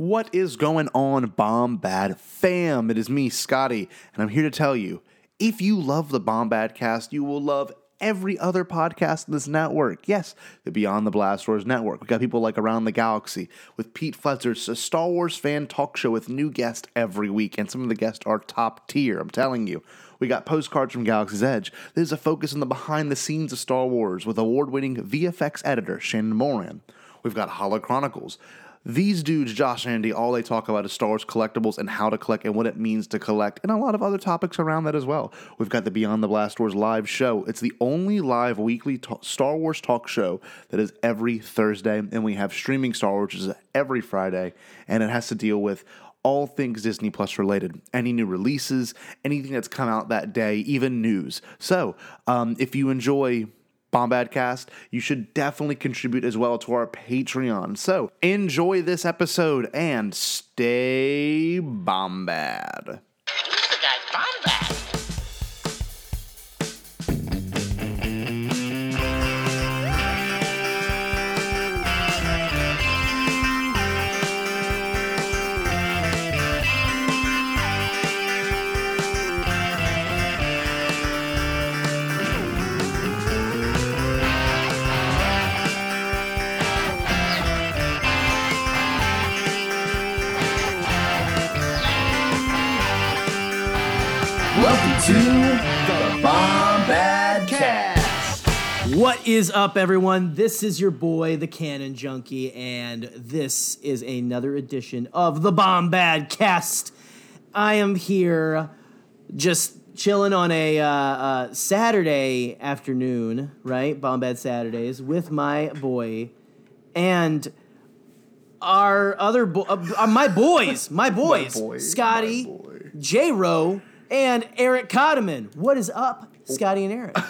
What is going on, Bombad fam? It is me, Scotty, and I'm here to tell you if you love the Bombad cast, you will love every other podcast in this network. Yes, the Beyond the Blast Doors network. We got people like Around the Galaxy with Pete Fletzer's a Star Wars fan talk show with new guests every week, and some of the guests are top tier, I'm telling you. We got postcards from Galaxy's Edge. There's a focus on the behind the scenes of Star Wars with award winning VFX editor Shannon Moran. We've got Hollow Chronicles. These dudes, Josh and Andy, all they talk about is Star Wars collectibles and how to collect and what it means to collect, and a lot of other topics around that as well. We've got the Beyond the Blast Doors live show. It's the only live weekly ta- Star Wars talk show that is every Thursday, and we have streaming Star Wars, which is every Friday, and it has to deal with all things Disney Plus related, any new releases, anything that's come out that day, even news. So, um, if you enjoy Bombadcast, you should definitely contribute as well to our Patreon. So, enjoy this episode and stay Bombad. The guy's bomb to the Bombadcast. What is up, everyone? This is your boy, the Canon Junkie, and this is another edition of the Bombad Cast. I am here just chilling on a uh, uh, Saturday afternoon, right? Bombad Saturdays with my boy and our other bo- uh, uh, my boys, my boys, boy, Scotty, my. Jayro, and Eric Kottemann. What is up, Scotty and Eric?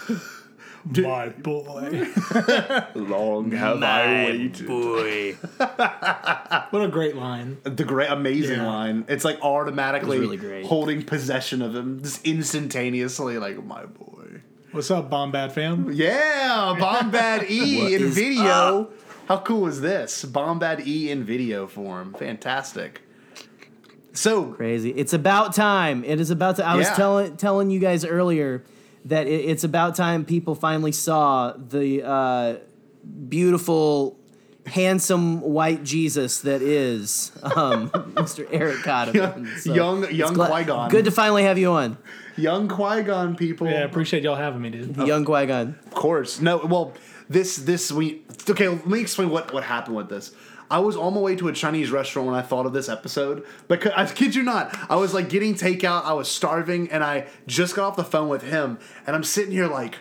My boy. Long have I waited. boy. What a great line. The great, amazing Yeah. line. It's like automatically It really great. holding possession of him, just instantaneously. Like my boy. What's up, Bombad fam? Yeah, Bombad E in is video. How cool is this? Bombad E in video form. Fantastic. So Crazy. It's about time. It is about to. I was telling telling you guys earlier that it, it's about time people finally saw the uh, beautiful, handsome white Jesus that is um, Mr. Eric Kottemann. So young young gla- Qui Gon, Good to finally have you on, young Qui Gon people. Yeah, appreciate y'all having me, dude. young Qui Gon. Of course. No, well, this this we okay. Let me explain what what happened with this. I was on my way to a Chinese restaurant when I thought of this episode. Because I kid you not, I was like getting takeout. I was starving, and I just got off the phone with him, and I'm sitting here like,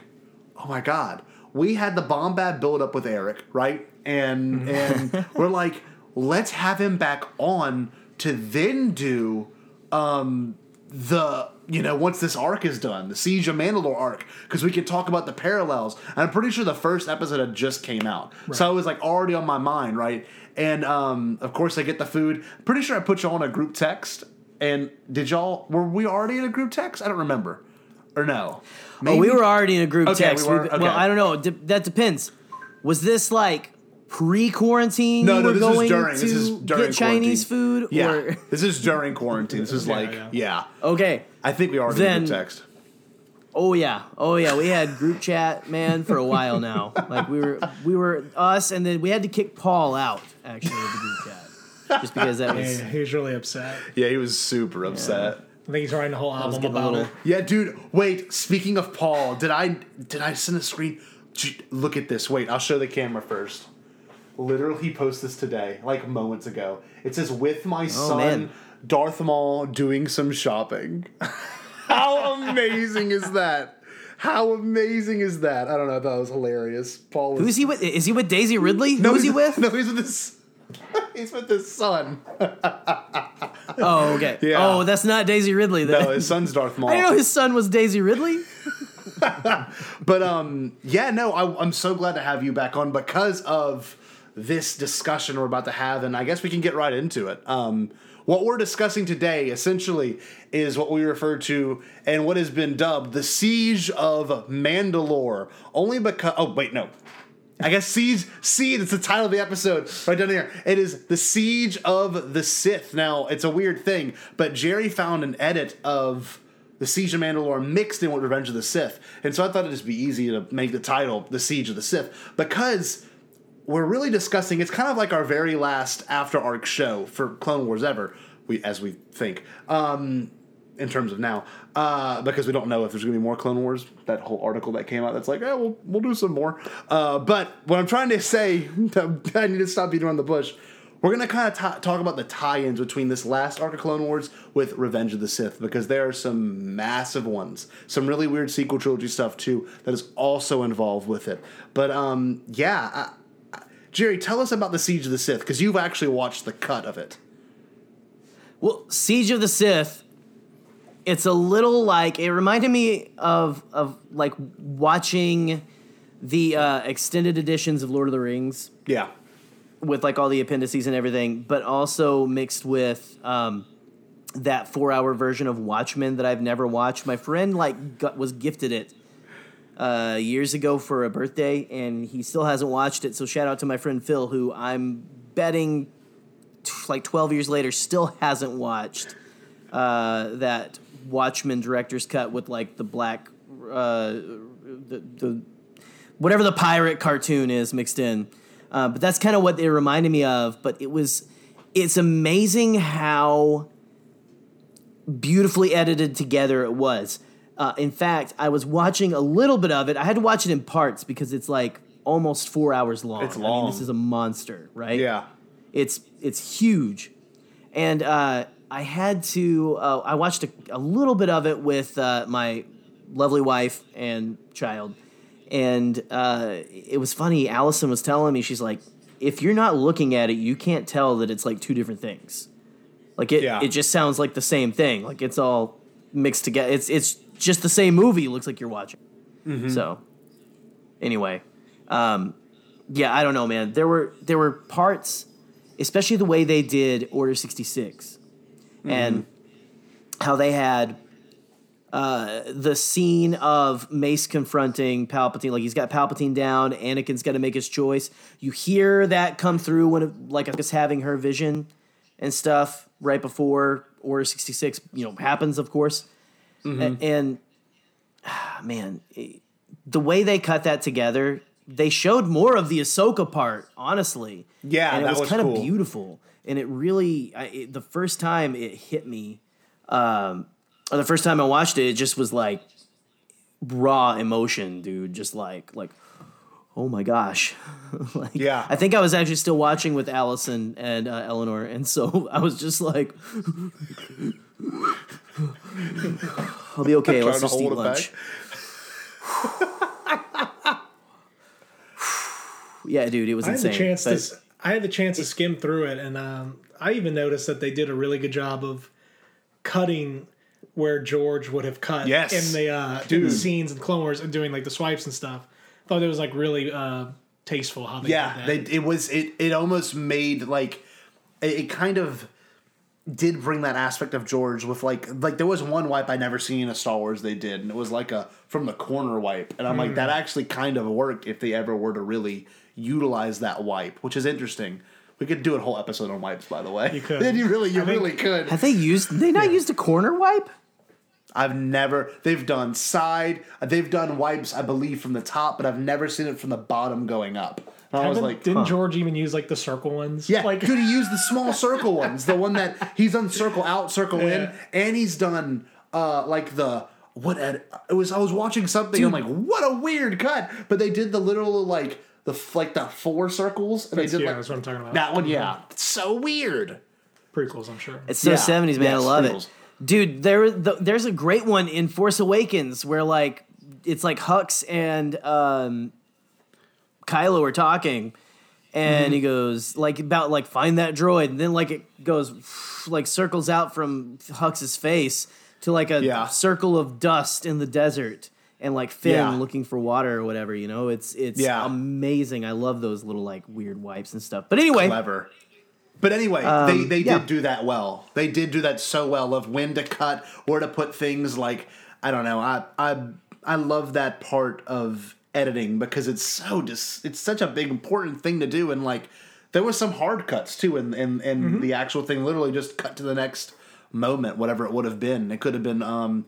oh my god, we had the Bombad build up with Eric, right? And and we're like, let's have him back on to then do um the you know once this arc is done the siege of mandalore arc because we can talk about the parallels and i'm pretty sure the first episode had just came out so it was like already on my mind right and um of course i get the food pretty sure i put y'all in a group text and did y'all were we already in a group text i don't remember or no Oh, we were already in a group Okay, text. we were? Okay. Well, I don't know. De- that depends. Was this like pre-quarantine? no, you no, were this going is during. to This is during get Chinese quarantine. food. Yeah, Or? this is during quarantine. This is Yeah, like, yeah. yeah. Okay. I think we already in Then- group text. Oh yeah, oh yeah. We had group chat, man, for a while now. Like we were, we were us, and then we had to kick Paul out actually of the group chat, just because that was. Yeah, he was really upset. Yeah, he was super upset. I think he's writing a whole album about little- it. Yeah, dude. Wait. Speaking of Paul, did I did I send a screen? Look at this. Wait, I'll show the camera first. Literally, he posted this today, like moments ago. It says, "With my oh, son, man. Darth Maul, doing some shopping." How amazing is that? How amazing is that? I don't know. I thought it was hilarious. Paul. Was, Who's he with? Is he with Daisy Ridley? No, Who's he he's- with? No, he's with his. he's with his son. Oh, okay. Yeah. Oh, that's not Daisy Ridley. Then. No, his son's Darth Maul. I didn't know his son was Daisy Ridley. But um, yeah, no, I, I'm so glad to have you back on because of this discussion we're about to have, and I guess we can get right into it. Um, what we're discussing today essentially is what we refer to and what has been dubbed the Siege of Mandalore. Only because, oh, wait, no. I guess siege. Siege. It's the title of the episode right down here. It is the siege of the Sith. Now it's a weird thing, but Gerry found an edit of the siege of Mandalore mixed in with Revenge of the Sith, and so I thought it'd just be easy to make the title the siege of the Sith because we're really discussing. It's kind of like our very last after arc show for Clone Wars ever. We as we think. Um, in terms of now, uh, because we don't know if there's going to be more Clone Wars. That whole article that came out that's like, yeah, we'll we'll do some more. Uh, but what I'm trying to say, I need to stop beating around the bush. We're going to kind of ta talk about the tie-ins between this last arc of Clone Wars with Revenge of the Sith because there are some massive ones, some really weird sequel trilogy stuff too that is also involved with it. But um, yeah, I- Gerry, tell us about the Siege of the Sith because you've actually watched the cut of it. Well, Siege of the Sith. It's a little like it reminded me of of like watching the uh, extended editions of Lord of the Rings Yeah. with like all the appendices and everything, but also mixed with um, that four hour version of Watchmen that I've never watched. My friend like got, was gifted it uh, years ago for a birthday, and he still hasn't watched it. So shout out to my friend Phil, who I'm betting t- like 12 years later still hasn't watched uh, that Watchmen director's cut with like the black uh, the, the whatever the pirate cartoon is mixed in. Uh, but that's kind of what it reminded me of. But it was, it's amazing how beautifully edited together it was. Uh, in fact, I was watching a little bit of it. I had to watch it in parts because it's like almost four hours long. It's I mean, long. this is a monster, right? Yeah. It's it's huge, and uh, I had to. Uh, I watched a, a little bit of it with uh, my lovely wife and child, and uh, it was funny. Allison was telling me she's like, if you're not looking at it, you can't tell that it's like two different things. Like it, Yeah. it just sounds like the same thing. Like it's all mixed together. It's it's just the same movie. Looks like you're watching. So, anyway, um, yeah, I don't know, man. There were there were parts, especially the way they did Order sixty and how they had uh, the scene of Mace confronting Palpatine. Like he's got Palpatine down, Anakin's got to make his choice. You hear that come through when like us having her vision and stuff right before Order sixty six. You know happens, of course, A- and ah, man, the way they cut that together, they showed more of the Ahsoka part, honestly. Yeah, and it that was, was kind cool. of beautiful. And it really, I, it, the first time it hit me, um, or the first time I watched it, it just was like raw emotion, dude. Just like, like, oh my gosh. like, Yeah. I think I was actually still watching with Allison and uh, Eleanor, and so I was just like, I'll be okay. Let's just eat lunch. yeah, dude, it was I had insane. the chance to. but- s- I had the chance to skim through it, and um, I even noticed that they did a really good job of cutting where George would have cut Yes. in the uh, in Dude. the scenes and Clone Wars and doing like the swipes and stuff. I thought it was like really uh, tasteful how they yeah, did that. it was it it almost made like it, it kind of did bring that aspect of George with like like there was one wipe I never seen in a Star Wars they did and it was like a from the corner wipe and I'm like Hmm. that actually kind of worked if they ever were to really utilize that wipe which is interesting. We could do a whole episode on wipes by the way. You could. you really you I think- really could. Have they used? They not used a corner wipe? I've never. They've done side. They've done wipes, I believe, from the top, but I've never seen it from the bottom going up. And I was like, didn't George even use like the circle ones? yeah, like dude, he used the small circle ones, the one that he's done circle out, circle in, and he's done uh like the what ed- it was. I was watching something. I'm like, what a weird cut, but they did the literal like the like the four circles, and That's- they did yeah, like that's what I'm talking about. that one. Yeah, it's so weird. prequels. I'm sure. It's so Yeah. seventies, man. I love Pringles. it, dude. There, the, there's a great one in Force Awakens where like it's like Hux and um, Kylo are talking, and Mm-hmm. he goes like about like find that droid, and then like it goes like circles out from Hux's face to like a Yeah. circle of dust in the desert. And like Finn Yeah. looking for water or whatever, you know, it's it's Yeah. amazing. I love those little like weird wipes and stuff. But anyway, clever. But anyway, they, Um, they yeah. did do that well. They did do that so well of when to cut, where to put things. Like I don't know, I I I love that part of editing because it's so dis- it's such a big important thing to do. And like there was some hard cuts too and and, and the actual thing. Literally just cut to the next moment whatever it would have been. It could have been um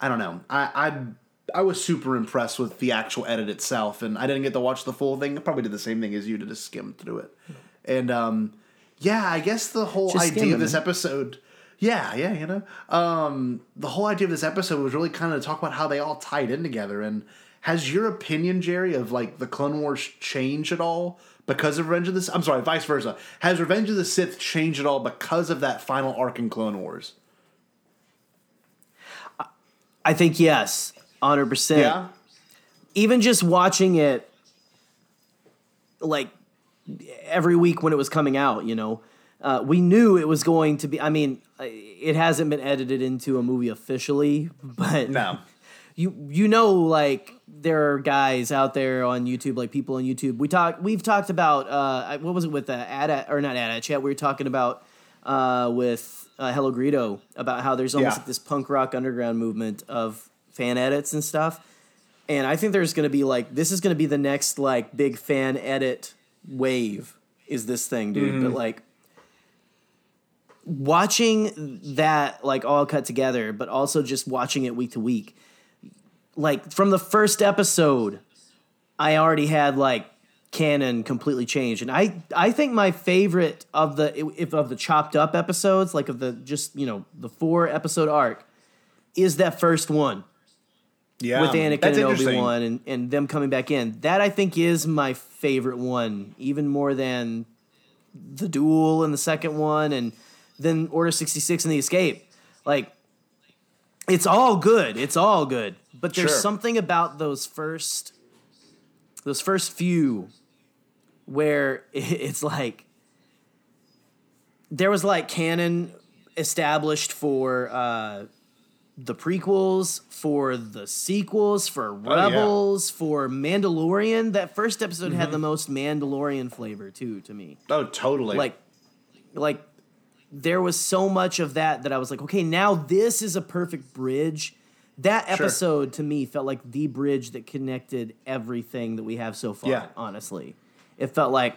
i don't know. I i i was super impressed with the actual edit itself and i didn't get to watch the full thing. I probably did the same thing as you to just skim through it. And um yeah i guess the whole Just idea skimming of this episode yeah yeah you know? Um the whole idea of this episode was really kind of to talk about how they all tied in together and has your opinion Gerry of like the clone wars changed at all because of revenge of the Sith? i'm sorry vice versa has revenge of the sith changed at all because of that final arc in clone wars I think yes, hundred percent. yeah Even just watching it, like every week when it was coming out, you know, uh, we knew it was going to be. I mean, it hasn't been edited into a movie officially, but no you you know like there are guys out there on YouTube like people on YouTube. We talk we've talked about uh what was it with the ad or not ad chat we were talking about uh with uh, Hello Greedo about how there's almost Yeah. like this punk rock underground movement of fan edits and stuff. And I think there's going to be like this is going to be the next like big fan edit wave is this thing dude. But like watching that like all cut together but also just watching it week to week like from the first episode i already had like canon completely changed and i i think my favorite of the if of the chopped up episodes like of the just you know the four episode arc is that first one yeah with Anakin and Obi. Wan and, and them coming back in. That I think is my favorite one, even more than the duel and the second one, and then Order sixty six and the Escape. Like, it's all good. It's all good. But there's Sure. something about those first, those first few, where it's like there was like canon established for. uh the prequels, for the sequels, for Oh, yeah. Rebels, for Mandalorian. That first episode had the most Mandalorian flavor too to me. oh totally Like like there was so much of that that I was like, okay, now this is a perfect bridge. That Sure. episode to me felt like the bridge that connected everything that we have so far, Yeah. honestly. It felt like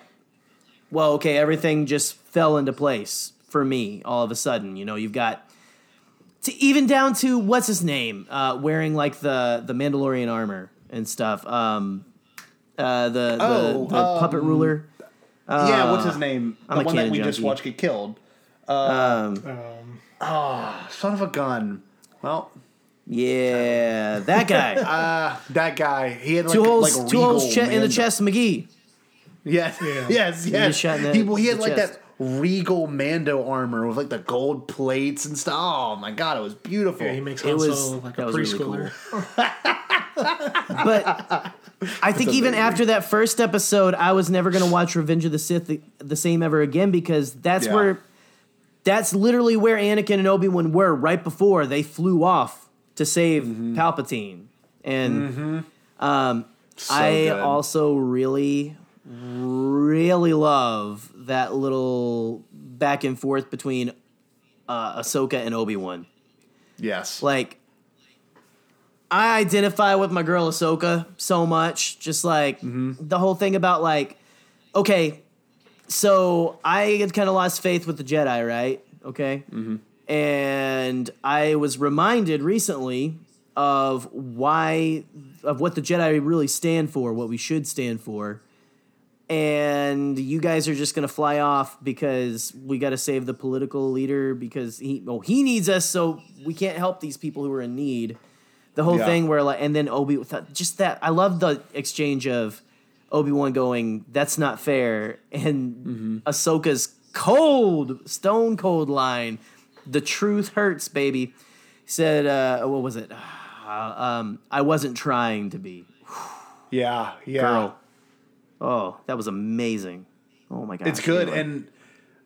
well, okay, everything just fell into place for me all of a sudden. You know, you've got to even down to what's his name, uh, wearing like the the Mandalorian armor and stuff. Um, uh, the the, Oh, the puppet ruler. Uh, yeah what's his name I'm the a one that canon we just watched get killed Um, oh son of a gun well Yeah, that guy. uh that guy he had like, two holes, like a two holes regal che- in the Mando- chest, McGee. Yes, Yeah. yes, yes. shot in the- he, he had the like chest. that regal Mando armor with like the gold plates and stuff. Oh my god, it was beautiful. yeah, he makes It was- like a was really preschooler. But I think even after that first episode, I was never going to watch Revenge of the Sith the, the same ever again because that's Yeah. where that's literally where Anakin and Obi Wan were right before they flew off to save Mm-hmm. Palpatine, and um, So I good. also really, really love that little back and forth between uh, Ahsoka and Obi Wan. yes, Like, I identify with my girl Ahsoka so much. Just like the whole thing about like, okay, so I had kind of lost faith with the Jedi, right? Okay, and I was reminded recently of why of what the Jedi really stand for, what we should stand for. And you guys are just gonna fly off because we got to save the political leader because he oh he needs us so we can't help these people who are in need. The whole Yeah. thing where like and then Obi just that I love the exchange of Obi Wan going that's not fair and mm-hmm. Ahsoka's cold stone cold line the truth hurts baby he said uh, what was it uh, um, I wasn't trying to be yeah, yeah. girl. Oh, that was amazing. Oh my god. It's good, and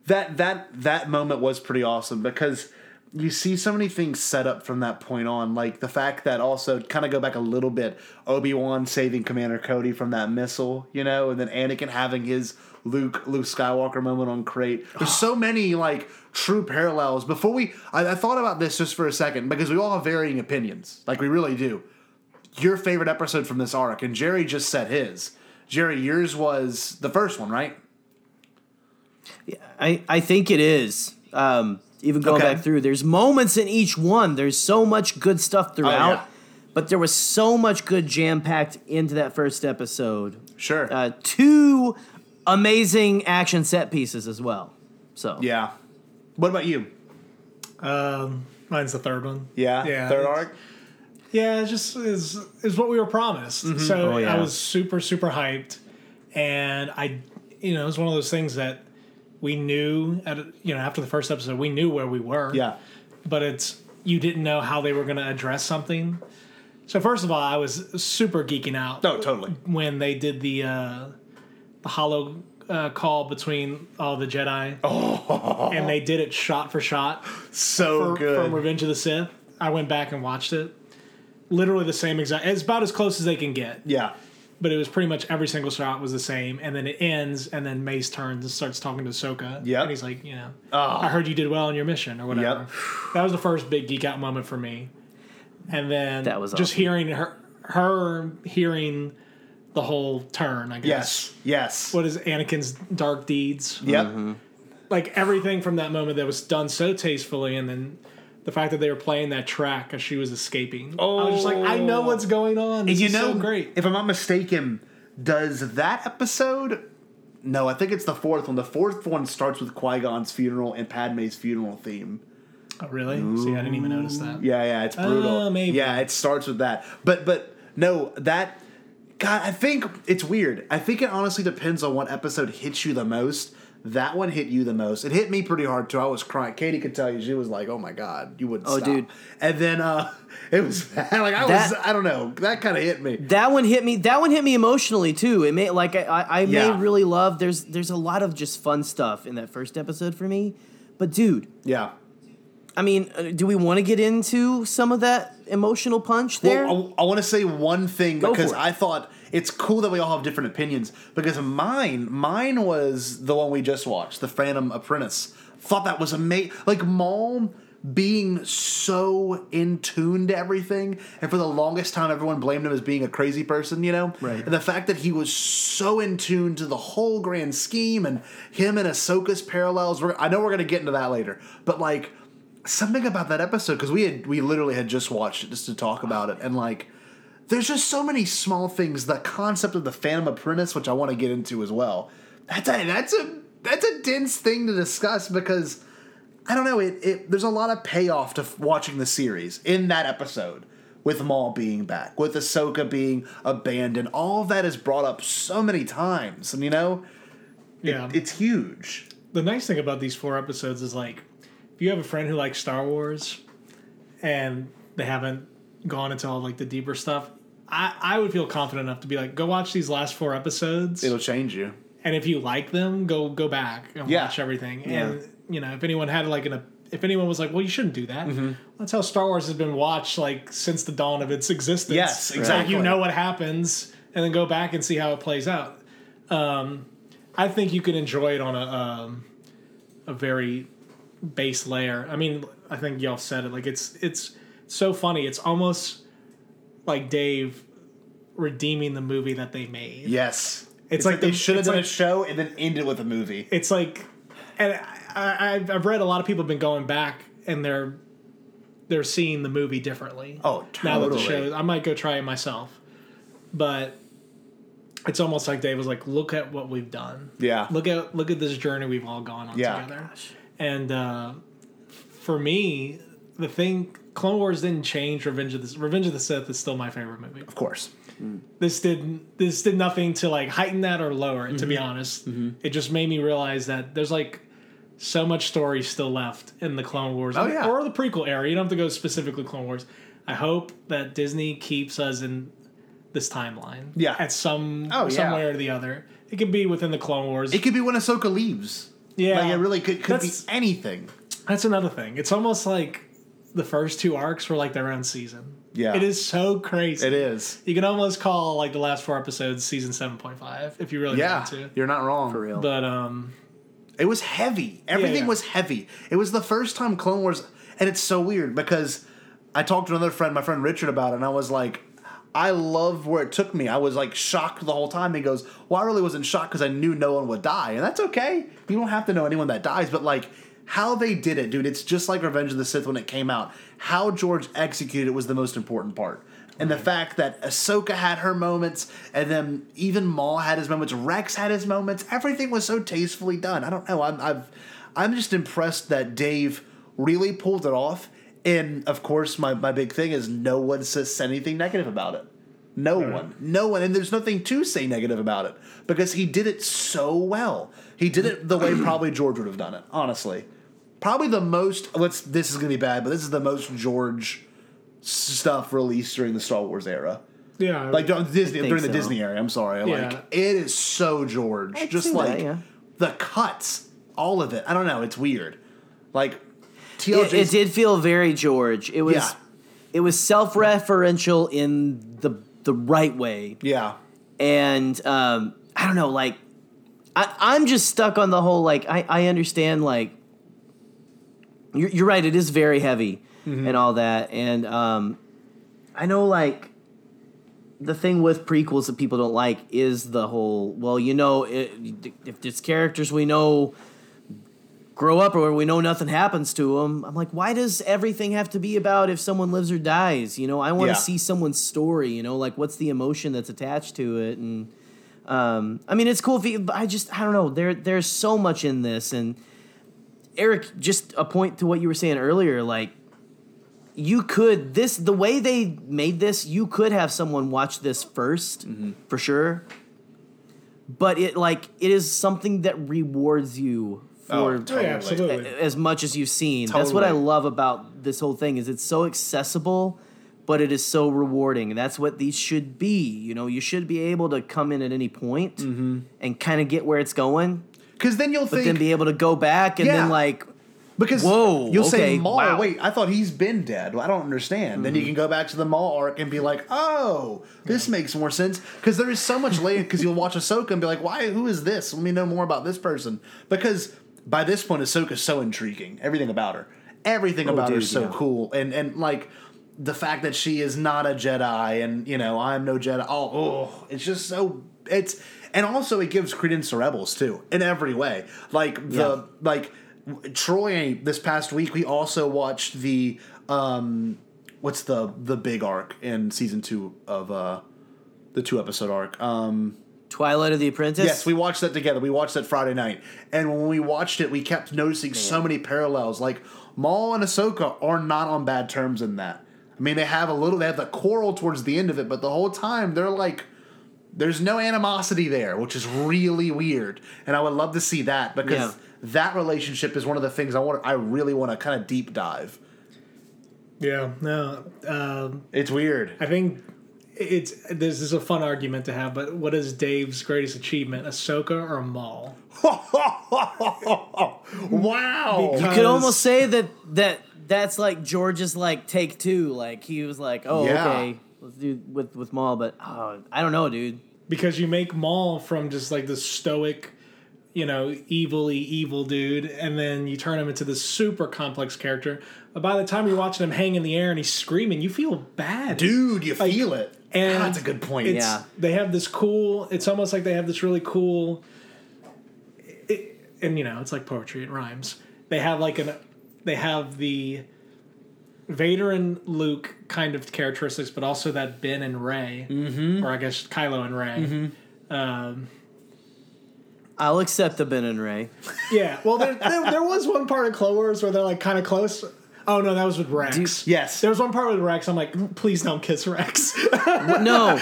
that that that moment was pretty awesome because you see so many things set up from that point on, like the fact that also kind of go back a little bit, Obi Wan saving Commander Cody from that missile, you know, and then Anakin having his Luke Luke Skywalker moment on Crait. There's so many like true parallels. Before we, I, I thought about this just for a second because we all have varying opinions, like we really do. your favorite episode from this arc, and Gerry just said his. Gerry, yours was the first one, right? Yeah, I, I think it is. Um, even going Okay. back through, there's moments in each one. There's so much good stuff throughout, yeah. but there was so much good jam packed into that first episode. Sure. Uh, two amazing action set pieces as well. So yeah. What about you? Um, mine's the third one. Yeah. Yeah. Third arc. Yeah, it's just is is what we were promised. So Oh, yeah. I was super super hyped, and I, you know, it was one of those things that we knew at you know after the first episode we knew where we were. Yeah. but it's you didn't know how they were going to address something. So first of all, I was super geeking out. No, totally. when they did the uh, the holo uh, call between all the Jedi, Oh. and they did it shot for shot So for- good. from Revenge of the Sith. I went back and watched it. Literally the same exact. It's about as close as they can get, yeah. But it was pretty much every single shot was the same. And then it ends, and then Mace turns and starts talking to Ahsoka. Yeah, and he's like, you know, Oh. I heard you did well on your mission or whatever. Yep. That was the first big geek out moment for me. And then That was just awesome. hearing her, her hearing the whole turn. I guess. Yes. Yes. What is Anakin's dark deeds? Yep. like everything from that moment that was done so tastefully, and then the fact that they were playing that track as she was escaping. Oh, I was just like, I know what's going on. This And you is know, so great. if I'm not mistaken, does that episode? No, I think it's the fourth one. The fourth one starts with Qui Gon's funeral and Padme's funeral theme. Oh, really? See, I didn't even notice that. Yeah, yeah, it's brutal. Uh, maybe. Yeah, it starts with that. But but no, that God, I think it's weird. I think it honestly depends on what episode hits you the most. That one hit you the most. It hit me pretty hard too. I was crying. Katie could tell you she was like, "Oh my god, you wouldn't." Stop. Oh, stop." dude. And then uh it was like I That- was I don't know. That kind of hit me. that one hit me. That one hit me emotionally too. It made like I, I, I Yeah. may really love. There's there's a lot of just fun stuff in that first episode for me. But dude, Yeah. I mean, uh, do we want to get into some of that emotional punch there? Well, I, I want to say one thing Go because. I thought it's cool that we all have different opinions. Because mine, mine was the one we just watched, The Phantom Apprentice. Thought that was amazing. Like Maul being so in tune to everything, and for the longest time, everyone blamed him as being a crazy person. You know, Right. And the fact that he was so in tune to the whole grand scheme, and him and Ahsoka's parallels. We're, I know we're gonna get into that later, but like something about that episode because we had we literally had just watched it just to talk about it and like there's just so many small things the concept of the phantom apprentice which i want to get into as well that's a that's a that's a dense thing to discuss because i don't know it, it there's a lot of payoff to f- watching the series in that episode with Maul being back, with Ahsoka being abandoned, all of that is brought up so many times, and you know, Yeah. it's huge. the nice thing about these four episodes is like, if you have a friend who likes Star Wars, and they haven't gone into all like the deeper stuff, I I would feel confident enough to be like, go watch these last four episodes, It'll change you. and if you like them, go go back and Yeah. watch everything. Yeah. And you know, if anyone had like an if anyone was like, well, you shouldn't do that. Mm-hmm. That's how Star Wars has been watched like since the dawn of its existence. Yes, Like, exactly. you know what happens, and then go back and see how it plays out. Um, I think you can enjoy it on a um, a very base layer. I mean, I think y'all said it. Like it's it's so funny. It's almost like Dave redeeming the movie that they made. Yes, It's like, like they the- should have it's done a show and then ended with a movie. it's like, and I, I, I've- I've read a lot of people have been going back and they're they're seeing the movie differently. Oh, Now that the totally. show, I might go try it myself, but it's almost like Dave was like, "Look at what we've done. Yeah. look at look at this journey we've all gone on Yeah. together." And uh, for me, the thing, Clone Wars didn't change. Revenge of the Revenge of the Sith is still my favorite movie Of course. this did this did nothing to like heighten that or lower it to be Mm-hmm. honest it just made me realize that there's like so much story still left in the clone wars Oh, yeah. or the prequel era you don't have to go specifically clone wars i hope that disney keeps us in this timeline Yeah. at some Oh, yeah. way or the other it could be within the clone wars It could be when Ahsoka leaves. yeah Like it really could, could be anything. that's another thing it's almost like the first two arcs were like their own season Yeah. it is so crazy It is. you can almost call like the last four episodes season 7.5 if you really Yeah, want to you're not wrong. For real. But um, It was heavy. Everything yeah. was heavy. It was the first time Clone Wars, and it's so weird because I talked to another friend, my friend Richard, about it, and I was like, I love where it took me. I was like shocked the whole time. He goes, "Well, I really wasn't shocked because I knew no one would die, and that's okay. You don't have to know anyone that dies, but like." How they did it, dude, it's just like Revenge of the Sith when it came out. How George executed it was the most important part. And the fact that Ahsoka had her moments, and then even Maul had his moments, Rex had his moments. Everything was so tastefully done. I don't know. I'm I've, I'm just impressed that Dave really pulled it off. And of course, my, my big thing is no one says anything negative about it. No one. No one. And there's nothing to say negative about it because he did it so well. He did it the way probably George would have done it, honestly. Probably the most, let's, this is going to be bad, but this is the most George stuff released during the Star Wars era. Yeah, Like during the Disney, think during the. Disney era. I'm sorry. Yeah. Like it is so George. I'd Just like that, yeah. the cuts, all of it. I don't know. It's weird. Like It, it did feel very George. It was Yeah. it was self-referential in the the right way. Yeah. and um, I don't know, like I, I'm just stuck on the whole like I, I understand like you're, you're right, it is very heavy and all that, and um, I know like the thing with prequels that people don't like is the whole well, you know, it, if it's characters we know grow up or we know nothing happens to them. I'm like, why does everything have to be about if someone lives or dies? You know, I want to Yeah. see someone's story. You know, like what's the emotion that's attached to it? And um, I mean, it's cool. If you, but I just, I don't know. There, there's so much in this. And Eric, just a point to what you were saying earlier. Like, you could this the way they made this. You could have someone watch this 1st for sure. But it like it is something that rewards you for Oh, Oh, totally. absolutely. as much as you've seen. That's what I love about this whole thing is it's so accessible, but it is so rewarding. That's what these should be. You know, you should be able to come in at any point Mm-hmm. and kind of get where it's going, Because then you'll but think then be able to go back and Yeah. then like because Whoa, you'll say okay, Maul. wow. Mm-hmm. Wait, I thought he's been dead. Well, I don't understand. Then you can go back to the Maul arc and be like, oh, this makes more sense. Because there is so much later. Because you'll watch Ahsoka and be like, why? Who is this? Let me know more about this person. Because by this point, Ahsoka's so intriguing. Everything about her, everything about her is so yeah. cool. And and like the fact that she is not a Jedi, and you know, I'm no Jedi. Oh, oh it's just so it's. And also, it gives credence to Rebels too, in every way. Like the Yeah. like Troy this past week we also watched the um what's the the big arc in season 2 of uh the two episode arc um Twilight of the Apprentice. yes we watched that together we watched that Friday night and when we watched it we kept noticing so many parallels like Maul and Ahsoka are not on bad terms in that I mean they have a little they have the quarrel towards the end of it but the whole time they're like there's no animosity there, which is really weird, and I would love to see that because Yeah. that relationship is one of the things I want. I really want to kind of deep dive. yeah, no. Um, It's weird. I think it's this is a fun argument to have, but what is Dave's greatest achievement, Ahsoka or Maul? wow. you could almost say that that that's like George's like take two. Like he was like, oh Yeah. okay, let's do with with Maul, but oh, I don't know, dude. Because you make Maul from just like this stoic, you know, evilly evil dude, and then you turn him into this super complex character. But by the time you're watching him hang in the air and he's screaming, you feel bad, Dude, you feel it. And God, that's a good point. It's, Yeah. they have this cool. It's almost like they have this really cool. It, and you know, it's like poetry. It rhymes. They have like an. They have the. Vader and Luke kind of characteristics, but also that Ben and Rey, mm-hmm. or I guess Kylo and Rey. Um, I'll accept the Ben and Rey. yeah, well, there, there, there was one part of Clone Wars where they're like kind of close. Oh no, that was with Rex. Dude, yes. there was one part with Rex. I'm like, please don't kiss Rex. No,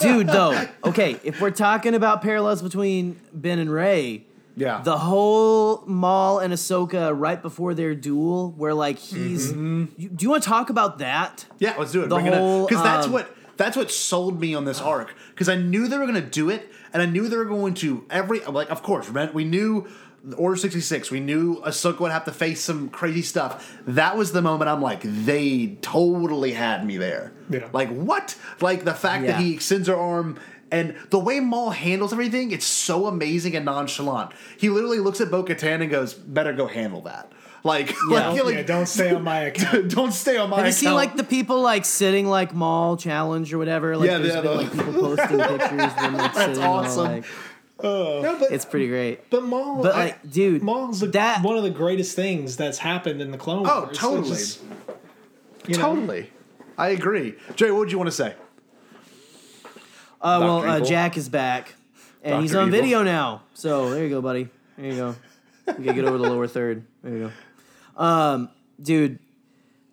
dude. Though, okay, if we're talking about parallels between Ben and Rey, Yeah. the whole Maul and Ahsoka right before their duel, where like he's. You, do you want to talk about that? yeah, let's do it. the Bring whole, Because that's um, what that's what sold me on this arc. Because I knew they were going to do it, and I knew they were going to every like. Of course, right? we knew. Order 66, we knew Ahsoka would have to face some crazy stuff. That was the moment I'm like, they totally had me there. Yeah. Like, what? Like, the fact Yeah. that he extends her arm and the way Maul handles everything, it's so amazing and nonchalant. He literally looks at Bo Katan and goes, better go handle that. Like, Yeah. like, like don't stay on my account. don't stay on my Have you account. seen like the people like sitting like Maul challenge or whatever? Like Yeah, there's yeah, been like people posting pictures of them like sitting all, awesome. like uh, No, but it's pretty great. but Maul, But I- like, dude, Maul's the, that one of the greatest things that's happened in the Clone oh, Wars. Oh, It's totally. just, you know, totally. I agree. Jay, what would you want to say? Uh, well, uh, Jack is back, and he's on Evil. video now. So there you go, buddy. There you go. You gotta get over the lower third. There you go. Um, dude,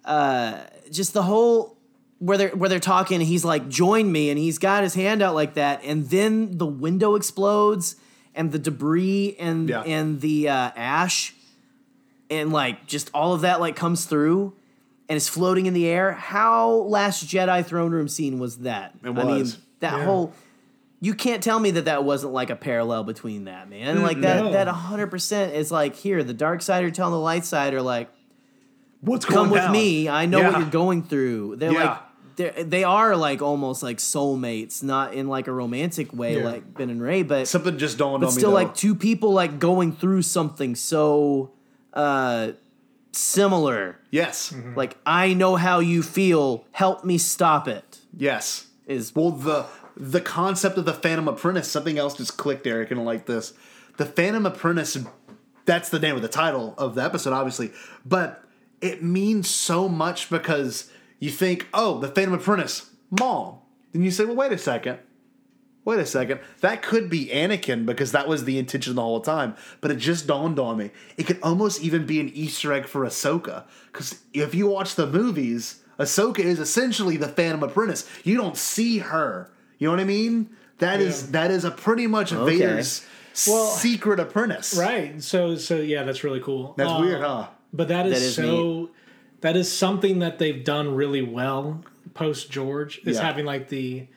uh, just the whole where they're where they're talking. He's like, "Join me," and he's got his hand out like that, and then the window explodes, and the debris and Yeah. and the uh, ash, and like just all of that like comes through. And is floating in the air. How Last Jedi throne room scene was that? It I mean, was. That Yeah. whole you can't tell me that that wasn't like a parallel between that man like that No. that 100% is like here the dark side are telling the light side are like What's come with down? me i know Yeah. what you're going through they're Yeah. like they're, they are like almost like soulmates not in like a romantic way Yeah. like ben and rey but Something just dawned but on me. still though. like two people like going through something so uh similar yes, like i know how you feel help me stop it yes. Is Well, the the concept of the Phantom Apprentice, something else just clicked, Eric, and like this. The Phantom Apprentice, that's the name of the title of the episode, obviously, but it means so much because you think, oh, the Phantom Apprentice, Maul. Then you say, well, wait a second. Wait a second. That could be Anakin because that was the intention the whole time. But it just dawned on me. It could almost even be an Easter egg for Ahsoka. Because if you watch the movies, Ahsoka is essentially the Phantom Apprentice. You don't see her. You know what I mean? That is Yeah. that is a pretty much Okay. Vader's Well, secret apprentice. right? So, so yeah, that's really cool. That's Uh, weird, huh? But that is, That is so. That is something that they've done really well post George. Is Yeah. having like the,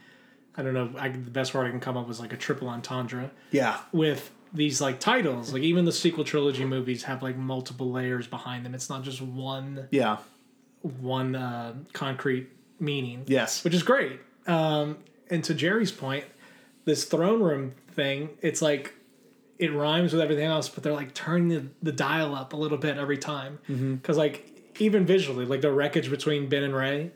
I don't know, I, the best word I can come up was like a triple entendre Yeah. with these like titles. Like even the sequel trilogy movies have like multiple layers behind them. It's not just one Yeah. One uh, concrete meaning. Yes. which is great. Um, and to Gerry's point, this throne room thing, it's like it rhymes with everything else, but they're like turning the, the dial up a little bit every time. Mm-hmm. Because like even visually, like the wreckage between Ben and Rey,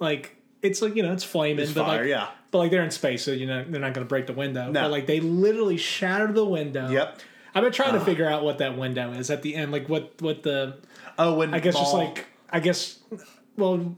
like it's like you know it's flaming, Mm-hmm. It's but fire, like yeah. but like they're in space, so you know they're not going to break the window. No. But like they literally shattered the window. Yep. I've been trying to figure out what that window is at the end, like what what the Oh, when I guess just like I guess well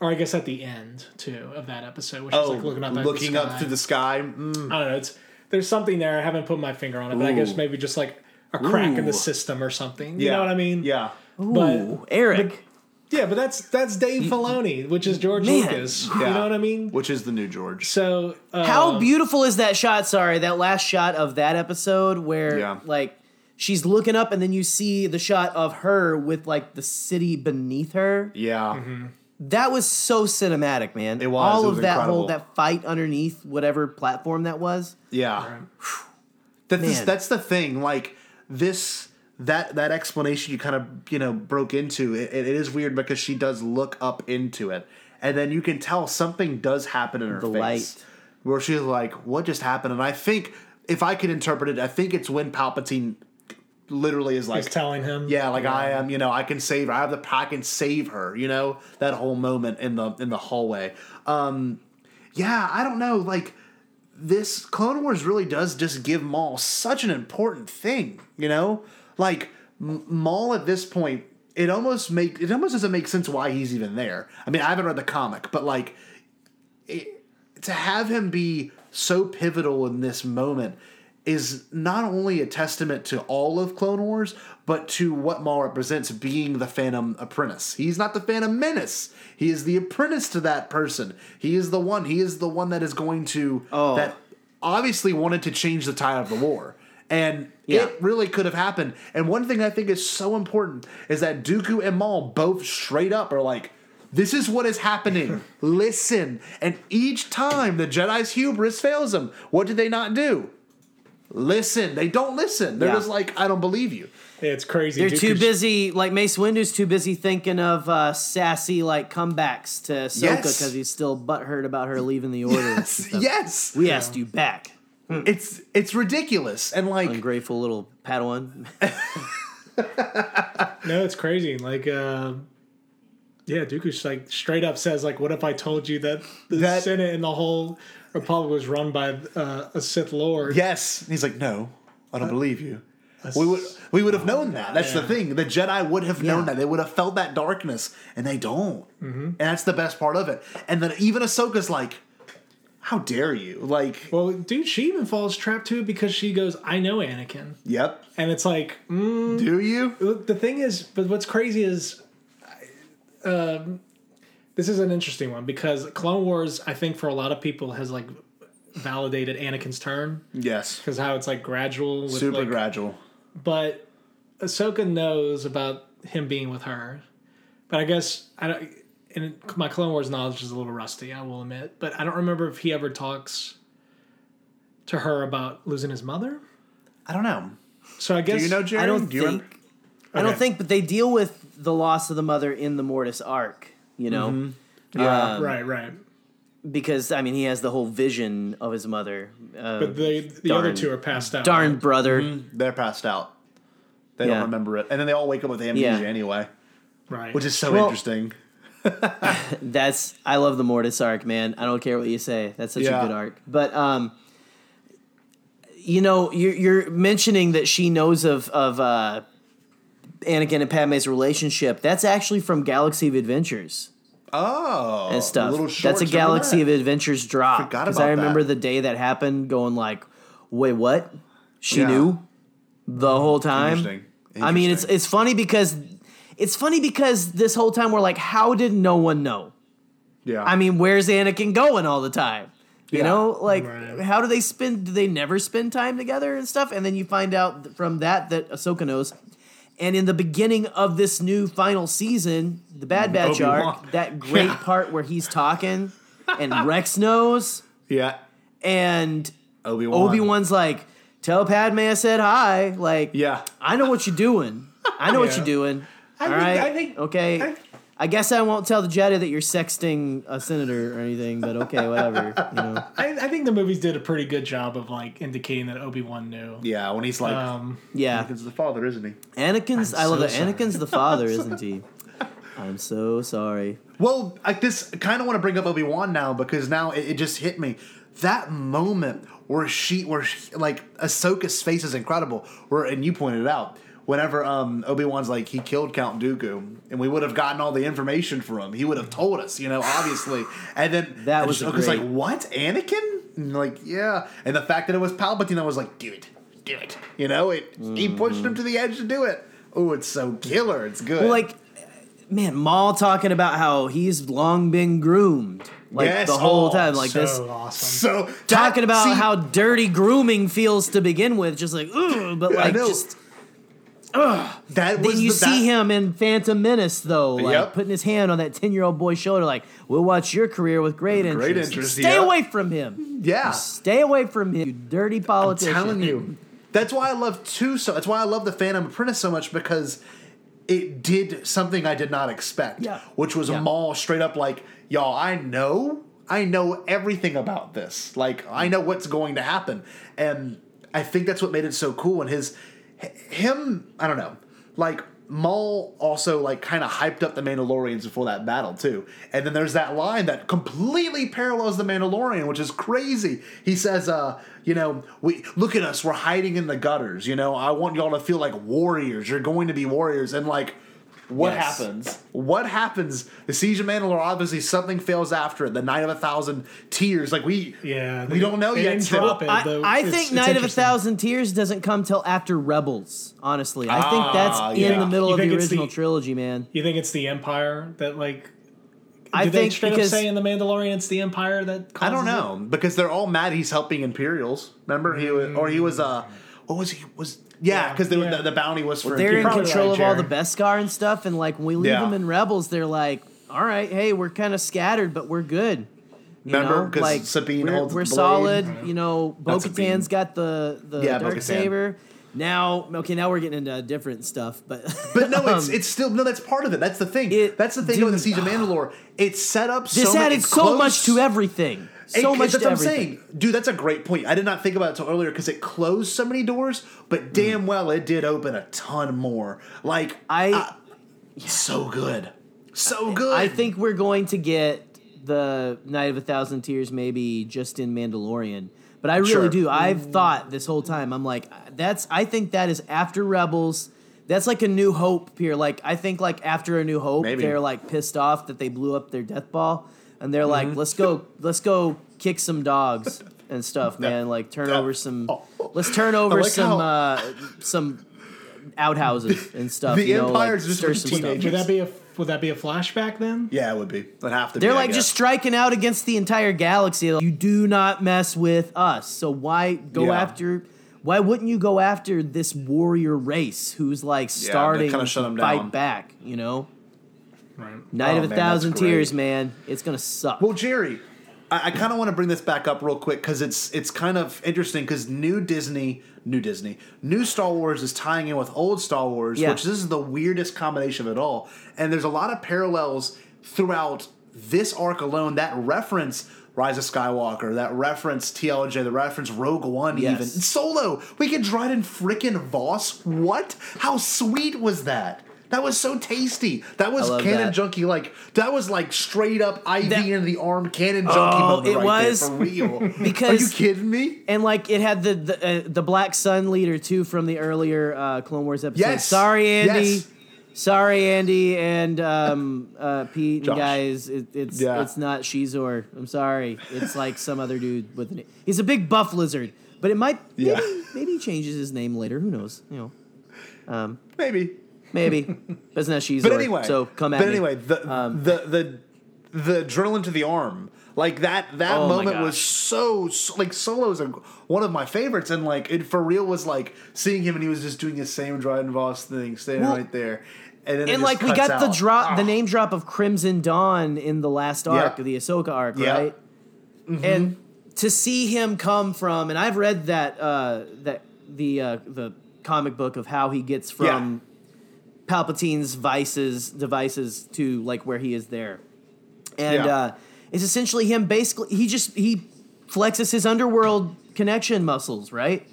or I guess at the end too of that episode, which oh, is like looking up at looking the up sky. through the sky. Mm. I don't know. It's there's something there. I haven't put my finger on it, but I guess maybe just like a crack in the system or something. You Yeah. know what I mean? Yeah. But Ooh, eric yeah, but that's that's Dave Filoni, which is George Man. Lucas. Yeah. You know what I mean? Which is the new George. So uh, How beautiful is that shot? Sorry, that last shot of that episode where Yeah. like she's looking up and then you see the shot of her with like the city beneath her. Yeah. Mm-hmm. That was so cinematic, man. It was. All It of that incredible. whole that fight underneath whatever platform that was. Yeah. That's Man. that's the thing. Like this that that explanation you kind of you know broke into it, it is weird because she does look up into it, and then you can tell something does happen in her The face light. where she's like, "What just happened?" And I think if I could interpret it, I think it's when Palpatine literally is like he's telling him. yeah, like I am, you know, I can save her. I have the I can save her, you know, that whole moment in the in the hallway. Um yeah, I don't know, like this Clone Wars really does just give Maul such an important thing, you know? Like M- Maul at this point, it almost make it almost doesn't make sense why he's even there. I mean, I haven't read the comic, but like it, to have him be so pivotal in this moment is not only a testament to all of Clone Wars, but to what Maul represents being the Phantom Apprentice. He's not the Phantom Menace. He is the apprentice to that person. He is the one. He is the one that is going to Oh. that obviously wanted to change the tide of the war. And Yeah. it really could have happened. And one thing I think is so important is that Dooku and Maul both straight up are like, this is what is happening. Listen. And each time the Jedi's hubris fails them, what did they not do? Listen. They don't listen. They're Yeah. just like, I don't believe you. It's crazy. They're Dooku's- too busy, like Mace Windu's too busy thinking of uh, sassy like comebacks to Ahsoka Yes. because he's still butthurt about her leaving the order. and Yes. stuff. Yes. We asked you back, It's it's ridiculous. And like ungrateful little Padawan. No, it's crazy. Like, uh, yeah, Dooku's like straight up says like, "What if I told you that the That- Senate and the whole Republic was run by uh, a Sith Lord?" Yes. And he's like, no, I don't believe you. We would we would have known that. That's the thing. The Jedi would have known that. They would have felt that darkness, and they don't. And that's the best part of it. And then even Ahsoka's like, "How dare you?" Like, Well, dude, she even falls trap too because she goes, "I know Anakin," yep. and it's like, mm, Do you? The thing is, but what's crazy is, um, this is an interesting one because Clone Wars, I think for a lot of people, has like validated Anakin's turn Yes. because how it's like gradual, with Super like, gradual. But Ahsoka knows about him being with her, but I guess I don't. And my Clone Wars knowledge is a little rusty, I will admit. But I don't remember if he ever talks to her about losing his mother. I don't know. So I guess Do you know, Gerry? I don't Do you think. remember? I don't Okay. think, but they deal with the loss of the mother in the Mortis arc. You know, Mm-hmm. Yeah. Um, right, right. because I mean, he has the whole vision of his mother. Uh, But the the other two are passed out. darn right? brother. They're passed out. They Yeah. don't remember it, and then they all wake up with amnesia Yeah. anyway, right? which is so Well- interesting. That's I love the Mortis arc, man. I don't care what you say. That's such Yeah. a good arc. But um, you know, you're, you're mentioning that she knows of of uh, Anakin and Padme's relationship. That's actually from Galaxy of Adventures Oh, and stuff. little That's a Galaxy that? of Adventures drop. Forgot Because about I remember that. the day that happened, going like, "Wait, what? She Yeah. knew the whole time." Interesting. I mean, it's it's funny because it's funny because this whole time we're like, how did no one know? yeah. I mean, where's Anakin going all the time? You Yeah. know, like Right. how do they spend? Do they never spend time together and stuff? And then you find out from that that Ahsoka knows. And in the beginning of this new final season, the Bad mm-hmm. Batch Obi-Wan. arc, that great Yeah. part where he's talking and Rex knows, yeah. and Obi Wan. Obi Wan's like, "Tell Padme I said hi." Like, Yeah. I know what you're doing. I know what you're doing. I All think- right. I think- okay. I- I, guess I won't tell the Jedi that you're sexting a senator or anything, but okay, whatever. You know. I, I think the movies did a pretty good job of like indicating that Obi Wan knew. Yeah, when he's like, Um, Yeah. Anakin's the father, isn't he? Anakin's. I'm I love so that. sorry. Anakin's the father, isn't he? I'm so sorry. Well, like this, kind of want to bring up Obi Wan now because now it, it just hit me. That moment where she, where she, like Ahsoka's face is incredible. Where and you pointed it out. Whenever um, Obi Wan's like he killed Count Dooku, and we would have gotten all the information from him, he would have told us, you know, obviously. And then That and was a Ahsoka's like, "What, Anakin?" And like, yeah. And the fact that it was Palpatine, I was like, "Do it, do it." You know, it. He pushed him to the edge to do it. Oh, it's so killer. It's good. Well, like, man, Maul talking about how he's long been groomed, like Yes, the whole oh, time, like so this. awesome. so Talking that- about see- how dirty grooming feels to begin with, just like, ooh, but like, know. Just that was Then you the, see that- him in Phantom Menace, though, like Yep. putting his hand on that ten-year-old boy's shoulder, like, "We'll watch your career with great interest. Great interest, Stay yeah. away from him. Yeah. Stay away from him, you dirty politician." I'm telling you. That's why I love two so that's why I love the Phantom Apprentice so much because it did something I did not expect. Yeah. Which was Yeah. Maul straight up like, y'all, I know, I know everything about this. Like, I know what's going to happen. And I think that's what made it so cool. And his him, I don't know, like Maul also like kind of hyped up the Mandalorians before that battle too. And then there's that line that completely parallels the Mandalorian, which is crazy. He says, uh, you know, we look at us, we're hiding in the gutters, you know. I want y'all to feel like warriors. You're going to be warriors and like what Yes. happens? What happens? The siege of Mandalore. Obviously, something fails after it. The night of a thousand tears. Like we, Yeah, we don't know yet. drop it. I. I It's- think it's Night of a. Thousand Tears doesn't come till after Rebels. Honestly, I think Ah, that's yeah. in the middle You of the original the- trilogy, man. You think it's the Empire that like? I Did they think straight because up say in the Mandalorian it's the Empire that? I don't causes it? know because they're all mad. He's helping Imperials. Remember he was, or he was uh, what was he was? Yeah, Yeah, because yeah. the, the bounty was for they're in control right, of all the Gerry. Beskar and stuff, and like when we leave Yeah. them in Rebels, they're like, "All right, hey, we're kind of scattered, but we're good." You Remember? know? 'Cause like Sabine we're, holds we're the blade. solid. You know, Bo Not Sabine. Katan's got the the Yeah, dark saber. Now, okay, now we're getting into different stuff, but But no, it's um, it's still no. That's part of it. That's the thing. It- that's the thing with the dude, Siege of Mandalore. It's set up. this so added it's so close. much to everything. So It- much That's to what I'm everything. saying, dude. That's a great point. I did not think about it until earlier because it closed so many doors, but damn well it did open a ton more. Like I- uh, so good, so good. I think we're going to get the Night of a Thousand Tears maybe just in Mandalorian. But I really Sure. do. I've thought this whole time. I'm like, that's. I think that is after Rebels. That's like a New Hope here. Like I think like after a New Hope, Maybe. they're like pissed off that they blew up their death ball, and they're Mm-hmm. like, let's go, let's go kick some dogs and stuff, man. Like turn Yeah. over some. Oh. Let's turn over like some how- uh, some outhouses and stuff. The you know, like, Empire's just stir with some stuff. teenagers. Would that be a would that be a flashback then? yeah, it would be. It'd have to. They're be, I like guess. just striking out against the entire galaxy. You do not mess with us. So why go Yeah. after? Why wouldn't you go after this warrior race who's like starting kinda to shut 'em fight down. back? You know, Right. Night Oh, of a man, Thousand. Tears, man. It's gonna suck. Well, Gerry, I, I kind of want to bring this back up real quick because it's it's kind of interesting because new Disney, new Disney, new Star Wars is tying in with old Star Wars, Yeah. which this is the weirdest combination of it all. And there's a lot of parallels throughout this arc alone that reference. Rise of Skywalker, that reference TLJ, the reference Rogue One, Yes. even Solo. We get Dryden freaking Voss. What? How sweet was that? That was so tasty. That was Canon that. Junkie. Like that was like straight up IV That- in the arm Canon Junkie Oh, it right was? there, for real. Because- are you kidding me? and like it had the the, uh, the Black Sun leader too from the earlier uh, Clone Wars episode. Yes. Sorry, Andy. Yes. Sorry, Andy and um, uh, Pete and guys. It, it's Yeah. it's not Xizor. I'm sorry. It's like some other dude with an. He's a big buff lizard, but it might maybe Yeah. maybe he changes his name later. Who knows? You know, Maybe. Maybe. but it's not. But anyway, so come at But me. anyway, the Um, the the the adrenaline to the arm. Like that that Oh my moment was gosh. so, so like Solo's a, one of my favorites, and like it for real was like seeing him and he was just doing his same Dryden Voss thing, standing Well, right there, and then it and just like we cuts got the out. drop, the Ah. name drop of Crimson Dawn in the last arc, Yeah. the Ahsoka arc, Yeah. right? Mm-hmm. And to see him come from, and I've read that uh, that the uh, the comic book of how he gets from Palpatine's vices devices to like where he is there, and Yeah. uh, it's essentially him. Basically, he just he flexes his underworld connection muscles, right?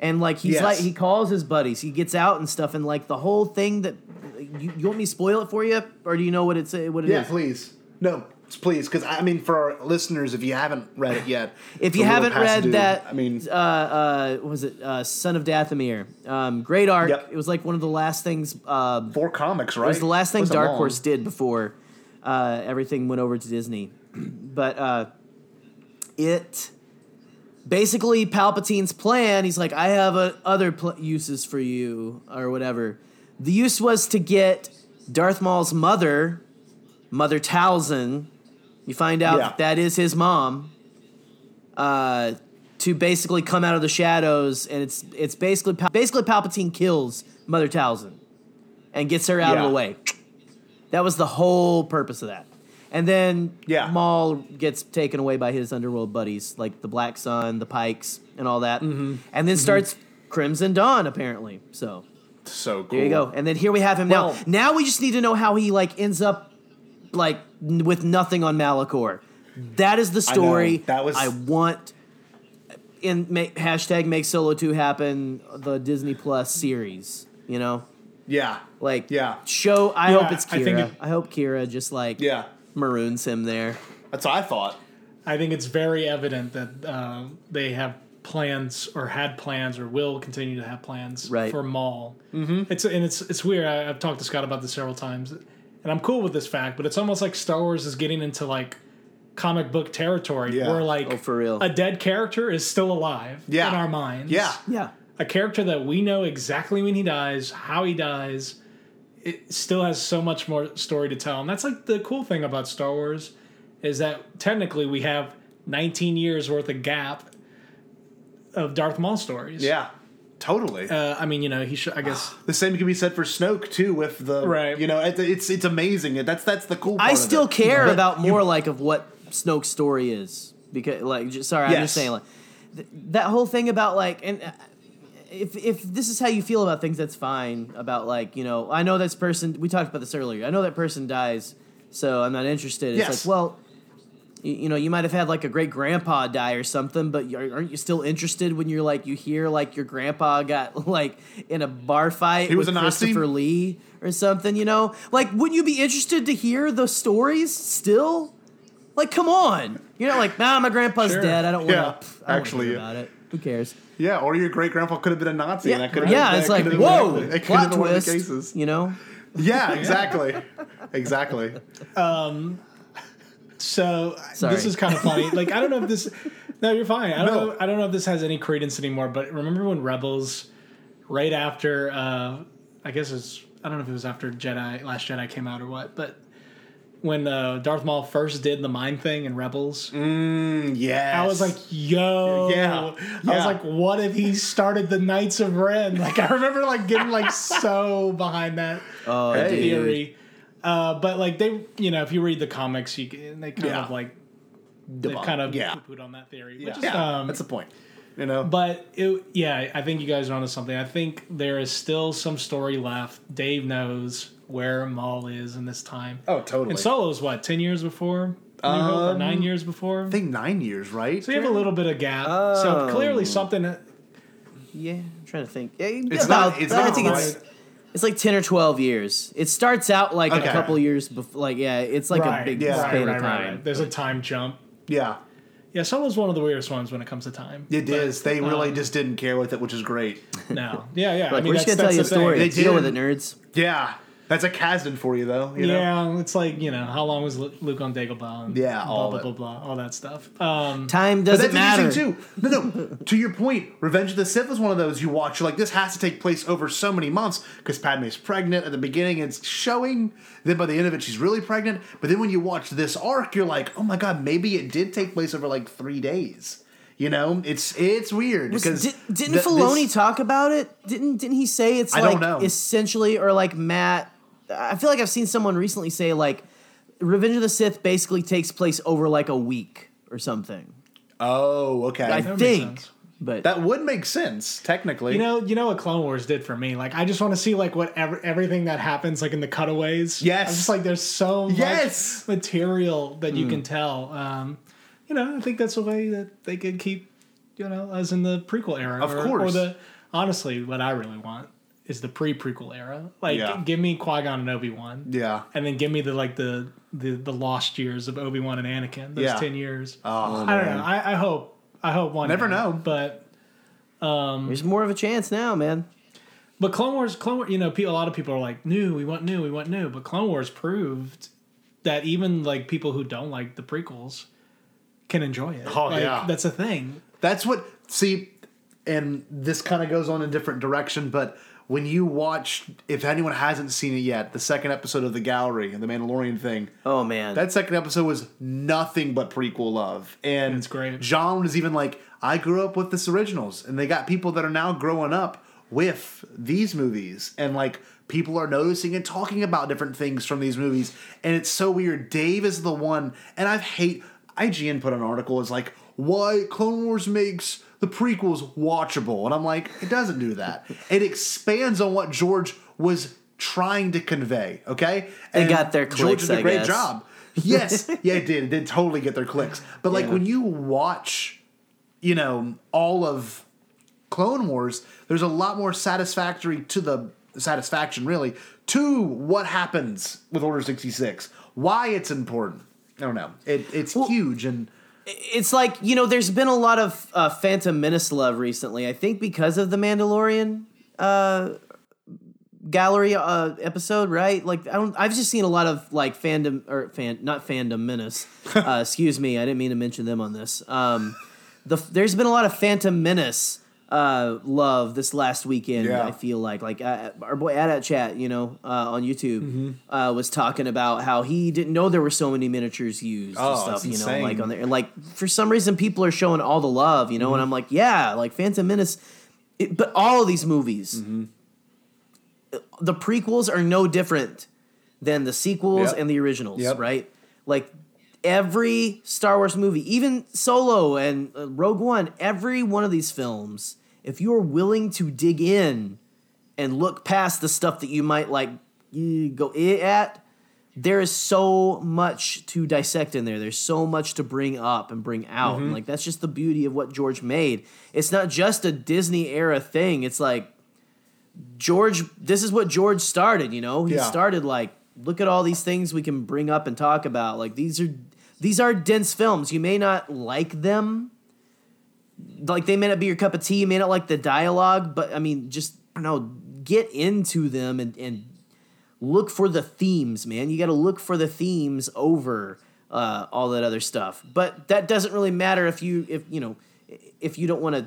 And like he's Yes. like he calls his buddies, he gets out and stuff, and like the whole thing that you, you want me to spoil it for you, or do you know what it's what it is? Yeah, please. No, please, because I mean, for our listeners, if you haven't read it yet, If you haven't read that, I mean, uh, uh, what was it uh, Son of Dathomir? Um, great arc. Yep. It was like one of the last things. Uh, four comics, right? it was the last thing Dark long. Horse did before uh, everything went over to Disney. but uh, it basically Palpatine's plan. He's like, I have uh, other pl- uses for you, or whatever. The use was to get Darth Maul's mother, Mother Talzin. You find out Yeah. that that is his mom. Uh, to basically come out of the shadows, and it's it's basically basically Palpatine kills Mother Talzin and gets her out of the way. That was the whole purpose of that. And then Yeah. Maul gets taken away by his underworld buddies, like the Black Sun, the Pikes, and all that. Mm-hmm. And then starts Crimson Dawn, apparently. So So cool. there you go. And then here we have him Well- now. Now we just need to know how he like ends up like n- with nothing on Malachor. That is the know. story. That was- I want. In make, hashtag make Solo two happen. The Disney Plus series. You know, Yeah. like Yeah. show. I Yeah, hope it's I Qi'ra. think I, it- hope Kira just like Yeah. maroons him there. That's what I thought. I think it's very evident that uh, they have plans or had plans or will continue to have plans Right. for Maul. Mm-hmm. It's and it's it's weird. I, I've talked to Scott about this several times, and I'm cool with this fact. But it's almost like Star Wars is getting into like comic book territory Yeah. where like Oh, for real. a dead character is still alive Yeah. in our minds. Yeah. Yeah. a character that we know exactly when he dies, how he dies. It still has so much more story to tell, and that's like the cool thing about Star Wars is that technically we have 19 years worth of gap of Darth Maul stories. Yeah. Totally. Uh, I mean, you know, he should. I guess. the same can be said for Snoke too. With the Right. you know, it, it's it's amazing. That's that's the cool. part I of still it. care But about more like of what Snoke's story is because like just, sorry I'm just saying like th- that whole thing about like and uh, if if this is how you feel about things that's fine about like you know I know this person we talked about this earlier I know that person dies so I'm not interested it's Yes. like well You, you know, you might have had like a great grandpa die or something, but aren't you still interested when you're like you hear like your grandpa got like in a bar fight He was with a Nazi? Christopher Lee or something? You know, like wouldn't you be interested to hear the stories still? Like, come on, you're not like, nah, my grandpa's Sure. dead. I don't want Yeah, to. actually, actually, yeah. about it. Who cares? Yeah, or your great grandpa could have been a Nazi. Yeah, and that could have yeah. been, It's like, whoa, been, it could have plot been one of the twist. cases. You know, Yeah, exactly, exactly. Um, So Sorry. this is kind of funny. Like I don't know if this. No, you're fine. I don't No. know. I don't know if this has any credence anymore. But remember when Rebels, right after, uh, I guess it's I don't know if it was after Jedi Last Jedi came out or what, but when uh, Darth Maul first did the mind thing in Rebels, Mm, yes. I was like, "Yo!" Yeah. I was like, "What if he started the Knights of Ren?" Like I remember like getting like so behind that oh, Hey. dude. Theory. Uh, but like they, you know, if you read the comics, you can, they kind Yeah. of like they kind of Yeah. poo-pooed on that theory. yeah, is, yeah, um, that's the point. You know, but it, yeah, I think you guys are onto something. I think there is still some story left. Dave knows where Maul is in this time. oh, totally. And Solo's what ten years before New Hope, or Um, nine years before. I think nine years, right? so you have a little bit of gap. so Oh. clearly something. Yeah, I'm trying to think. Yeah, It's about, not- it's I not think right. it's it's like ten or twelve years. It starts out like Okay. a couple years before. Like yeah, it's like right, a big yeah. span right, of time. right, right. There's a time jump. Yeah, Yeah, Solo's one of the weirdest ones when it comes to time. it But, is. They really um, just didn't care with it, which is great. No. Yeah, yeah. I mean, we're just that's, gonna tell you a the story. They Deal with it, nerds. Yeah, that's a Kasdan for you, though. You know? yeah, it's like you know how long was Luke on Dagobah? And Yeah, blah all blah of blah blah, all that stuff. Um, Time doesn't that's matter. interesting too. No, no. to your point, Revenge of the Sith was one of those you watch. You're like, this has to take place over so many months because Padme's pregnant at the beginning. It's showing. Then by the end of it, she's really pregnant. But then when you watch this arc, you're like, oh my god, maybe it did take place over like three days. You know, it's it's weird because did, didn't th- Filoni this- talk about it? Didn't didn't he say it's I like don't know. essentially or like Matt? I feel like I've seen someone recently say like Revenge of the Sith basically takes place over like a week or something. Oh, okay. I That think, but that would make sense technically. you know, you know what Clone Wars did for me. Like, I just want to see like what ever, everything that happens like in the cutaways. Yes. I'm just like there's so much Yes. material that you can tell. Um, you know, I think that's a way that they could keep, you know, as in the prequel era. Of or, course. Or the honestly, what I really want is the pre prequel era. Like, Yeah. give me Qui Gon and Obi Wan. yeah. and then give me the like the the, the lost years of Obi Wan and Anakin. Those Yeah. ten years. Oh, I don't know. I, I hope. I hope one. Never day. know. But um, there's more of a chance now, man. but Clone Wars, Clone Wars. You know, a lot of people are like, new. We want new. We want new. But Clone Wars proved that even like people who don't like the prequels can enjoy it. Oh, Like, yeah. that's a thing. That's what see, and this kind of goes on a different direction, but when you watch, if anyone hasn't seen it yet, the second episode of the gallery and the Mandalorian thing, Oh man, that second episode was nothing but prequel love, and It's great. John was even like, "I grew up with this originals," and they got people that are now growing up with these movies, and like people are noticing and talking about different things from these movies, and it's so weird. Dave is the one, and I hate. IGN put an article is like, "Why Clone Wars makes." The prequels watchable, and I'm like, it doesn't do that. It expands on what George was trying to convey. Okay, They and got their George did a I great guess. job. Yes, yeah, it did. It did totally get their clicks. But like Yeah. when you watch, you know, all of Clone Wars, there's a lot more satisfactory to the satisfaction, really, to what happens with Order sixty six. Why it's important. I don't know. It, it's huge and it's like you know, there's been a lot of uh, Phantom Menace love recently. I think because of the Mandalorian uh, gallery uh, episode, right? Like I don't, I've just seen a lot of like fandom or fan, not fandom menace. uh, excuse me, I didn't mean to mention them on this. Um, the there's been a lot of Phantom Menace uh, love this last weekend. Yeah. I feel like like uh, our boy Adat Chat, you know, uh, on YouTube, Mm-hmm. uh, was talking about how he didn't know there were so many miniatures used and Oh, stuff. it's You know, insane. like on there, and like for some reason people are showing all the love. You know, Mm-hmm. and I'm like, yeah, like Phantom Menace. It, but all of these movies, Mm-hmm. the prequels are no different than the sequels Yep. and the originals, Yep. right? Like every Star Wars movie, even Solo and uh, Rogue One, every one of these films, if you're willing to dig in and look past the stuff that you might like go eh at, there is so much to dissect in there. There's so much to bring up and bring out. Mm-hmm. And like that's just the beauty of what George made. It's not just a Disney era thing. It's like George this is what George started, you know? He Yeah. started like look at all these things we can bring up and talk about. Like these are these are dense films. You may not like them. Like they may not be your cup of tea, you may not like the dialogue, but I mean just I don't know, get into them and, and look for the themes, man. You got to look for the themes over uh, all that other stuff. But that doesn't really matter if you if you know if you don't want to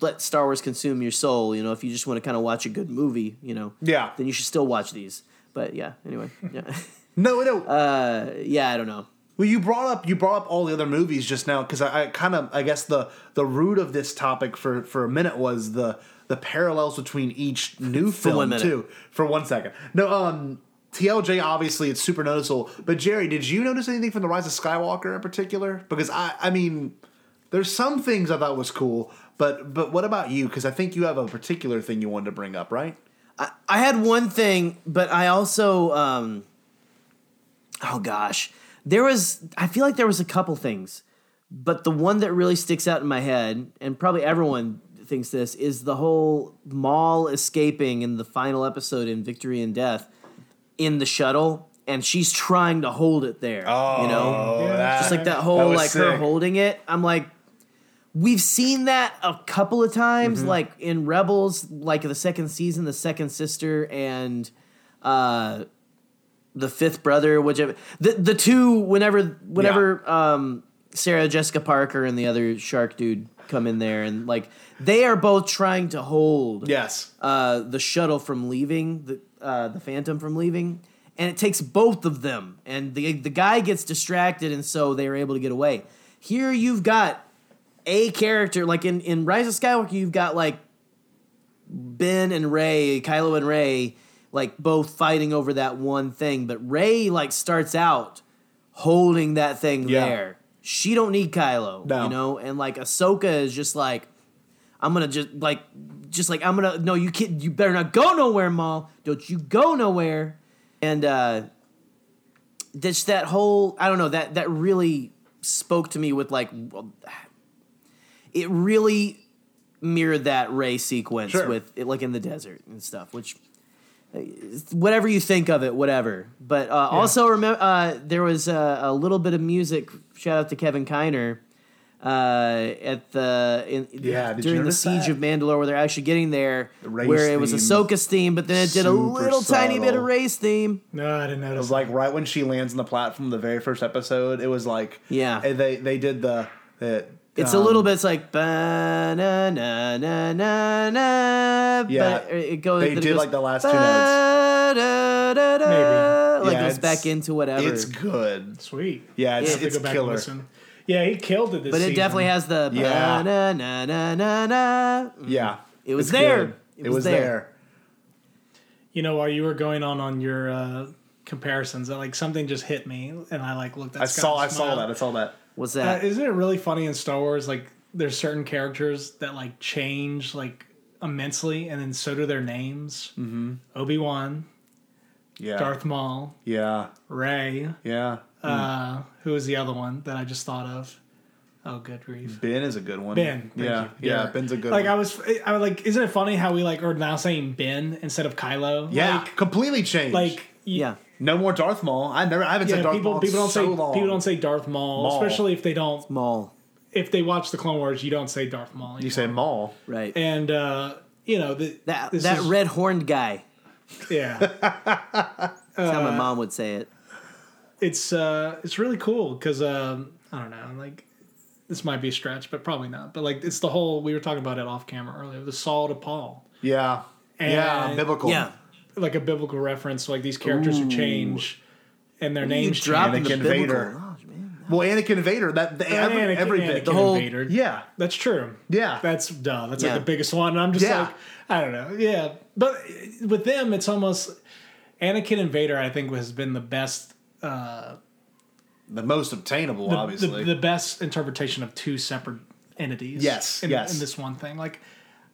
let Star Wars consume your soul. You know, if you just want to kind of watch a good movie, you know, Yeah. then you should still watch these. But yeah, anyway, yeah, No, no. uh, yeah, I don't know. Well, you brought up you brought up all the other movies just now because I, I kind of I guess the the root of this topic for for a minute was the the parallels between each new film too. For one second, no, um, TLJ obviously it's super noticeable. But Gerry, did you notice anything from the Rise of Skywalker in particular? Because I I mean, there's some things I thought was cool, but but what about you? Because I think you have a particular thing you wanted to bring up, right? I, I had one thing, but I also, um, oh gosh, there was. I feel like there was a couple things, but the one that really sticks out in my head, and probably everyone thinks this, is the whole Maul escaping in the final episode in Victory and Death in the shuttle, and she's trying to hold it there. you know, Yeah. just like that whole Oh, was like her holding it. I'm like, we've seen that a couple of times, Mm-hmm. like in Rebels, like the second season, the second sister and uh, the fifth brother, whichever the the two whenever whenever um, Sarah Jessica Parker and the other shark dude come in there and like they are both trying to hold Yes. uh, the shuttle from leaving, the uh, the Phantom from leaving, and it takes both of them, and the the guy gets distracted, and so they are able to get away. Here you've got a character like in in Rise of Skywalker, you've got like Ben and Rey, Kylo and Rey, like both fighting over that one thing, but Rey like starts out holding that thing Yeah. there. She don't need Kylo, No. you know, and like Ahsoka is just like, I'm gonna just like, just like I'm gonna no, you kid, you better not go nowhere, Maul. Don't you go nowhere. And uh, just that whole, I don't know, that that really spoke to me with like, well, it really mirrored that Rey sequence Sure. with it, like in the desert and stuff, which whatever you think of it, whatever. But uh, also remember, uh, there was a, a little bit of music. Shout out to Kevin Kiner uh, at the in, Yeah, during the siege that? of Mandalore, where they're actually getting there, Rey's where it was theme. Ahsoka's theme, but then it did a Super little tiny bit of subtle. Rey's theme. No, I didn't notice. It notice. was like right when she lands on the platform, the very first episode. It was like Yeah. they they did the the. It's a um, little bit. It's like ba na na na na na. Yeah, but it goes. they then did, goes, like, the last two ba, da, da, da, Maybe. Like Yeah, goes back into whatever. It's good. Sweet. Yeah, it's Yeah. Have to it's go back and killer. Yeah, he killed it this but it season. definitely has the ba, Yeah. na na na na na. Yeah, It was It's there. It It, was was there. there. You know, while you were going on on your uh, comparisons, that like something just hit me, and I like looked at. I Scott saw and I saw that. I saw that. What's Uh, that? isn't it really funny in Star Wars? Like, there's certain characters that like change like immensely, and then so do their names. Mm-hmm. Obi Wan, Yeah. Darth Maul, Yeah. Rey. Yeah. Uh, who was the other one that I just thought of? Oh, good grief. Ben is a good one. Ben. thank Yeah. Yeah. Ben's a good Like one. Like, I was, I was like, isn't it funny how we like are now saying Ben instead of Kylo? yeah. Like, completely changed. like yeah. No more Darth Maul. I never. I haven't Yeah, said Darth people Maul. in people don't so say long. people don't say Darth Maul, Maul. especially if they don't Maul. if they watch the Clone Wars. You don't say Darth Maul. You say anymore. Maul. Right. and uh, you know the, that this that is- red horned guy. Yeah, That's how Uh, my mom would say it. it's uh, it's really cool because um, I don't know, like this might be a stretch, but probably not. But like it's the whole we were talking about it off camera earlier, the Saul to Paul, Yeah. yeah. Biblical. Yeah. Like a biblical reference. Like these characters who change and their names dropped change. the Anakin biblical. Vader. knowledge, man. Well, Anakin Vader. That they, every, Anakin- every Anakin. The whole- Vader. Yeah. That's true. Yeah. That's duh. That's Yeah. like the biggest one. And I'm just Yeah. like, I don't know. Yeah. But with them, it's almost Anakin and Vader, I think, has been the best uh The most obtainable, the, obviously. the, the best interpretation of two separate entities. Yes, In, yes. in this one thing. Like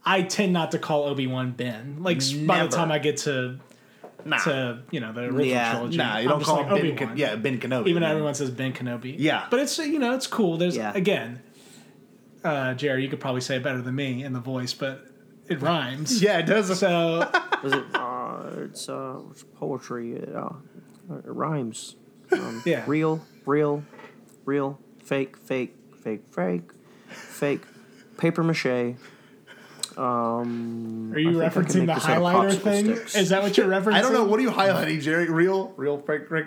I tend not to call Obi Wan Ben. Like s- by the time I get to Nah. to you know the original Yeah. trilogy. Nah, you I'm don't call like Ben. Obi-Wan. Ken- yeah, Ben Kenobi. Even man. everyone says Ben Kenobi. Yeah. but it's you know it's cool. There's Yeah. again, uh, Gerry, you could probably say it better than me in the voice, but it rhymes. Yeah, it does. So Was it? Uh, it's uh, poetry. It, uh, it rhymes. Um, Yeah. Real, real, real, fake, fake, fake, fake, fake, paper mache. Um, are you I think I can referencing the this out of highlighter thing? sticks. Is that what you're referencing? I don't know. What are you highlighting, Gerry? Real, real, fake, fake.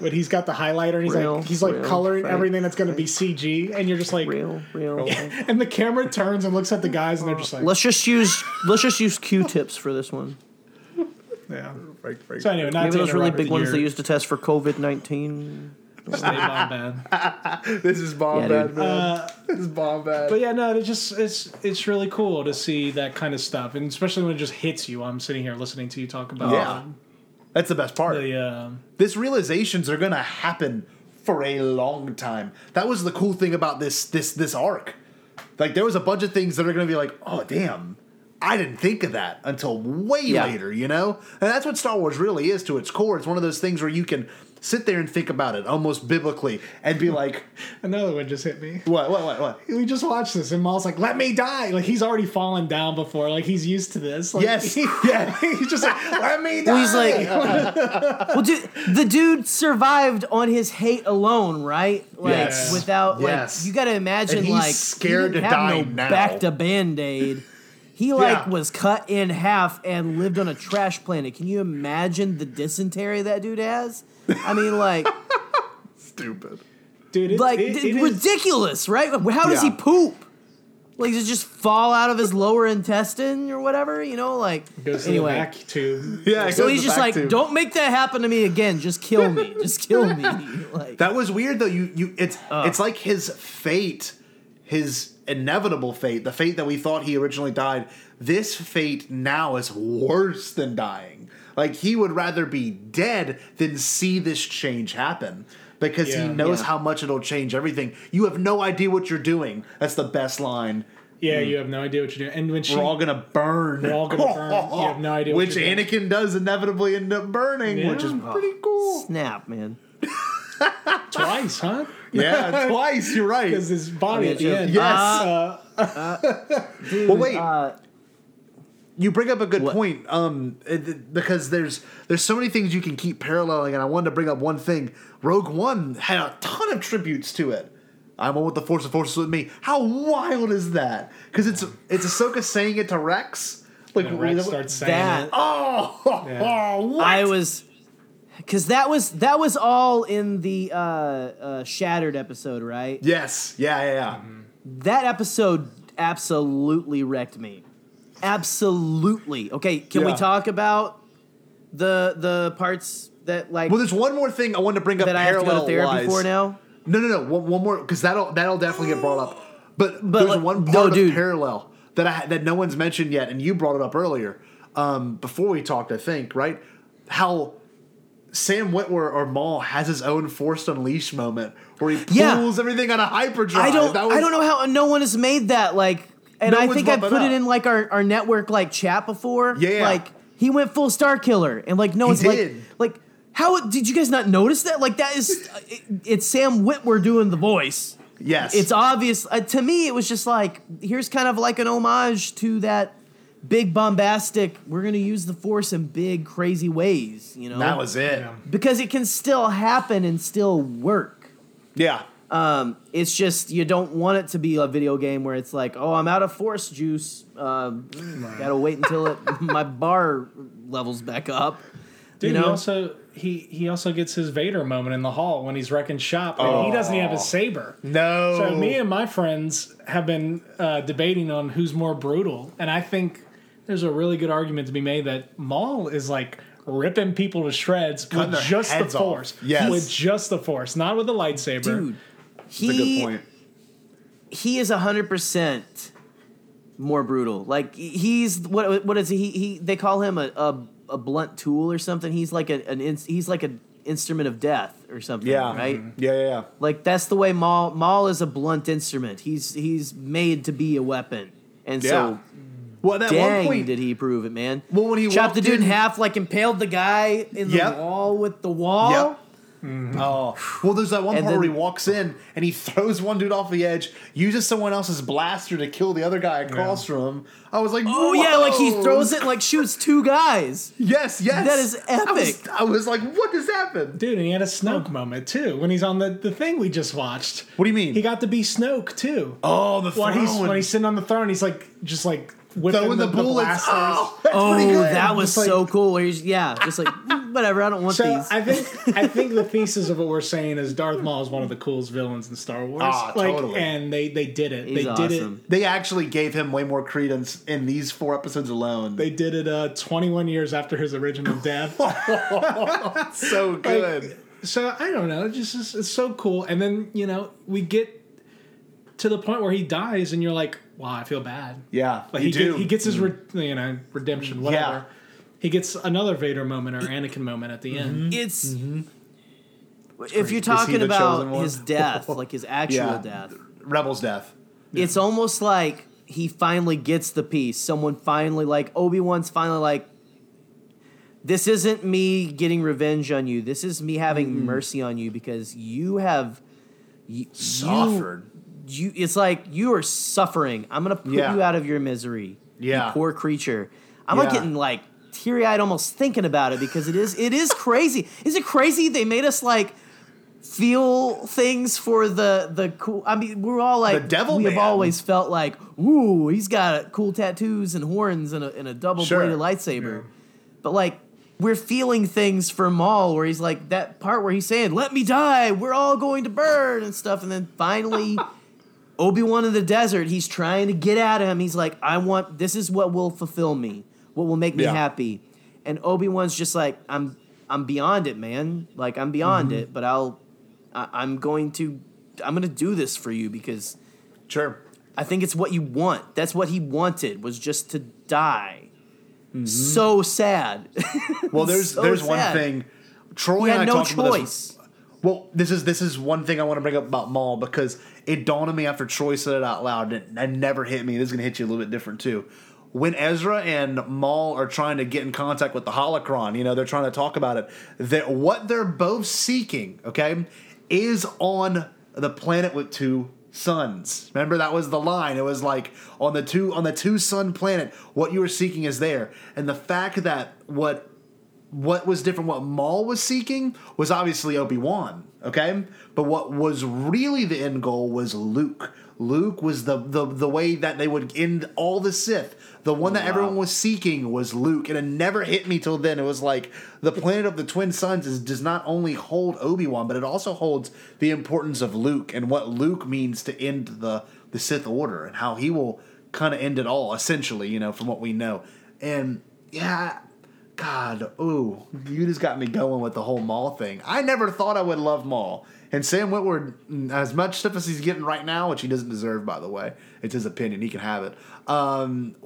But he's got the highlighter he's Real, like he's like real, coloring fake, everything that's going to be CG, and you're just like, real, real. and the camera turns and looks at the guys, and they're just like, Let's just use let's just use Q-tips for this one. yeah. Fake, fake. So anyway, not Maybe those really big ones they used to test for COVID nineteen. Stay bomb. This is bomb Yeah, bad, dude. man. this is Bombad. But yeah, no, it's just it's it's really cool to see that kind of stuff, and especially when it just hits you. I'm sitting here listening to you talk about yeah, that's the best part. the uh, this realizations are gonna happen for a long time. That was the cool thing about this this this arc. Like there was a bunch of things that are gonna be like, oh damn, I didn't think of that until way Yeah. later, you know? And that's what Star Wars really is to its core. It's one of those things where you can sit there and think about it almost biblically and be like, another one just hit me. what, what, what, what? We just watched this, and Maul's like, "Let me die!" Like he's already fallen down before. Like he's used to this. Like, Yes, yeah. he's just like, "Let me die." Well, he's like, uh, well, dude, the dude survived on his hate alone, right? Like, Yes. without like, Yes. you got to imagine he's like scared he to didn't have die no now. Back to band aid. He like Yeah. was cut in half and lived on a trash planet. Can you imagine the dysentery that dude has? I mean, like, Stupid. dude, it, like it- d- it is- ridiculous, right? How does he poop? Like, does it just fall out of his lower intestine or whatever? You know, like goes to anyway. the back tube. Yeah, it So goes he's just back like, to- don't make that happen to me again. Just kill me. Just kill me. Like, That was weird though. You you it's it's like his fate, his inevitable fate, the fate that we thought he originally died. This fate now is worse than dying. Like he would rather be dead than see this change happen. Because he knows Yeah. how much it'll change everything. You have no idea what you're doing. That's the best line. Yeah, you have no idea what you're doing. And when she, We're all gonna burn. We're all gonna burn. You have no idea what Which you're doing. Anakin does inevitably end up burning, which is pretty cool. snap, man. twice, huh? Yeah, twice. You're right. Because his body I at the end. Yes. Uh, Dude, Well, wait. Uh, you bring up a good What? point um it- because there's there's so many things you can keep paralleling and i wanted to bring up one thing rogue one had a ton of tributes to it i'm one with the force the force is with me how wild is that because it's it's ahsoka saying it to rex like and Rex starts saying that- it. oh, Yeah. oh what? I was, because that was that was all in the uh, uh, Shattered episode, right? yes yeah yeah yeah That episode absolutely wrecked me. Absolutely. Okay, can we Yeah. talk about the the parts that like well there's one more thing i wanted to bring up that I have to go to therapy wise. for now? No, no, no. One, one more because that'll that'll definitely get brought up. But, But, there's like, one no, part of dude. parallel that I that no one's mentioned yet, and you brought it up earlier um, before we talked. I think right how Sam Witwer or Maul has his own Force Unleashed moment where he pulls Yeah. everything on a hyperdrive. I don't. That was- I don't know how no one has made that. Like, and No I think I put that it in like our, our network like chat before. Yeah. Like he went full Star Killer, and like no one's did. like like how did you guys not notice that? Like that is it, it's Sam Witwer doing the voice. Yes, It's obvious uh, to me. It was just like here's kind of like an homage to that big bombastic. We're gonna use the Force in big crazy ways. You know that was it. Yeah. because it can still happen and still work. Yeah. Um, it's just you don't want it to be a video game where it's like, oh, I'm out of force juice. Um, gotta wait until it my bar levels back up. Dude, you he also he he also gets his Vader moment in the hall when he's wrecking shop, and he doesn't even have his saber. No. So me and my friends have been uh, debating on who's more brutal, and I think there's a really good argument to be made that Maul is like ripping people to shreds Cutting with just the heads off. force. Yes. with just the force, not with the lightsaber. dude, That's a good he point. he is hundred percent more brutal. Like he's what what is he? He they call him a a, a blunt tool or something. He's like a, an ins- he's like an instrument of death or something. Yeah. right. Mm-hmm. Yeah, yeah, yeah. Like that's the way Maul Maul is a blunt instrument. He's he's made to be a weapon, and Yeah. so Well, at one dang point- did he prove it, man. Well, when he chopped the dude in in- half, like impaled the guy in the Yep. wall with the wall. Yep. Mm-hmm. Oh, well, there's that one And part where he walks in and he throws one dude off the edge, uses someone else's blaster to kill the other guy across from him. I was like, Oh yeah, like he throws it and like shoots two guys. Yes, yes. That is I was, epic. I was like, what just happened? Dude, and he had a Snoke moment too when he's on the, the thing we just watched. What do you mean? He got to be Snoke too. Oh, the when he's throne. when he's sitting on the throne, he's like just like whipping throwing the, the, the bullets. blasters. Oh, that's Oh, that was Just like- so cool. Where he's yeah, just like "Mm, whatever. I don't want So these. I think I think the thesis of what we're saying is Darth Maul is one of the coolest villains in Star Wars. Ah, like, totally. And they they did it. He's they awesome. did it. They actually gave him way more credence in these four episodes alone. They did it uh, 21 years after his original death. so good. so I don't know, it's just it's, it's so cool. And then you know we get to the point where he dies, and you're like, wow, I feel bad. yeah, Like you he, do. get- he gets his mm-hmm. re- you know redemption, whatever. Yeah. He gets another Vader moment or Anakin moment at the end. Mm-hmm. Mm-hmm. it's Mm-hmm. if you're talking about his death, like his actual Yeah. death, Rebel's death. it's almost like he finally gets the piece. Someone finally like Obi Wan's finally like. This isn't me getting revenge on you. This is me having mercy on you because you have you, Suffered. You, it's like you are suffering. I'm gonna put Yeah. you out of your misery. Yeah. you poor creature. I'm like getting like teary eyed almost thinking about it because it is it is crazy. is it crazy they made us like feel things for the the cool? I mean, we're all like The devil We have always felt like, ooh, he's got cool tattoos and horns and a, and a double Sure. bladed lightsaber. But like. We're feeling things for Maul where he's like that part where he's saying, "Let me die. We're all going to burn" and stuff, and then finally Obi Wan in the desert, he's trying to get at him. He's like, I want this is what will fulfill me, what will make me Yeah. happy. And Obi Wan's just like, I'm I'm beyond it, man. Like I'm beyond Mm-hmm. it, but I'll I, I'm going to I'm gonna do this for you because Sure. I think it's what you want. That's what he wanted was just to die. So sad. Well, there's So there's sad. one thing. Troy he and I had no talked about this. choice. Well, this is this is one thing I want to bring up about Maul because it dawned on me after Troy said it out loud, and it never hit me. This is gonna hit you a little bit different too. When Ezra and Maul are trying to get in contact with the holocron, you know, they're trying to talk about it. That what they're both seeking, okay, is on the planet with two suns. Remember that was the line. It was like on the two on the two sun planet, what you were seeking is there. And the fact that what what was different, what Maul was seeking was obviously Obi Wan, okay? But what was really the end goal was Luke. Luke was the, the the way that they would end all the Sith. The one that everyone was seeking was Luke, and it never hit me till then. It was like the planet of the twin suns is, does not only hold Obi Wan, but it also holds the importance of Luke and what Luke means to end the the Sith Order and how he will kind of end it all, essentially. You know, from what we know, and yeah, God, ooh, you just got me going with the whole Maul thing. I never thought I would love Maul. And Sam Witwer, as much stuff as he's getting right now, which he doesn't deserve, by the way, it's his opinion. He can have it. Um,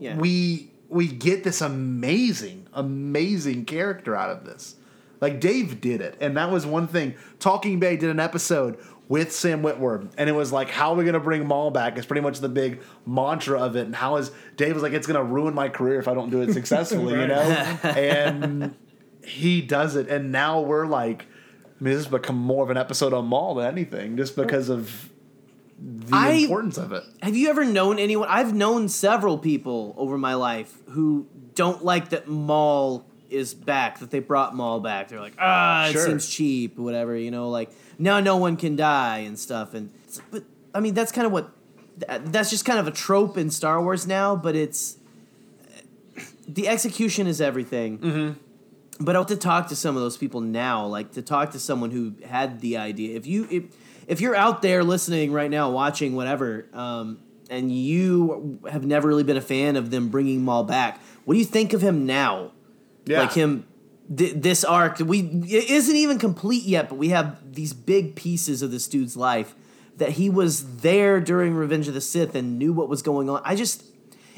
Yeah. We we get this amazing, amazing character out of this. Like Dave did it, and that was one thing. Talking Bay did an episode with Sam Witwer, and it was like, "How are we going to bring Maul back?" It's pretty much the big mantra of it. And how is Dave was like, "It's going to ruin my career if I don't do it successfully," you know. and he does it, and now we're like, I mean, this has become more of an episode on Maul than anything, just because of the I- importance of it. Have you ever known anyone? I've known several people over my life who don't like that Maul is back, that they brought Maul back. They're like, ah, it Sure. seems cheap, whatever, you know, like now no one can die and stuff. And but I mean, that's kind of what that's just kind of a trope in Star Wars now. But it's the execution is everything. Mm-hmm. But I want to talk to some of those people now, like to talk to someone who had the idea. If you if, if you're out there listening right now, watching whatever, um, and you have never really been a fan of them bringing Maul back, what do you think of him now? Yeah. Like him, this arc we it isn't even complete yet, but we have these big pieces of this dude's life that he was there during Revenge of the Sith and knew what was going on. I just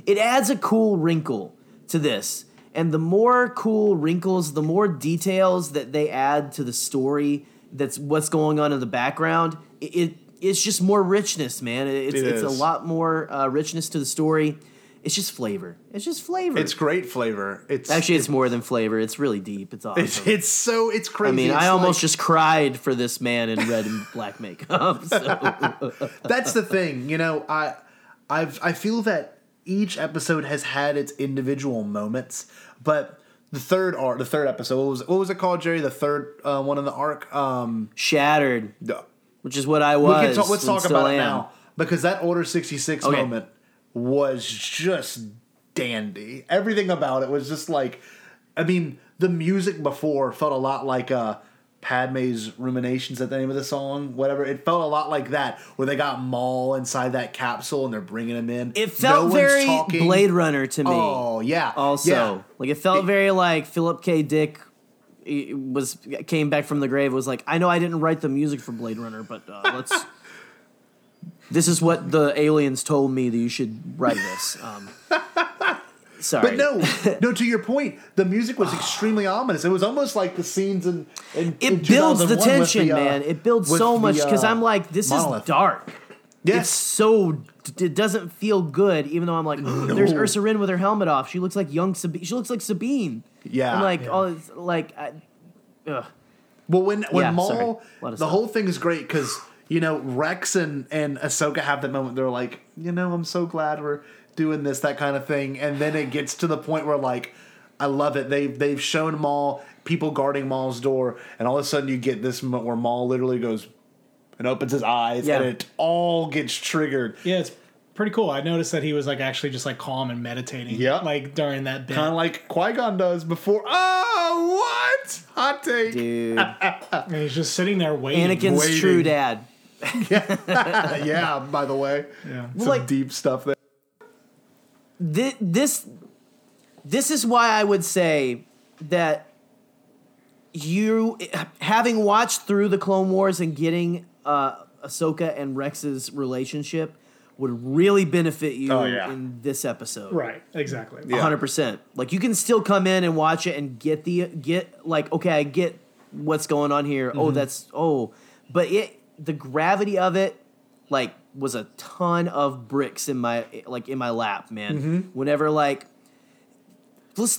it adds a cool wrinkle to this. And the more cool wrinkles, the more details that they add to the story, that's what's going on in the background. It, it it's just more richness, man. It- It's It it's a lot more uh, richness to the story, It's just flavor. It's just flavor. It's great flavor. It's Actually, it's more than flavor. It's really deep. It's awesome. it's, it's so it's crazy. I mean, It's I almost like- just cried for this man in red and black makeup. So. that's the thing. You know, I I've I feel that each episode has had its individual moments, but the third arc, the third episode, what was what was it called, Gerry? The third uh, one in the arc. Um, Shattered, which is what I we was. can talk, let's talk about it now because that Order sixty six Okay. moment was just dandy. Everything about it was just like, I mean, the music before felt a lot like uh, Padme's ruminations at the name of the song, whatever. It felt a lot like that, where they got Maul inside that capsule and they're bringing him in. It felt one's very. Blade Runner to me. Oh yeah, also, yeah. like it felt It- very like Philip K. Dick was came back from the grave. Was like, I know I didn't write the music for Blade Runner, but uh, let's. This is what the aliens told me that you should write this. Um, sorry, But no, no. To your point, the music was extremely ominous. It was almost like the scenes in. in in it builds the tension, the, uh, man. It builds so much because uh, I'm like, this monolith. is dark. Yes. It's so it doesn't feel good, even though I'm like, there's Ursa Wren with her helmet off. She looks like young Sabine. She looks like Sabine. Yeah. I'm like, Yeah. oh, it's like, I, ugh. Well, when when Yeah, Maul, sorry. Let us the know. whole thing is great because you know Rex and and Ahsoka have that moment. They're like, you know, I'm so glad we're doing this, that kind of thing. And then it gets to the point where like, I love it. They've they've shown Maul people guarding Maul's door, and all of a sudden you get this moment where Maul literally goes and opens his eyes, Yeah. and it all gets triggered. Yeah, it's pretty cool. I noticed that he was like actually just like calm and meditating. Yeah. like during that bit. Kind of like Qui Gon does before. Oh, what hot take? dude. and he's just sitting there waiting. Anakin's waiting. true dad. Yeah. yeah. By the way, Yeah. some Like- deep stuff there. Thi- This, this is why I would say that you, having watched through the Clone Wars and getting uh, Ahsoka and Rex's relationship, would really benefit you Oh, yeah. in this episode. Right. Exactly. Yeah. hundred percent. Like you can still come in and watch it and get the get like okay, I get what's going on here. Oh, Mm-hmm. that's oh, but it the gravity of it like was a ton of bricks in my like in my lap, man. Mm-hmm. Whenever like let's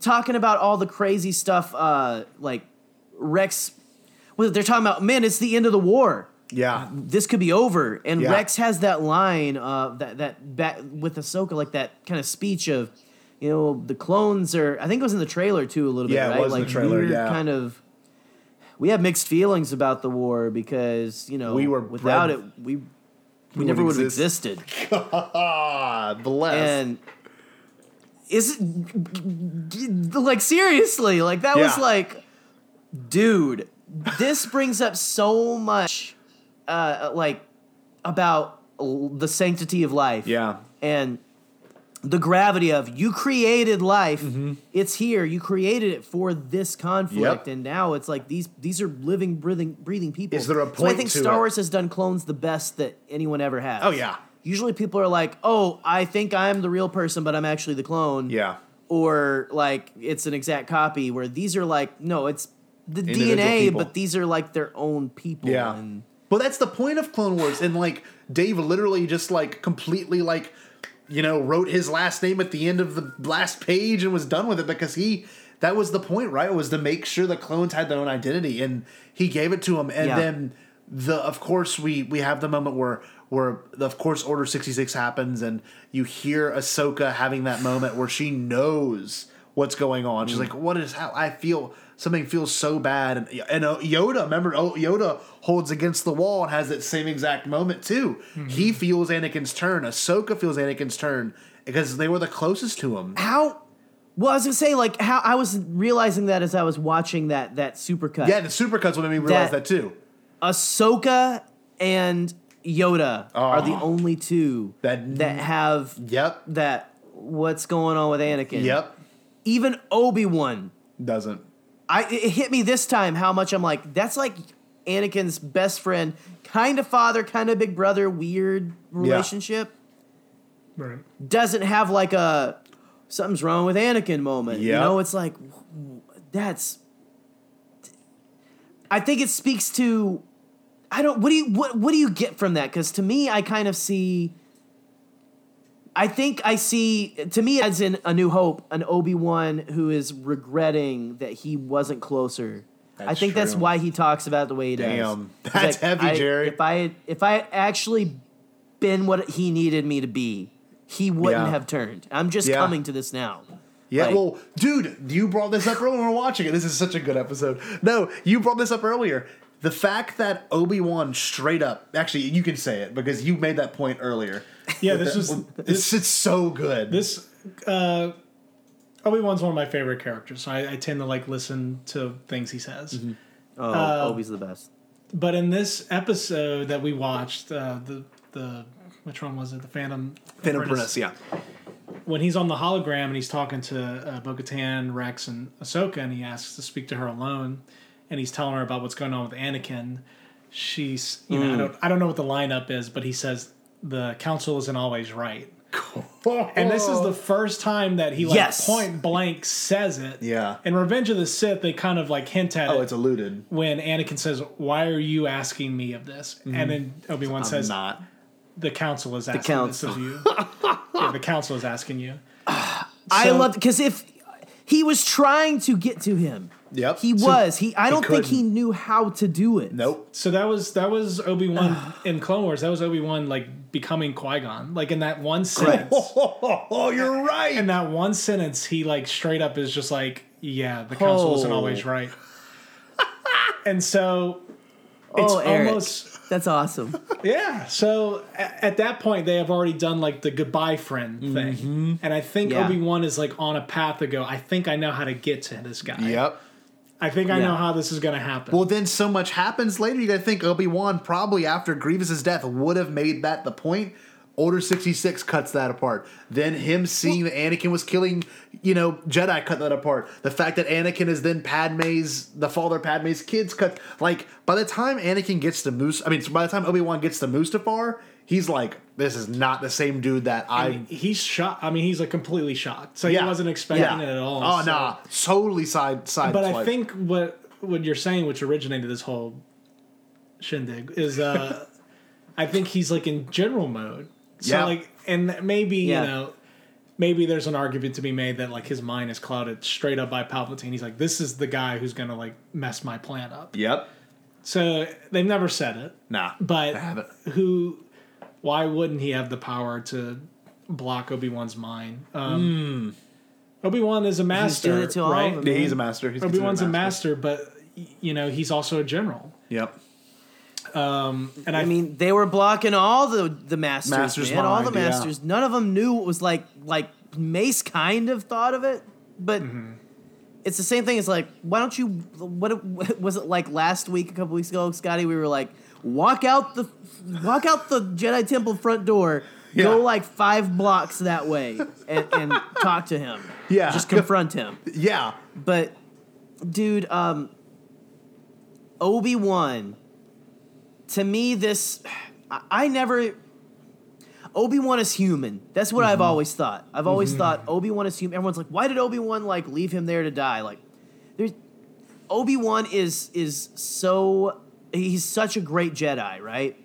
talking about all the crazy stuff, uh, like Rex. Well, they're talking about man, it's the end of the war Yeah. this could be over. And Yeah. Rex has that line, uh, that that back with Ahsoka, like that kind of speech of, you know, the clones are. I think it was in the trailer too, a little Yeah, it bit, right? was like trailer, yeah. kind of. We have mixed feelings about the war because you know We were without it we we, never would have exist. existed. Ah, bless. And is it like seriously like that was like, dude, this brings up so much, uh, like about the sanctity of life. yeah. and the gravity of you created life. Mm-hmm. It's here. You created it for this conflict, Yep. and now it's like these these are living, breathing, breathing people. Is there a So I think Star it? Wars has done clones the best that anyone ever has. Oh, yeah. Usually people are like, "Oh, I think I'm the real person, but I'm actually the clone." Yeah. Or like it's an exact copy. Where these are like, no, it's the Individual DNA, people. but these are like their own people. Yeah. And Well, that's the point of Clone Wars. And like Dave literally just like completely like you know wrote his last name at the end of the last page and was done with it because he that was the point, right? Was to make sure the clones had their own identity and he gave it to them and Yeah. then the of course we we have the moment where where of course Order 66 happens and you hear Ahsoka having that moment where she knows what's going on. Mm. She's like, "What is how I feel something feels so bad." And and uh, Yoda, remember oh, Yoda holds against the wall and has that same exact moment too. Mm-hmm. He feels Anakin's turn. Ahsoka feels Anakin's turn because they were the closest to him. how? Well, I was gonna say like how I was realizing that as I was watching that that supercut. Yeah, the supercuts would make me realize That- that, too. Ahsoka and Yoda are the Oh. only two That- that have Yep. that what's going on with Anakin. Yep. Even Obi Wan, Doesn't. I it hit me this time how much I'm like that's like Anakin's best friend, kind of father, kind of big brother, weird relationship. Right. Doesn't have like a something's wrong with Anakin moment. You know, it's like that's. I think it speaks to. I don't. What do you what What do you get from that? Because to me, I kind of see. I think I see to me as in A New Hope an Obi Wan who is regretting that he wasn't closer. I That's think that's why he talks about the way he does. Damn. That's heavy, I- Gerry. If I if I had actually been what he needed me to be, he wouldn't Yeah. have turned. I'm just Yeah. coming to this now. Yeah, Like- well, dude, you brought this up earlier when we were watching it. This is such a good episode. No, you brought this up earlier. The fact that Obi Wan straight up, actually, you can say it because you made that point earlier. Yeah, this is It's, it's so good. this uh Obi Wan's one of my favorite characters. So I, I tend to like listen to things he says. Oh, Uh, Obi's the best. But in this episode that we watched, uh, the the which one was it? The Phantom Phantom Apprentice, yeah. when he's on the hologram and he's talking to uh, Bo-Katan, Rex, and Ahsoka, and he asks to speak to her alone, and he's telling her about what's going on with Anakin. She's, you know, I mm. don't, I don't know what the lineup is, but he says the council isn't always right. Cool. And this is the first time that he like Yes. point blank says it. Yeah. In Revenge of the Sith, they kind of like hint at Oh, it it's alluded. when Anakin says, "Why are you asking me of this?" Mm-hmm. And then Obi Wan says, not. "The council is asking council. this of you." yeah, the council is asking you. I So- love because if he was trying to get to him, Yep. he So was. He I don't think he knew how to do it. Nope. So that was that was Obi Wan in Clone Wars. That was Obi Wan like becoming Qui Gon. Like in that one sentence. Oh, you're right. In that one sentence, he like straight up is just like, "Yeah, the council isn't Oh. always right." and so oh, it's oh, Eric, almost that's awesome. yeah. So a- at that point, they have already done like the goodbye friend thing, mm-hmm. and I think Yeah. Obi Wan is like on a path to go. I think I know how to get to this guy. Yep. I think I Yeah. know how this is going to happen. Well, then so much happens later. You got to think Obi Wan probably after Grievous's death would have made that the point. Order sixty six cuts that apart. Then him seeing that Anakin was killing, you know, Jedi cut that apart. The fact that Anakin is then Padme's the father of Padme's kids cut. Like by the time Anakin gets to Moose, I mean, by the time Obi Wan gets to Mustafar, he's like, this is not the same dude that I. I mean, he's shocked. I mean, he's like completely shocked. So yeah, he wasn't expecting Yeah. it at all. Oh so- nah, totally side side. But I think what what you're saying, which originated this whole shindig, is uh, I think he's like in general mode. So Yeah. like, and maybe Yeah. you know, maybe there's an argument to be made that like his mind is clouded straight up by Palpatine. He's like, this is the guy who's gonna like mess my plan up. Yep. So they've never said it, Nah. but I haven't. who? Why wouldn't he have the power to block Obi Wan's mind? Um, Obi Wan is a master, doing it to all of right? them. Yeah, he's a master. Obi Wan's a master, but you know he's also a general. Yep. And I, I mean, they were blocking all the the masters, Master's man. all the mind, yeah. masters. None of them knew what was like. Like Mace kind of thought of it, but it's the same thing. It's like, why don't you? What, what was it like last week? A couple weeks ago, Scotty. We were like, walk out the walk out the Jedi Temple front door. Go like five blocks that way and, and talk to him. Yeah. just confront him. Yeah. But, dude, um, Obi Wan. To me, this I, I never. Obi Wan is human. That's what I've always thought. I've always thought Obi Wan is human. Everyone's like, why did Obi Wan like leave him there to die? Like, there's Obi Wan is is so he's such a great Jedi, right?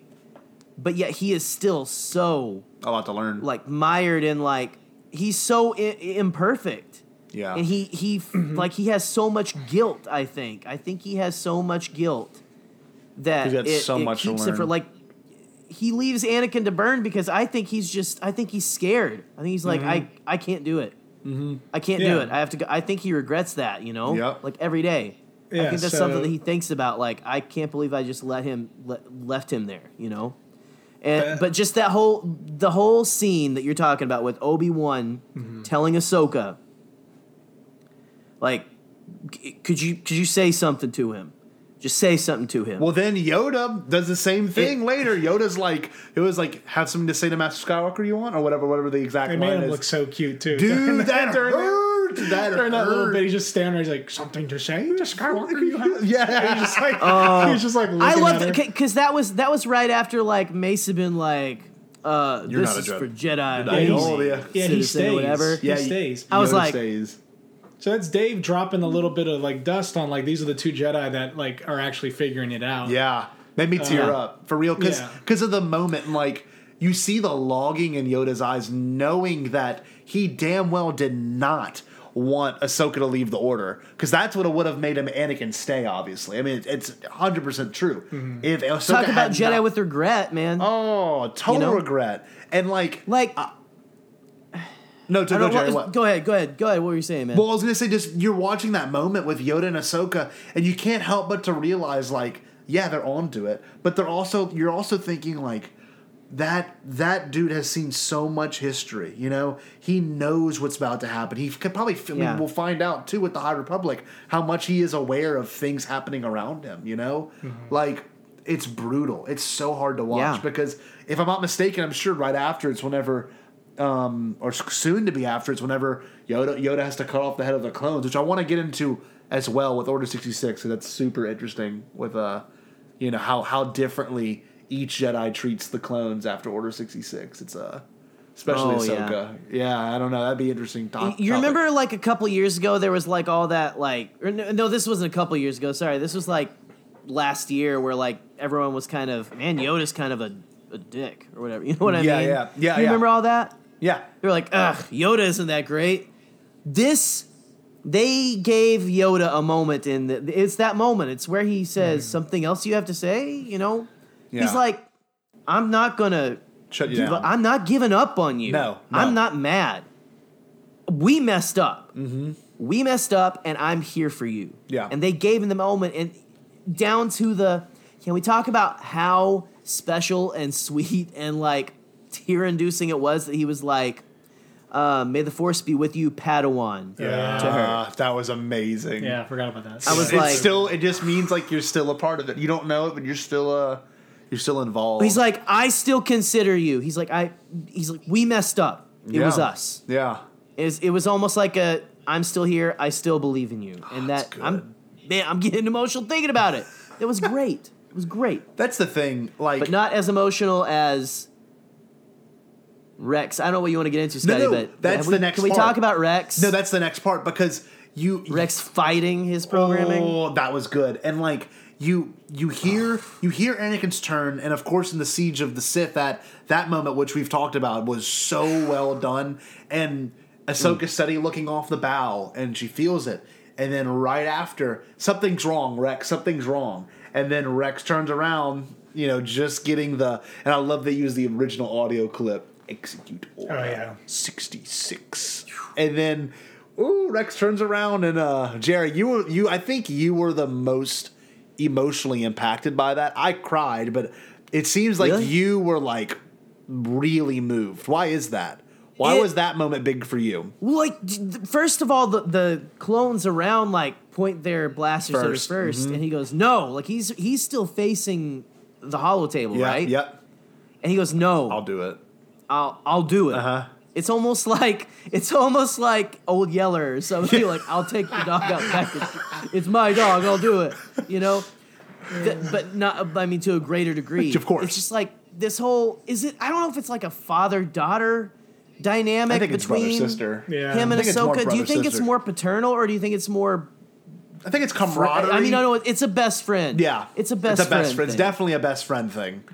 But yet he is still so A lot to learn. like mired in like he's so I- imperfect. Yeah. and he he like he has so much guilt i think. I think he has so much guilt that He's got it, so it much to keeps it for like he leaves anakin to burn because i think he's just i think he's scared. I think he's like mm-hmm. i i can't do it. Mm-hmm. I can't do it. I have to go i think he regrets that you know? Yep. like every day i think that's so- something that he thinks about like i can't believe i just let him le- left him there you know and Uh, but just that whole the whole scene that you're talking about with Obi-Wan Mm-hmm. telling Ahsoka like c- could you could you say something to him? Just say something to him. Well, then Yoda does the same thing later. Yoda's like, it was like, have something to say to Master Skywalker you want, or whatever, whatever the exact they line made him is. look so cute too. Dude, that during, hurt. That during that little bit, he's just standing there. He's like, something to say to Skywalker. You have? Yeah. He's just like, Oh. he's just like I at love her. because that was that was right after like Mace had been like, uh, You're this not a is Jedi. for Jedi. not only old, yeah. Yeah, he stays. whatever. He stays. I was Yoda like- stays. So that's Dave dropping a little bit of like dust on like these are the two Jedi that like are actually figuring it out. Yeah, made me tear Yeah. up for real because Yeah. of the moment. and, Like you see the logging in Yoda's eyes, knowing that he damn well did not want Ahsoka to leave the Order, because that's what would have made him Anakin stay. Obviously, I mean it- it's hundred percent true. Mm-hmm. If Ahsoka Talk about Jedi not- with regret, man. oh total You know? regret and like like, no to go Gerry, what? go ahead, go ahead, go ahead. What were you saying, man? Well, I was gonna say, just you're watching that moment with Yoda and Ahsoka, and you can't help but to realize, like, yeah, they're onto it, but they're also you're also thinking like that that dude has seen so much history. You know, he knows what's about to happen. He could probably I mean, Yeah. we'll find out too with the High Republic how much he is aware of things happening around him. You know, like. It's brutal. It's so hard to watch Yeah. because if I'm not mistaken, I'm sure right after it's whenever um, or soon to be after it's whenever Yoda Yoda has to cut off the head of the clones, which I want to get into as well with Order sixty six. So that's super interesting with uh, you know how how differently each Jedi treats the clones after Order sixty six. It's uh, especially Oh, Ahsoka. Yeah. I don't know. That'd be interesting. Top, you topic. remember like a couple years ago there was like all that like or no, no this wasn't a couple years ago sorry this was like last year where like everyone was kind of man yoda's kind of a, a dick or whatever you know what i mean? Yeah, mean yeah. Yeah, you yeah. remember all that Yeah. they're like ugh yoda isn't that great this they gave yoda a moment in the, it's that moment it's where he says something else you have to say you know Yeah. he's like i'm not gonna Shut you give down. I'm not giving up on you. No, no. I'm not mad. We messed up. Mm-hmm. We messed up, and I'm here for you. Yeah. And they gave him the moment, and down to the. Can we talk about how special and sweet and like tear-inducing it was that he was like, uh, "May the force be with you, Padawan." Yeah. To her. Ah, that was amazing. Yeah, I forgot about that. I was it's like- still. It just means like you're still a part of it. You don't know it, but you're still uh, you're still involved. He's like, "I still consider you." He's like, "I." He's like, "We messed up. It was us." Yeah. It was, it was almost like a I'm still here, I still believe in you. Oh, and that. I'm man, I'm getting emotional thinking about it. It was great. It was great. That's the thing. Like, But not as emotional as Rex. I don't know what you want to get into, No, Scotty, no, but that's have the next Can we part. talk about Rex? no, that's the next part because you Rex fighting his programming. Oh, that was good. And like you you hear you hear Anakin's turn, and of course in the siege of the Sith, that that moment which we've talked about was so well done. And Ahsoka steady looking off the bow, and she feels it. And then right after, something's wrong, Rex. Something's wrong. And then Rex turns around, you know, just getting the. And I love they use the original audio clip. Execute order Oh, yeah. 66. And then, ooh, Rex turns around and uh Gerry, you were you. I think you were the most emotionally impacted by that. I cried, but it seems like Really? you were like really moved. Why is that? Why It- was that moment big for you? Like first of all, the, the clones around like point their blasters at her First, mm-hmm. and he goes, "No!" Like he's he's still facing the holo table, Yeah, right? Yep. And he goes, "No, I'll do it. I'll I'll do it. Uh-huh. It's almost like it's almost like old Yeller or something. like I'll take the dog out back. It's, it's my dog. I'll do it. You know, Th- but not. I mean, to a greater degree. Of course. it's just like this whole. Is it? I don't know if it's like a father daughter dynamic I think it's brother between sister. Yeah. him I and think it's more Ahsoka. Do you brother, think it's sister. more paternal or do you think it's more? I think it's camaraderie. I mean, I know it's a best friend. Yeah, it's a best. It's a best friend. friend. It's thing. definitely a best friend thing.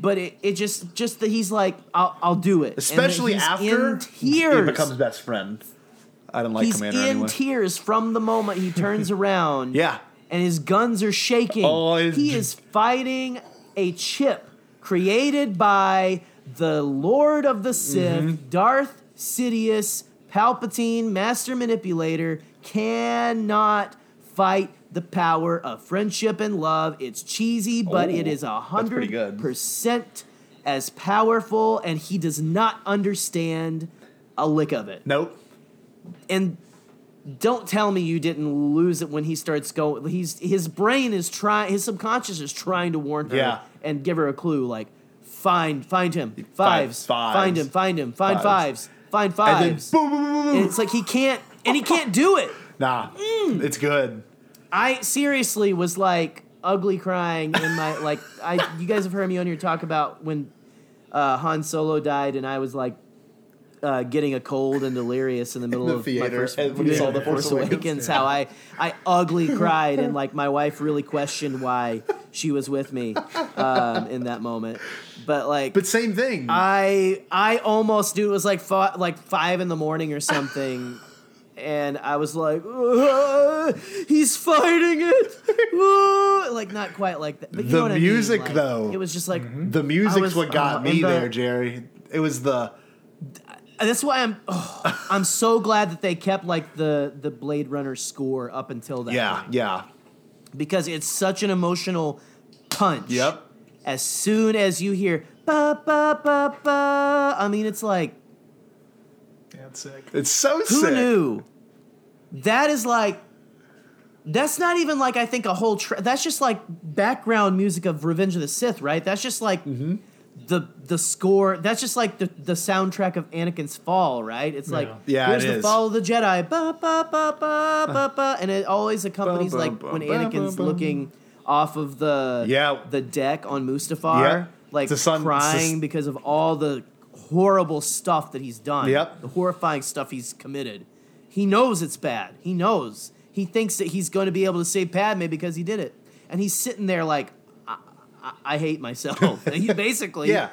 But it, it just just that he's like, I'll I'll do it. Especially after tears. he becomes best friend. I don't like he's Commander in anyway. tears from the moment he turns around. Yeah. And his guns are shaking. Oh, he is fighting a chip created by the Lord of the Sith, Mm-hmm. Darth Sidious, Palpatine, Master Manipulator, cannot fight the power of friendship and love. It's cheesy, but Oh, it is a hundred percent as powerful, and he does not understand a lick of it Nope. and don't tell me you didn't lose it when he starts going. He's his brain is trying. His subconscious is trying to warn her Yeah. and give her a clue. Like find find him fives, fives. find him find him find Fives. fives, find And then fives. boom, boom, boom, boom. And it's like he can't and he can't do it. Nah, Mm. it's good. I seriously was like ugly crying in my like I. You guys have heard me on here talk about when uh, Han Solo died, and I was like. Uh, getting a cold and delirious in the middle the of my first and when you saw The Force Awakens. Awakens, how I I ugly cried and like my wife really questioned why she was with me um, in that moment. but like But same thing. I I almost knew it was like fi- like five in the morning or something, and I was like, "Ah, he's fighting it, Ah," like not quite like that. But you The know what I mean, music, like, though. it was just like the music's was- what got uh, me the- there, Gerry. It was the that's why I'm oh, I'm so glad that they kept like the the Blade Runner score up until that yeah, point. yeah. because it's such an emotional punch. Yep. As soon as you hear ba ba ba ba, I mean it's like Yeah, it's sick. It's so Who sick. Who knew? That is like. That's not even like I think a whole. Tra- that's just like background music of Revenge of the Sith, right? That's just like Mm-hmm. the the score. That's just like the, the soundtrack of Anakin's fall, right? It's like Yeah, here's it the is. fall of the Jedi, ba ba ba ba ba ba, and it always accompanies Ba, ba, like ba, when Anakin's ba, ba. looking off of the Yeah. the deck on Mustafar, Yeah. like The sun- crying it's- because of all the horrible stuff that he's done. Yep. The horrifying stuff he's committed. He knows it's bad. He knows. He thinks that he's going to be able to save Padme because he did it. And he's sitting there like, I, I, I hate myself. And he basically, Yeah.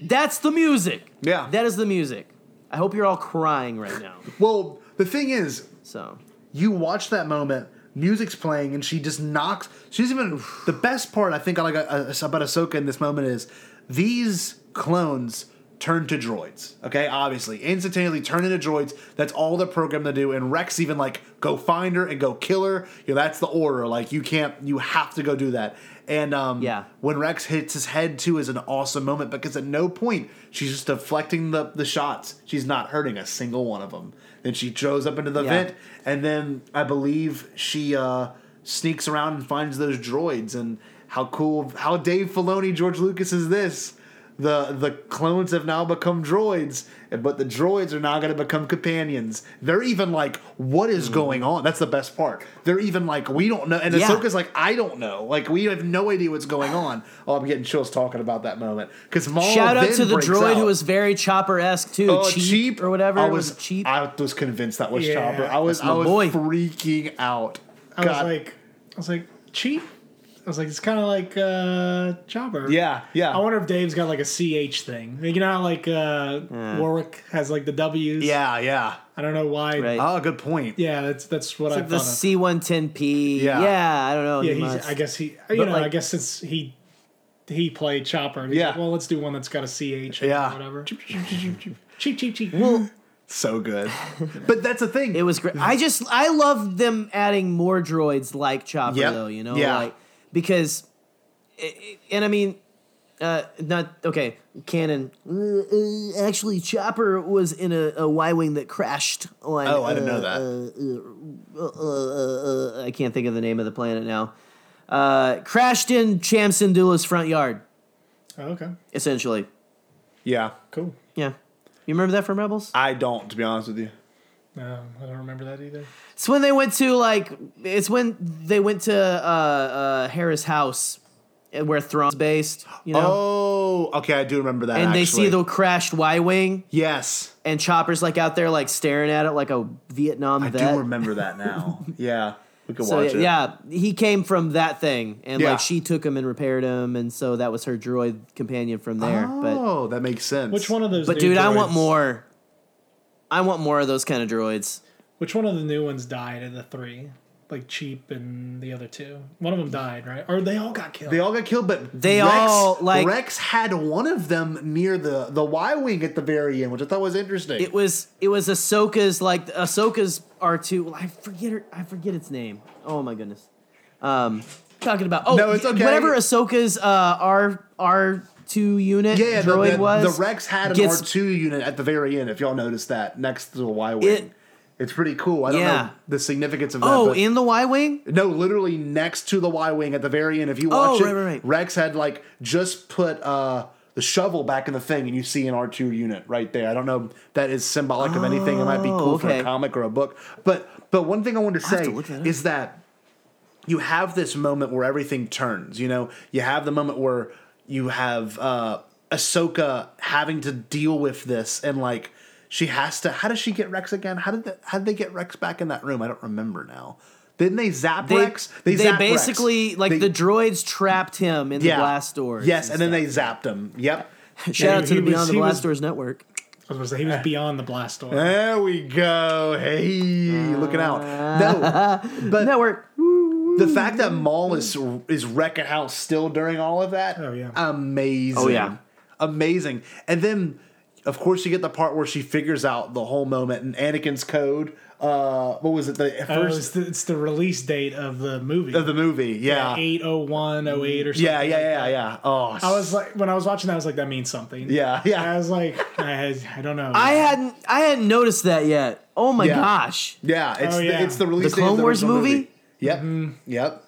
that's the music. Yeah. That is the music. I hope you're all crying right now. Well, the thing is, So, you watch that moment, music's playing, and she just knocks. She's even the best part. I think I like about Ahsoka in this moment is these clones turn to droids. Okay, obviously, instantaneously turn into droids. That's all they're programmed to do. And Rex even like go find her and go kill her. You know, that's the order. Like you can't, you have to go do that. And um, Yeah. when Rex hits his head too is an awesome moment because at no point she's just deflecting the, the shots. She's not hurting a single one of them. Then she throws up into the Yeah. vent, and then I believe she uh, sneaks around and finds those droids. And how cool! How Dave Filoni, George Lucas is this? The the clones have now become droids, but the droids are now going to become companions. They're even like, "What is mm. going on?" That's the best part. They're even like, "We don't know," and Yeah. Ahsoka's like, "I don't know." Like we have no idea what's going on. Oh, I'm getting chills talking about that moment because Maul shout out to the droid out. who was very Chopper esque too. Oh, cheap, or whatever. I It was, cheap. I was convinced that was Yeah, Chopper. I was I was boy. freaking out. I was like, I was like, cheap. I was like, it's kind of like uh, Chopper. yeah, yeah, I wonder if Dave's got like a CH thing. You know how like uh, Warwick has like the W's. yeah, yeah. I don't know why. Right. Oh, good point. Yeah, that's that's what It's I like the thought. of. C one ten P. Yeah. Yeah, I don't know. Yeah, he he's. must. I guess he. You But, know, like- I guess since he he played Chopper. And he's Yeah. like, well, let's do one that's got a CH. or Yeah. Whatever. Cheap, cheap, cheap, cheap. Well, So good. but that's the thing. It was great. I just I love them adding more droids like Chopper Yep. though, you know, Yeah. like because, i- i- and I mean, uh, not okay. Canon. Uh, uh, actually, Chopper was in a, a Y wing that crashed. On, Oh, I didn't know uh, that. Uh, uh, uh, uh, I can't think of the name of the planet now. Uh, crashed in Cham Syndulla's front yard, Oh, okay. essentially. yeah, Cool. Yeah, you remember that from Rebels? I don't, to be honest with you. No, I don't remember that either. It's when they went to like it's when they went to uh uh Hera's house uh, where Thrawn's based, you know. Oh, okay, I do remember that. and they see actually. the crashed Y Wing yes, and Chopper's like out there like staring at it like a Vietnam I vet. do remember that now. yeah, we could so watch it. yeah, he came from that thing and Yeah. like she took him and repaired him and so that was her droid companion from there. But Oh, that makes sense. Which one of those? but new dude, I want more. I want more of those kind of droids. Which one of the new ones died of the three? Like Cheap and the other two. One of them died, right? Or they all got killed. They all got killed, but They Rex, all, like- Rex had one of them near the the Y wing at the very end, which I thought was interesting. It was it was Ahsoka's like Ahsoka's R two. I forget her. I forget its name. Oh my goodness. Um, talking about oh No, it's okay. whatever Ahsoka's uh R R two unit yeah, the, droid the, was. the Rex had an gets- R two unit at the very end. If y'all noticed that next to the Y wing, It- it's pretty cool. I don't Yeah. know the significance of that. Oh, in the Y wing. No, literally next to the Y wing at the very end. If you watch Oh, it, right, right, right. Rex had like just put uh, the shovel back in the thing, and you see an R two unit right there. I don't know if that is symbolic of anything. It might be cool Oh, for a comic or a book. But but one thing I wanted to say to is that you have this moment where everything turns. You know, you have the moment where you have uh, Ahsoka having to deal with this, and like she has to. How does she get Rex again? How did that, how did they get Rex back in that room? I don't remember now. Didn't they zap They, Rex? they, zapped Rex. basically like They- the droids trapped him in the blast doors. Yes, and then they zapped him. Yep. Shout out to the was- Beyond the he was- Blast Doors network. I was going to say he was beyond the blast door. There we go. Hey, looking out. No, but network. The fact that Maul is is wrecking house still during all of that. Oh, yeah. amazing. Oh, yeah. amazing. And then, of course, you get the part where she figures out the whole moment and Anakin's code. Uh, what was it? The Oh, first it's, the, it's the release date of the movie. of the movie. Yeah, Eight oh one oh eight or something. yeah, yeah, like yeah, that. yeah. Oh, I was like, when I was watching that, I was like, that means something. yeah, Yeah. I was like, I, had, I don't know. I hadn't I hadn't noticed that yet. Oh my Yeah. gosh. yeah. It's Oh, yeah. The, it's the release The date of Clone Wars original movie? Yep, yep.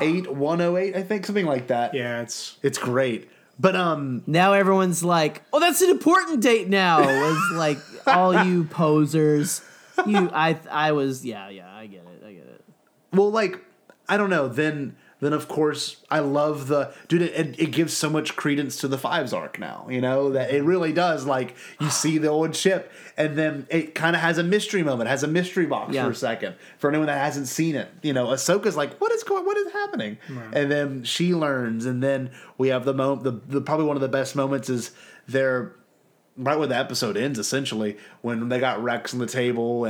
Eight one oh eight, I think, something like that. Yeah, it's it's great. But um, Now everyone's like, "Oh, that's an important date now." Was like all you posers. You I I was yeah, yeah, I get it. I get it. Well, like I don't know. Then, then of course, I love the dude. It, it gives so much credence to the fives arc now. You know that it really does. Like you see the old ship, and then it kind of has a mystery moment. Has a mystery box Yeah. for a second for anyone that hasn't seen it. You know, Ahsoka's like, "What is going? What is happening?" And then she learns, and then we have the moment. The, the probably one of the best moments is they're right where the episode ends, essentially, when they got Rex on the table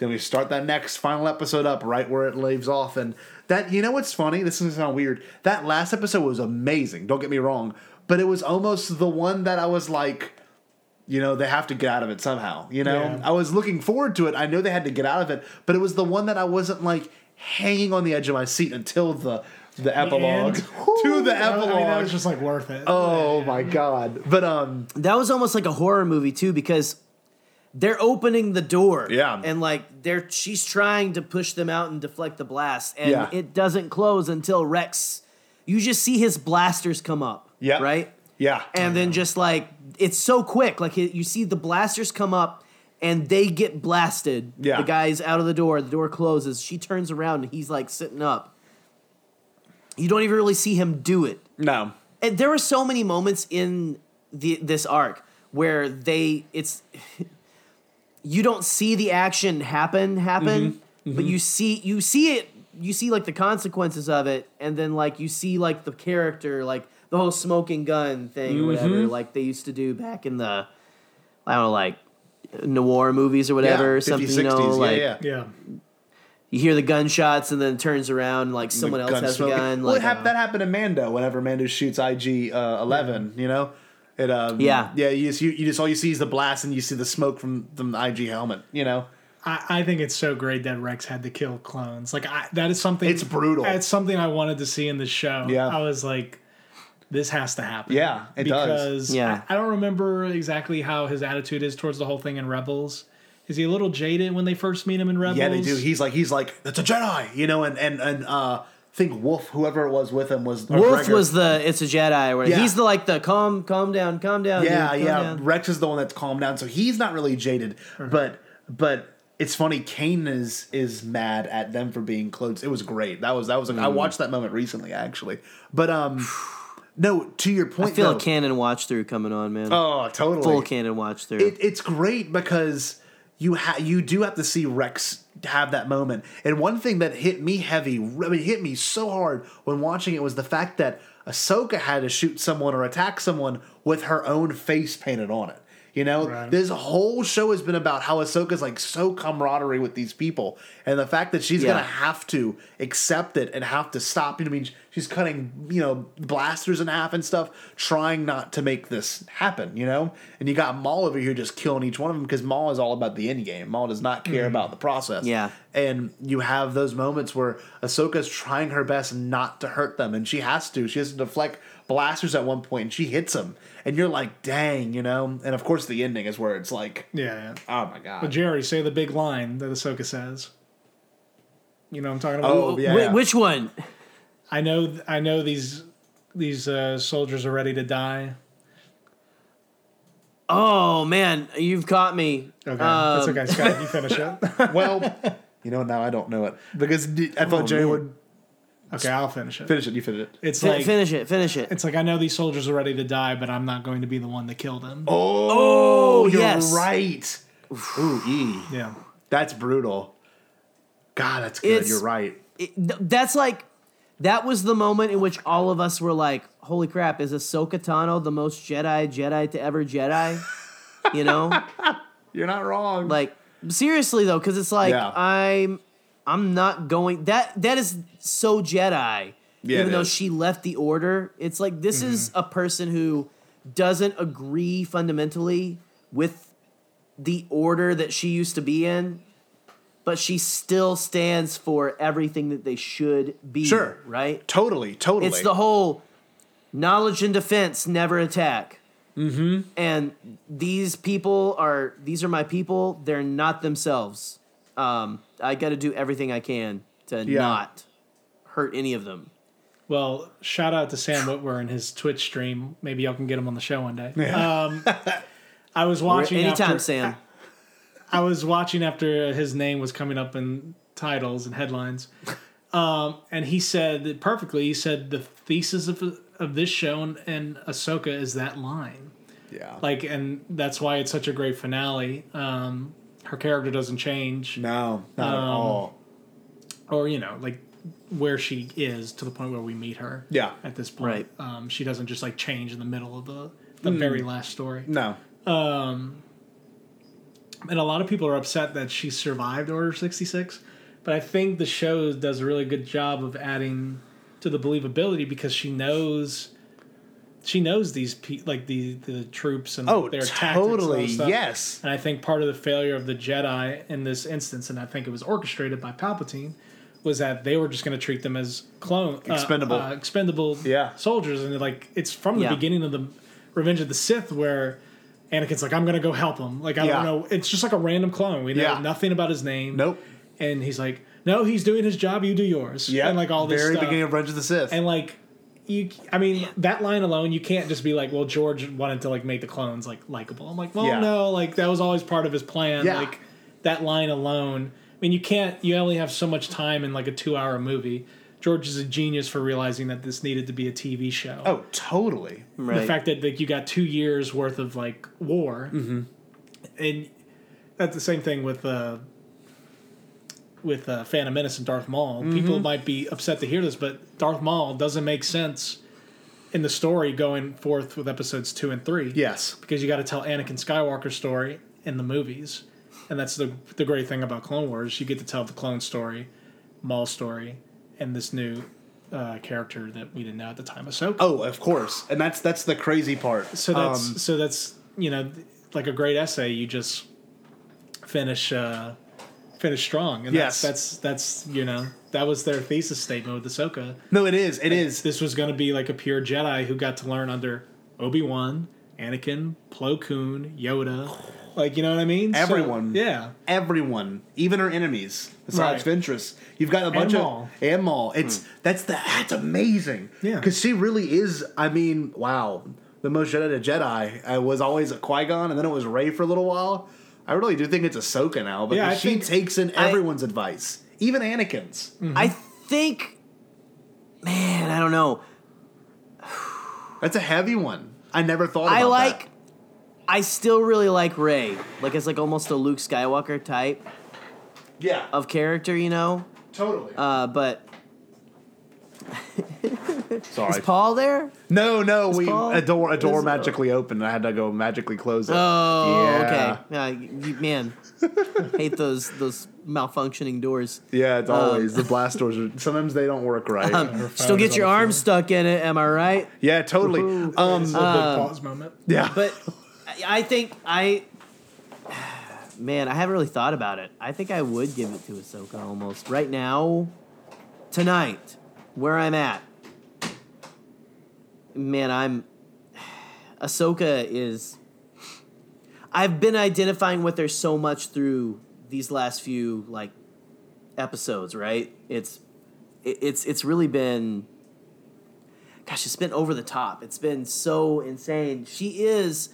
and the droid's working on him, and then the other droid's trying to hold it back, and then it ends. Then we start that next final episode up right where it leaves off, and that you know what's funny? This is sound weird. That last episode was amazing. Don't get me wrong, but it was almost the one that I was like. You know, they have to get out of it somehow. You know, Yeah. I was looking forward to it. I know they had to get out of it, but it was the one that I wasn't like hanging on the edge of my seat until the the epilogue end. to the I epilogue. mean, that was just like worth it. oh my god! But um, That was almost like a horror movie too because they're opening the door. Yeah. And like they're she's trying to push them out and deflect the blast and Yeah. it doesn't close until Rex you just see his blasters come up. Yeah. Right? yeah, and then just like it's so quick like you see the blasters come up and they get blasted Yeah. the guy's out of the door the door closes she turns around and he's like sitting up you don't even really see him do it no, and there were so many moments in the this arc where they it's you don't see the action happen happen but you see you see it you see like the consequences of it and then like you see like the character like the whole smoking gun thing or whatever like they used to do back in the i don't know like noir movies or whatever yeah, something 50s, you know 60s, like yeah, yeah. yeah. you hear the gunshots and then turns around like someone else has smoking. a gun Well, like it hap- uh, that happened in Mando. Whenever Mando shoots IG uh, eleven, you know, it um, Yeah. yeah. You just, you, you just all you see is the blast, and you see the smoke from from the IG helmet. You know, I, I think it's so great that Rex had to kill clones. Like I, that is something. It's brutal. It's something I wanted to see in the show. Yeah. I was like, this has to happen. Yeah, it does. because Yeah. I, I don't remember exactly how his attitude is towards the whole thing in Rebels. Is he a little jaded when they first meet him in Rebels? yeah, they do. He's like he's like it's a Jedi, you know, and and and uh, I think Wolffe, whoever it was with him, was Wolffe Gregor. was the it's a Jedi where Yeah. he's the like the calm calm down calm down Yeah, dude, calm yeah. down. Rex is the one that's calmed down, so he's not really jaded. But but it's funny. Kanan is is mad at them for being clones. It was great. That was that was. I Mm. watched that moment recently, actually. But um, no. To your point, I feel though, a canon watch through coming on man Oh, totally. full canon watch through It, it's great because you ha- you do have to see Rex have that moment. And one thing that hit me heavy, I mean, hit me so hard when watching it was the fact that Ahsoka had to shoot someone or attack someone with her own face painted on it. You know, Right. this whole show has been about how Ahsoka's like so camaraderie with these people, and the fact that she's Yeah. gonna have to accept it and have to stop. You know, I mean, she's cutting you know blasters in half and stuff, trying not to make this happen. You know, and you got Maul over here just killing each one of them because Maul is all about the end game. Maul does not care mm-hmm. about the process. Yeah. and you have those moments where Ahsoka's trying her best not to hurt them, and she has to. She has to deflect blasters at one point, and she hits them, and you're like, dang, you know. And of course, the ending is where it's like, Yeah, yeah. oh my god. But Gerry, say the big line that Ahsoka says. You know what I'm talking about? Oh, yeah. Wh- which one I know. I know these these uh, soldiers are ready to die. oh man you've caught me Okay, Um, that's okay. Scott, you finish it. well, you know, now I don't know it because I thought Oh, Gerry man. would Okay, I'll finish it. finish it. You finish it. It's Fi- like finish it finish it it's like I know these soldiers are ready to die, but I'm not going to be the one to kill them. Oh, oh, you're yes. right. Ooh, E. Yeah. That's brutal. God, that's good. It's- You're right. it, th- that's like that was the moment in which all of us were like, "Holy crap! Is Ahsoka Tano the most Jedi Jedi to ever Jedi?" You know, You're not wrong. like seriously though, because it's like Yeah. I'm I'm not going that that is so Jedi. Yeah, even though is. she left the order, it's like this is a person who doesn't agree fundamentally with the order that she used to be in, but she still stands for everything that they should be. Sure. Right? totally, totally. It's the whole knowledge and defense, never attack. Mm-hmm. And these people are these are my people. They're not themselves. Um, I got to do everything I can to Yeah. not hurt any of them. Well, shout out to Sam Witwer and his Twitch stream. Maybe y'all can get him on the show one day. Um, I was watching Anytime, after, Sam. I was watching after his name was coming up in titles and headlines, um, and he said perfectly. He said the thesis of of this show and, and Ahsoka is that line, yeah. like, and that's why it's such a great finale. Um, her character doesn't change, no, not at Um, all. or you know, like where she is to the point where we meet her. Yeah. at this point, Right. um, she doesn't just like change in the middle of the the very last story. No. and a lot of people are upset that she survived Order 66. But I think the show does a really good job of adding to the believability because she knows she knows these pe- like the the troops and Oh, their tactics and totally. Yes. And I think part of the failure of the Jedi in this instance, and I think it was orchestrated by Palpatine, was that they were just going to treat them as clone uh, Expendable. uh, expendable Yeah. soldiers, and like it's from the Yeah. beginning of the Revenge of the Sith where Anakin's like, I'm gonna go help him. Like I Yeah. don't know, it's just like a random clone. We know Yeah. nothing about his name. Nope. And he's like, No, he's doing his job. You do yours. Yeah. and like all this very stuff. beginning of Revenge of the Sith. and like you, I mean, that line alone, you can't just be like, well, George wanted to like make the clones like likable. I'm like, well, Yeah. no, like that was always part of his plan. Yeah. Like that line alone. I mean, you can't. You only have so much time in like a two-hour movie. George is a genius for realizing that this needed to be a TV show. oh, totally. Right. The fact that like you got two years worth of like war, Mm-hmm. and that's the same thing with uh, with uh, Phantom Menace and Darth Maul. Mm-hmm. People might be upset to hear this, but Darth Maul doesn't make sense in the story going forth with episodes two and three. Yes. because you got to tell Anakin Skywalker's story in the movies, and that's the the great thing about Clone Wars. You get to tell the clone story, Maul story, and this new. Uh, character that we didn't know at the time, Ahsoka. Oh, of course. And that's that's the crazy part. So that's Um, so that's you know like a great essay. You just finish uh, finish strong, and Yes. that's, that's that's you know that was their thesis statement with Ahsoka. no, it is. It is. This was going to be like a pure Jedi who got to learn under Obi Wan, Anakin, Plo Koon, Yoda, like you know what I mean? So, Everyone. yeah. everyone, even her enemies, besides Right. Ventress. You've got a bunch Maul. of and Maul. It's that's the that's amazing. Yeah. because she really is. I mean, wow, the most Jedi to Jedi uh, was always a Qui Gon, and then it was Rey for a little while. I really do think it's Ahsoka now because Yeah, I she think- takes in I- everyone's advice, even Anakin's. I think, man, I don't know. That's a heavy one. I never thought. About I like. That. I still really like Rey. Like it's like almost a Luke Skywalker type Yeah, of character, you know. totally. Uh, but Sorry. is Paul there? no, no. We Paul- a door a door is- uh, magically opened. and I had to go magically close it. Oh, yeah. okay. Yeah, you, man, hate those those malfunctioning doors. Yeah, it's um, always the blast doors. Are, sometimes they don't work right. Um, Her Still get your on arm stuck in it. Am I right? yeah, totally. Um, It's a big um, pause moment. yeah, But I- I think I, man, I haven't really thought about it. I think I would give it to Ahsoka almost right now, tonight, where I'm at. Man, I'm. Ahsoka is. I've been identifying with her so much through these last few like episodes, right? It's, it's it's really been gosh, it's been over the top. It's been so insane. She is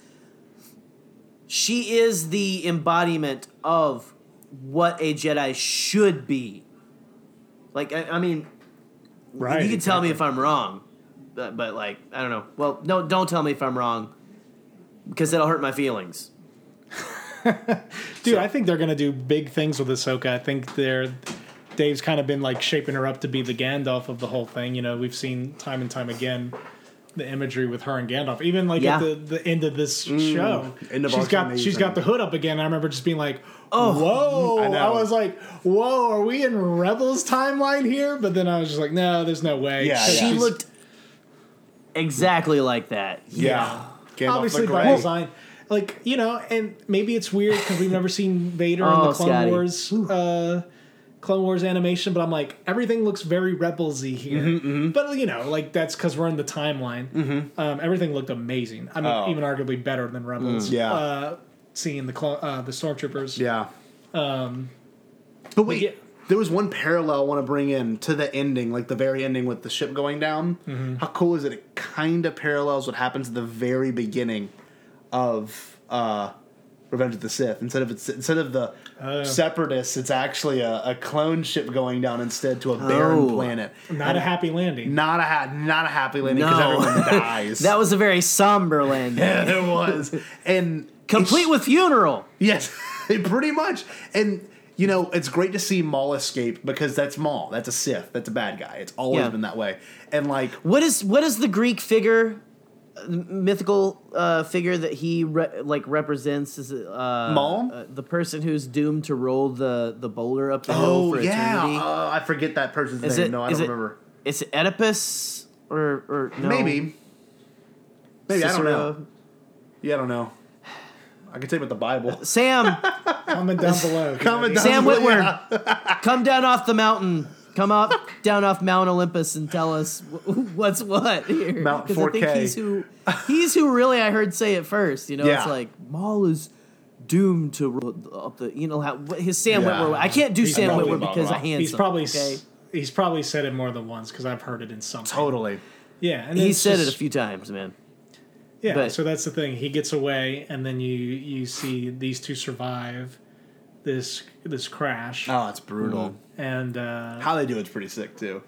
she is the embodiment of what a Jedi should be. Like I, I mean, Right. you can tell me if I'm wrong, but, but like I don't know. Well, no, don't tell me if I'm wrong because that'll hurt my feelings. Dude, I think they're gonna do big things with Ahsoka. I think they're Dave's kind of been like shaping her up to be the Gandalf of the whole thing. You know, we've seen time and time again the imagery with her and Gandalf. Even like Yeah. at the, the end of this show, End of she's Arc's got she's got the hood up again. I remember just being like, "Oh, whoa!" I I, was like, "Whoa, are we in Rebels timeline here?" But then I was just like, "No, there's no way." Yeah, She yeah. Looked exactly like that. Yeah. Gandalf obviously by Grey. design. Like you know, and maybe it's weird because we've never seen Vader in Oh, the Clone Scotty. Wars, uh, Clone Wars animation. But I'm like, everything looks very Rebelsy here. Mm-hmm, But you know, like that's because we're in the timeline. Um, everything looked amazing. I mean, Oh. even arguably better than Rebels. Yeah. uh, seeing the uh, the stormtroopers. Yeah. Um, but wait, yeah. there was one parallel I want to bring in to the ending, like the very ending with the ship going down. Mm-hmm. How cool is it? It kind of parallels what happens at the very beginning of uh, Revenge of the Sith. Instead of it's instead of the Oh. separatists, it's actually a, a clone ship going down instead to a barren Oh. planet. Not a happy landing. Not a ha- not a happy landing because No. everyone dies. That was a very somber landing. yeah, it was, and Complete with funeral. Yes, pretty much. And you know, it's great to see Maul escape because that's Maul. That's a Sith. That's a bad guy. It's always Yeah. been that way. And like, What is what is the Greek figure, mythical uh, figure that he re- like represents? Is uh, Maul? uh, the person who's doomed to roll the the boulder up the hill oh for yeah, eternity? uh, I forget that person's is name. it? no, I don't it- remember. Is it Oedipus or or no? Maybe, maybe I don't know. Yeah, I don't know. I can tell you about the Bible. Sam, Comment down below. Comment down Sam below, Witwer, yeah. come down off the mountain. Come up down off Mount Olympus and tell us what's what here. Mount 'Cause I think he's who he's who really I heard say it first. You know, Yeah. it's like Maul is doomed to roll up the. You know how what- his Sam Yeah. Witwer. I can't do He's Sam probably- Witwer because I handsome. He's probably okay. he's probably said it more than once because I've heard it in something. Totally. Yeah, and He it's said it a few times, man. Yeah, But- so that's the thing. He gets away, and then you you see these two survive this this crash, Oh, it's brutal. And uh, How they do it's pretty sick too.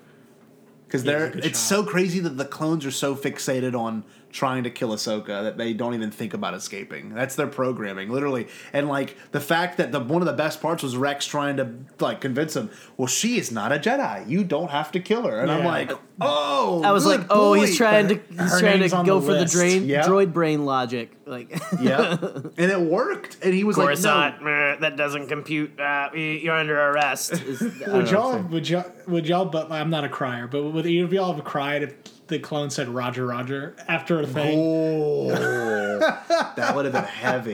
Because Yeah, they're it's it's shot. so crazy that the clones are so fixated on trying to kill Ahsoka that they don't even think about escaping. That's their programming, literally. And like the fact that the one of the best parts was Rex trying to like convince him, well, she is not a Jedi. You don't have to kill her. And I'm like, oh, I was good like, oh, he's trying to he's her trying to go the for the drain, Yeah. droid brain logic. Like, yeah, and it worked. And he was like, no, meh, that doesn't compute. Uh, you're under arrest. Is- would y'all would y'all would y'all? But I'm not a crier, but would either of y'all have cried if the clone said Roger Roger after a thing? oh, that would have been heavy.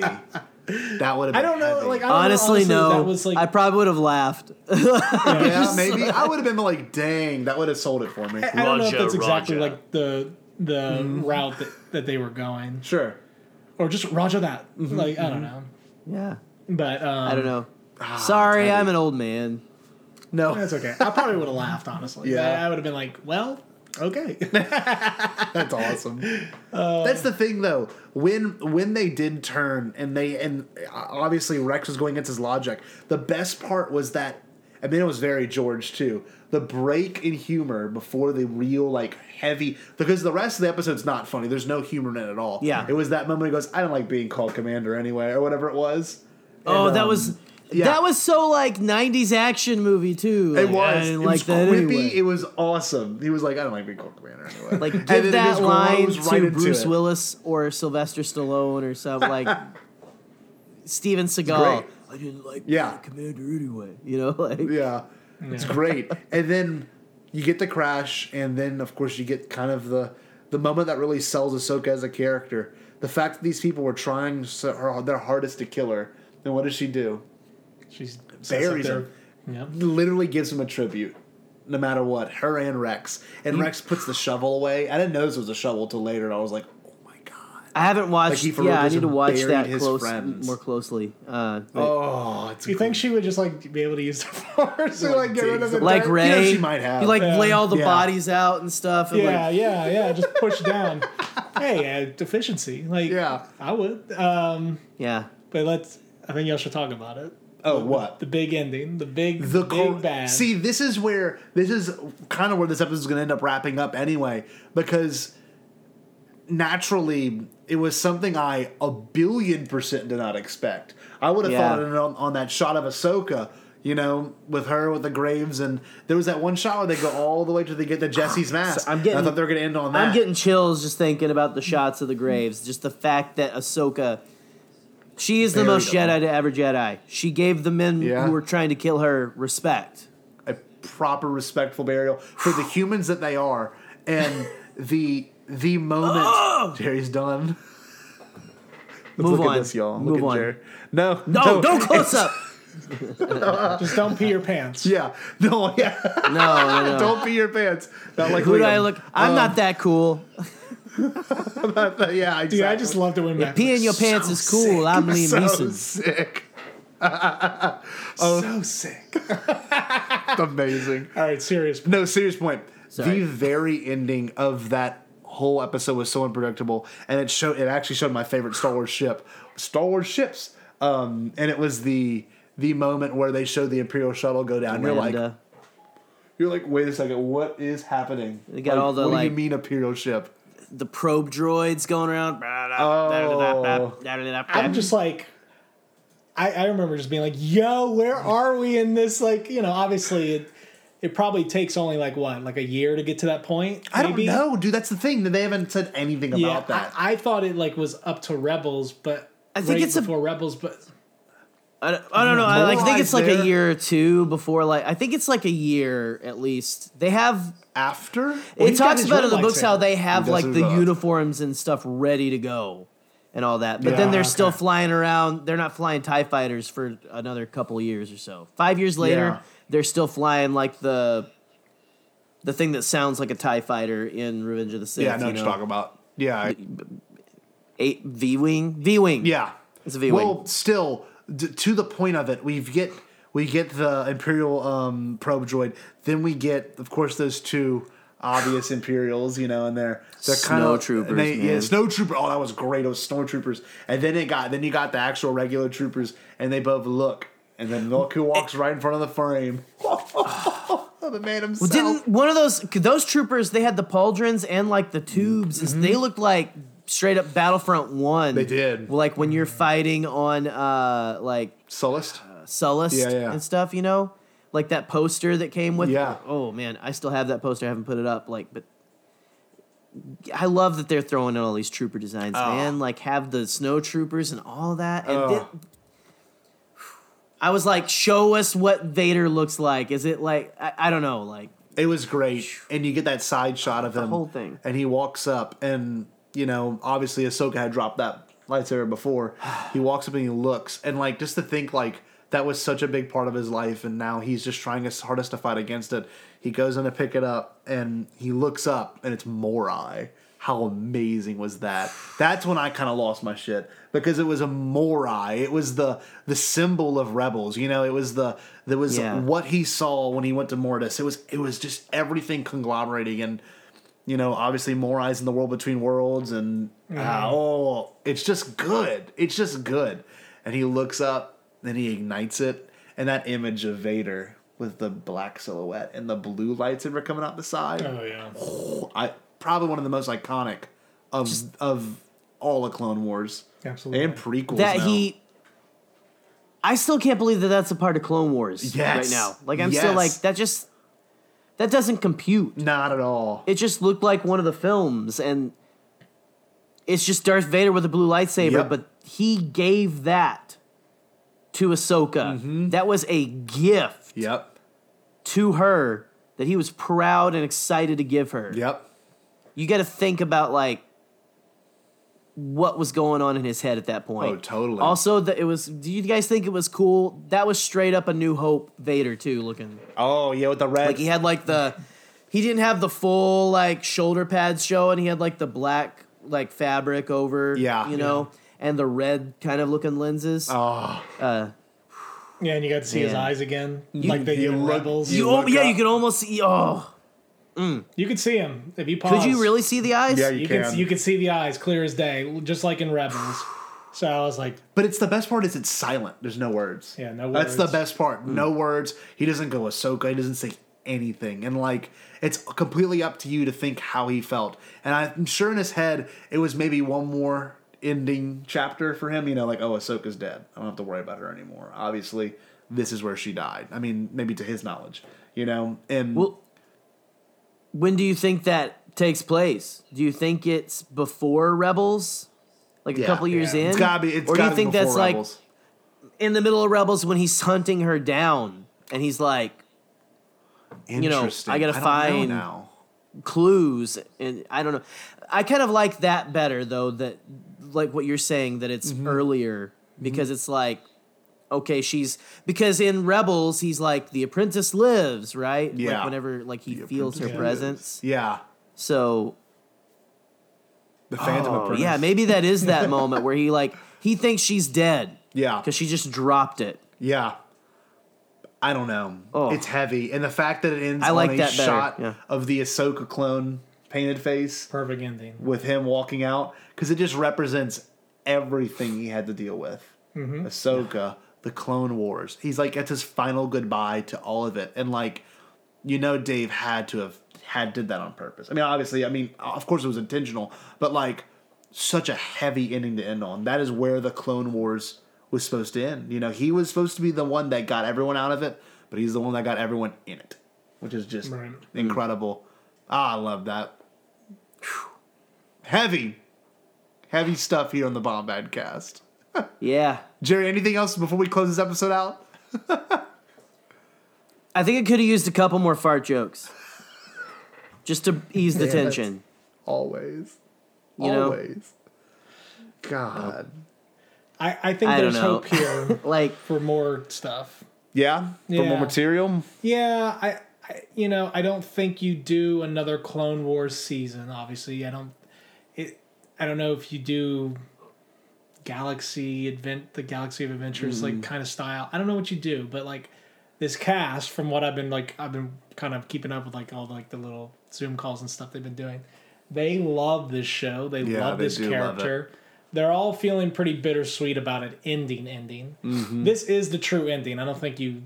That would have. Been I don't know. heavy. Like I don't Honestly, know, honestly, no. That was like I probably would have laughed. yeah, maybe I would have been like, dang, that would have sold it for me. I don't know if that's exactly Roger. like the the Mm-hmm. route that, that they were going, Sure. or just Roger that. Mm-hmm, Like I don't know, yeah, but um, I don't know. Sorry. I'm an old man. No, That's okay. I probably would have laughed honestly. Yeah. I, I would have been like, well, okay. That's awesome. That's the thing, though. When when they did turn and they and obviously Rex was going against his logic. The best part was that I mean it was very George too. The break in humor before the real like heavy because the rest of the episode's not funny. There's no humor in it at all. Yeah. it was that moment he goes, "I don't like being called commander anyway," or whatever it was. Oh, that um, was yeah. that was so like '90s action movie too. It Like, was. I it like was that quippy. anyway. It was awesome. He was like, "I don't like being called commander anyway." like And then give it that line grows to right Bruce it. Willis or Sylvester Stallone or something like Steven Seagal. I didn't like Yeah. being commander anyway. You know, like Yeah, it's great. And then you get the crash, and then of course you get kind of the the moment that really sells Ahsoka as a character. The fact that these people were trying so, her, their hardest to kill her, and what does she do? She's Buries him. Yeah. Literally gives him a tribute, no matter what. Her and Rex, and Rex puts the shovel away. I didn't know this was a shovel till later, and I was like, oh my god. I haven't watched. he for yeah, I need to watch that close friends. more closely. Uh, Oh, you think she would just like be able to use the force to like get rid of the like dirt? Ray, You know, she might have. You like Yeah. lay all the Yeah. bodies out and stuff. And Yeah, like, yeah, yeah. Just push down. hey, uh, deficiency. Like, Yeah. I would. Um, yeah. but let's. I think y'all should talk about it. Oh, what? The big ending. The big, the big cor- bad. See, this is where this is kind of where this episode is going to end up wrapping up anyway, because naturally, it was something I a billion percent did not expect. I would have Yeah. thought on, on that shot of Ahsoka, you know, with her with the graves, and there was that one shot where they go all the way to they get to Jesse's mask. I'm getting- I thought they were going to end on that. I'm getting chills just thinking about the shots of the graves. Just the fact that Ahsoka, she is the Buried most them. Jedi to ever Jedi. She gave the men Yeah. who were trying to kill her respect. a proper respectful burial for the humans that they are and the the moment oh! Gerry's done. Let's Move look on. at this, y'all. Move look on. at Jerry. No, No, don't close up. Just don't pee your pants. Yeah, no, yeah. No, no, no. don't pee your pants. Not like Who do I look? I'm not um, that cool. Yeah, exactly. Dude, I just love to win back. Peeing your pants is cool. I'm Liam so Neeson. sick. so sick. Amazing. All right, serious. No, serious point. Sorry. The very ending of that whole episode was so unpredictable, and it showed. It actually showed my favorite Star Wars ship, Star Wars ships. Um, and it was the the moment where they showed the Imperial shuttle go down. You're like, you're like, wait a second, what is happening? They got Like, all the, What do you like- mean Imperial ship? The probe droids going around. Oh. I'm just like, I, I remember just being like, "Yo, where are we in this?" Like, you know, obviously it it probably takes only like what, like a year to get to that point. I don't know, dude. That's the thing. That they haven't said anything about Yeah, that. I, I thought it like was up to Rebels, but I think right it's a- before Rebels, but I don't, I don't know. I like, think it's like Moralized a year or two before. Like I think it's like a year at least. They have. After Well, it talks about in the books how they have like the uh, uniforms and stuff ready to go, and all that. But Yeah, then they're still flying around. They're not flying Tie fighters for another couple years or so. Five years later, Yeah. they're still flying like the. The thing that sounds like a Tie fighter in Revenge of the Sith. yeah, I know you what you're talking about. Yeah, I- Eight V wing, V wing. Yeah, It's a V-wing. Well, still, d- to the point of it, we've get we get the Imperial um, probe droid. Then we get, of course, those two obvious Imperials. You know, and they're they're kind of Snowtroopers, They, yeah, man. snowtrooper. Oh, that was great. It was snowtroopers. And then it got then you got the actual regular troopers, and they both look. And then look who walks right in front of the frame. the man himself. Didn't one of those those troopers? They had the pauldrons and like the tubes. and They looked like straight up Battlefront One. Mm-hmm. They did. Like when you're fighting on uh like Sullust? Sullust Yeah, yeah. and stuff. You know, like that poster that came with. Yeah. Oh man, I still have that poster. I haven't put it up. Like, but. I love that they're throwing in all these trooper designs, oh. man. Like have the snow troopers and all that. And Oh. thi- I was like, show us what Vader looks like. Is it like I, I don't know, like It was great, and you get that side shot of him, The whole thing. and he walks up, and you know, obviously Ahsoka had dropped that lightsaber before. he walks up and he looks, and like just to think like that was such a big part of his life, and now he's just trying his hardest to fight against it. He goes in to pick it up, and he looks up, and it's Morai. How amazing was that? That's when I kind of lost my shit because it was a Morai. It was the the symbol of rebels. You know, it was the there was Yeah. what he saw when he went to Mortis. It was it was just everything conglomerating and you know, obviously Morai's in the world between worlds and ah, oh, it's just good. It's just good. And he looks up, then he ignites it, and that image of Vader with the black silhouette and the blue lightsaber coming out the side. oh yeah, I probably one of the most iconic of of all the Clone Wars Absolutely. and prequels. that now. he I still can't believe that that's a part of Clone Wars Yes. right now. Like I'm still like that just that doesn't compute. not at all. It just looked like one of the films and it's just Darth Vader with a blue lightsaber, Yep. but he gave that to Ahsoka. Mm-hmm. That was a gift Yep. to her that he was proud and excited to give her. Yep. You got to think about like what was going on in his head at that point. Oh, totally. Also, that it was. Do you guys think it was cool? That was straight up a New Hope Vader too, looking Oh yeah, with the red. like he had like the. He didn't have the full like shoulder pads show, and he had like the black like fabric over. Yeah. you know, and the red kind of looking lenses. oh, Uh, yeah, and you got to see his eyes again, like they you look- Rebels. you, you oh, yeah, up- you could almost see. Oh, mm. You could see him if you pause. could you really see the eyes? Yeah, You, You can. can. you could see the eyes clear as day, just like in Rebels. So I was like, But it's the best part is it's silent. There's no words. Yeah, no words. That's the best part. No mm. words. He doesn't go Ahsoka. He doesn't say anything. And like, it's completely up to you to think how he felt. And I'm sure in his head, it was maybe one more ending chapter for him. You know, like, oh, Ahsoka's dead. I don't have to worry about her anymore. Obviously, this is where she died. I mean, maybe to his knowledge, you know? And Well, when do you think that takes place? Do you think it's before Rebels, like a couple years yeah. in, It's gotta be. It's or do you think that's before like in the middle of Rebels when he's hunting her down and he's like you know, I gotta know find- now. clues and I don't know. I kind of like that better though. That like what you're saying that Mm-hmm. it's earlier because it's like okay she's because in Rebels he's like the apprentice lives right Yeah. like whenever like he The feels her presence Yeah, so the Phantom Oh, Apprentice. yeah, maybe that is that moment where he like he thinks she's dead Yeah, because she just dropped it. yeah. I don't know. Oh. It's heavy, and the fact that it ends I like on a that shot yeah. of the Ahsoka clone painted face Perfect ending. with him walking out because it just represents everything he had to deal with. Mm-hmm. Ahsoka, the Clone Wars. He's like it's his final goodbye to all of it, and like you know, Dave had to have had did that on purpose. I mean, obviously, I mean, of course it was intentional, but like such a heavy ending to end on. That is where the Clone Wars was supposed to end. You know, he was supposed to be the one that got everyone out of it, but he's the one that got everyone in it, which is just Right. incredible. Ah, I love that. Whew. Heavy, heavy stuff here on the Bombadcast. Yeah, Gerry, anything else before we close this episode out? I think it could have used a couple more fart jokes, just to ease the Yeah, tension. Always. You know? Always. God. I, I think I there's know. hope here Like, for more stuff. Yeah? For more material? Yeah, I, I you know I don't think you do another Clone Wars season. Obviously, I don't. It. I don't know if you do Galaxy Advent, the Galaxy of Adventures like kind of style. I don't know what you do, but like this cast, from what I've been like, I've been kind of keeping up with like all the, like the little Zoom calls and stuff they've been doing. They love this show. They Yeah, love they this do love character. They're all feeling pretty bittersweet about it ending. Ending. Mm-hmm. This is the true ending. I don't think you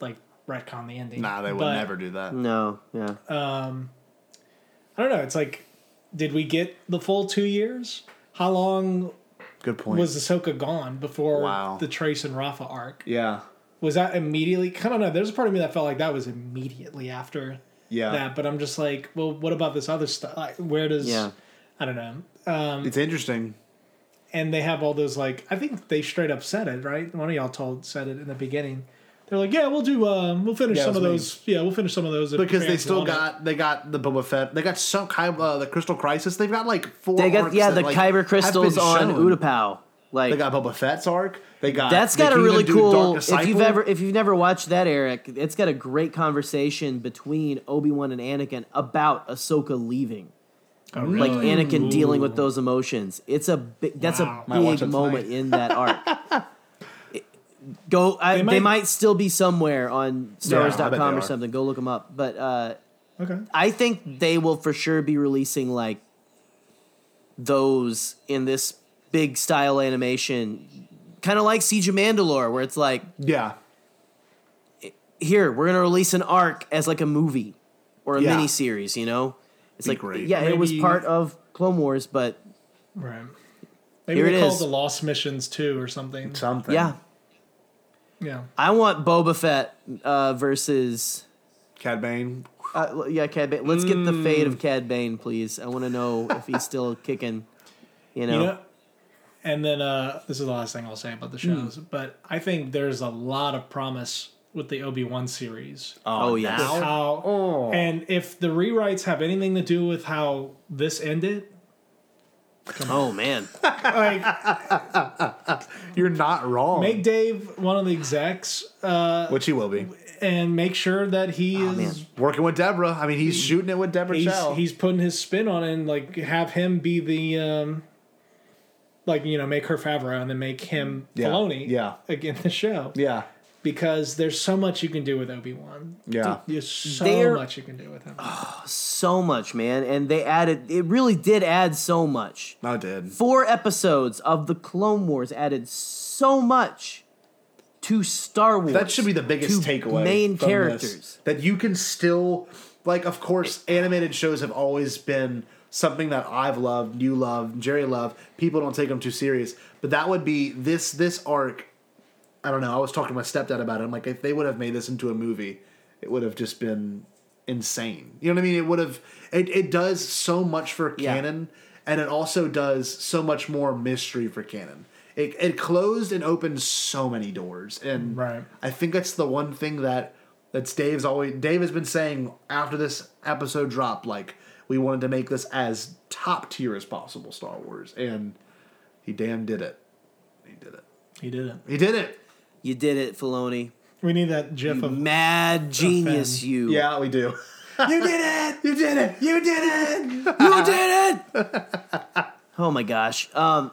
like retcon the ending. Nah, they would But, never do that. no, yeah. Um, I don't know. It's like, did we get the full two years? How long Good point. was Ahsoka gone before Wow. the Trace and Rafa arc? yeah. Was that immediately? I don't know. There's a part of me that felt like that was immediately after Yeah. that, but I'm just like, well, what about this other stuff? Like, where does? Yeah. I don't know. Um, It's interesting. and they have all those like I think they straight up said it right. One of y'all told said it in the beginning. They're like, yeah, we'll do. Um, we'll finish Yeah, some it of was those. Yeah, we'll finish some of those if Because they fans still want it. got they got the Boba Fett. They got some kind of uh, the Crystal Crisis. They've got like four. They got arcs yeah that, the like, kyber have crystals on shown. Utapau. Like They got Boba Fett's arc. They got That's they got a can really even do Dark cool. If you've Disciple. ever if you've never watched that, Eric, it's got a great conversation between Obi Wan and Anakin about Ahsoka leaving. Oh, Like really? Anakin dealing with those emotions. It's a big. That's Wow. a Might watch big that moment tonight. in that arc. It- Go. I, they, might- might, still be somewhere on Yeah, I bet StarWars.com they or are. something. Go look them up. But uh, Okay. I think they will for sure be releasing like those in this big style animation, kind of like Siege of Mandalore, where it's like Yeah. here we're gonna release an arc as like a movie or a Yeah. mini series. You know, it's Be like great. yeah, it was part of Clone Wars, but Right. Maybe Here they it call it is. the Lost Missions too, or something. Something. yeah, Yeah. I want Boba Fett uh, versus. Cad Bane. Uh, yeah, Cad Bane. Let's get the fate Mm. of Cad Bane, please. I want to know if he's still kicking. You know, You know, and then uh, this is the last thing I'll say about the shows, but I think there's a lot of promise with the Obi Wan series. Oh, yeah, how Oh. and if the rewrites have anything to do with how this ended, oh man, like You're not wrong. make Dave one of the execs, uh, Which he will be. and make sure that he Oh, man. is Working with Deborah. I mean, he's shooting it with Deborah he's Chow. he's putting his spin on it and like have him be the um like you know make her Favreau and then make him Yeah, Filoni yeah. again the show yeah. Because there's so much you can do with Obi Wan Yeah. there's so They're- much you can do with him Oh, so much, man, and they added. It really did add so much. I did. Four episodes of the Clone Wars added so much to Star Wars. That should be the biggest to takeaway. Main from characters. this. that you can still like. Of course, animated shows have always been something that I've loved, you love, Gerry loved. People don't take them too serious, but that would be this this arc. I don't know. I was talking to my stepdad about it. I'm like, if they would have made this into a movie, it would have just been insane. You know what I mean? It would have. It, it does so much for Yeah. canon, and it also does so much more mystery for canon. It, it closed and opened so many doors, and Right. I think that's the one thing that that's Dave's always Dave has been saying after this episode dropped. Like we wanted to make this as top tier as possible, Star Wars, and he damn did it. He did it. He did it. He did it. You did it, Filoni. We need that GIF of Mad genius, Finn. you. Yeah, we do. You did it! You did it. You did it. You did it! oh my gosh. Um,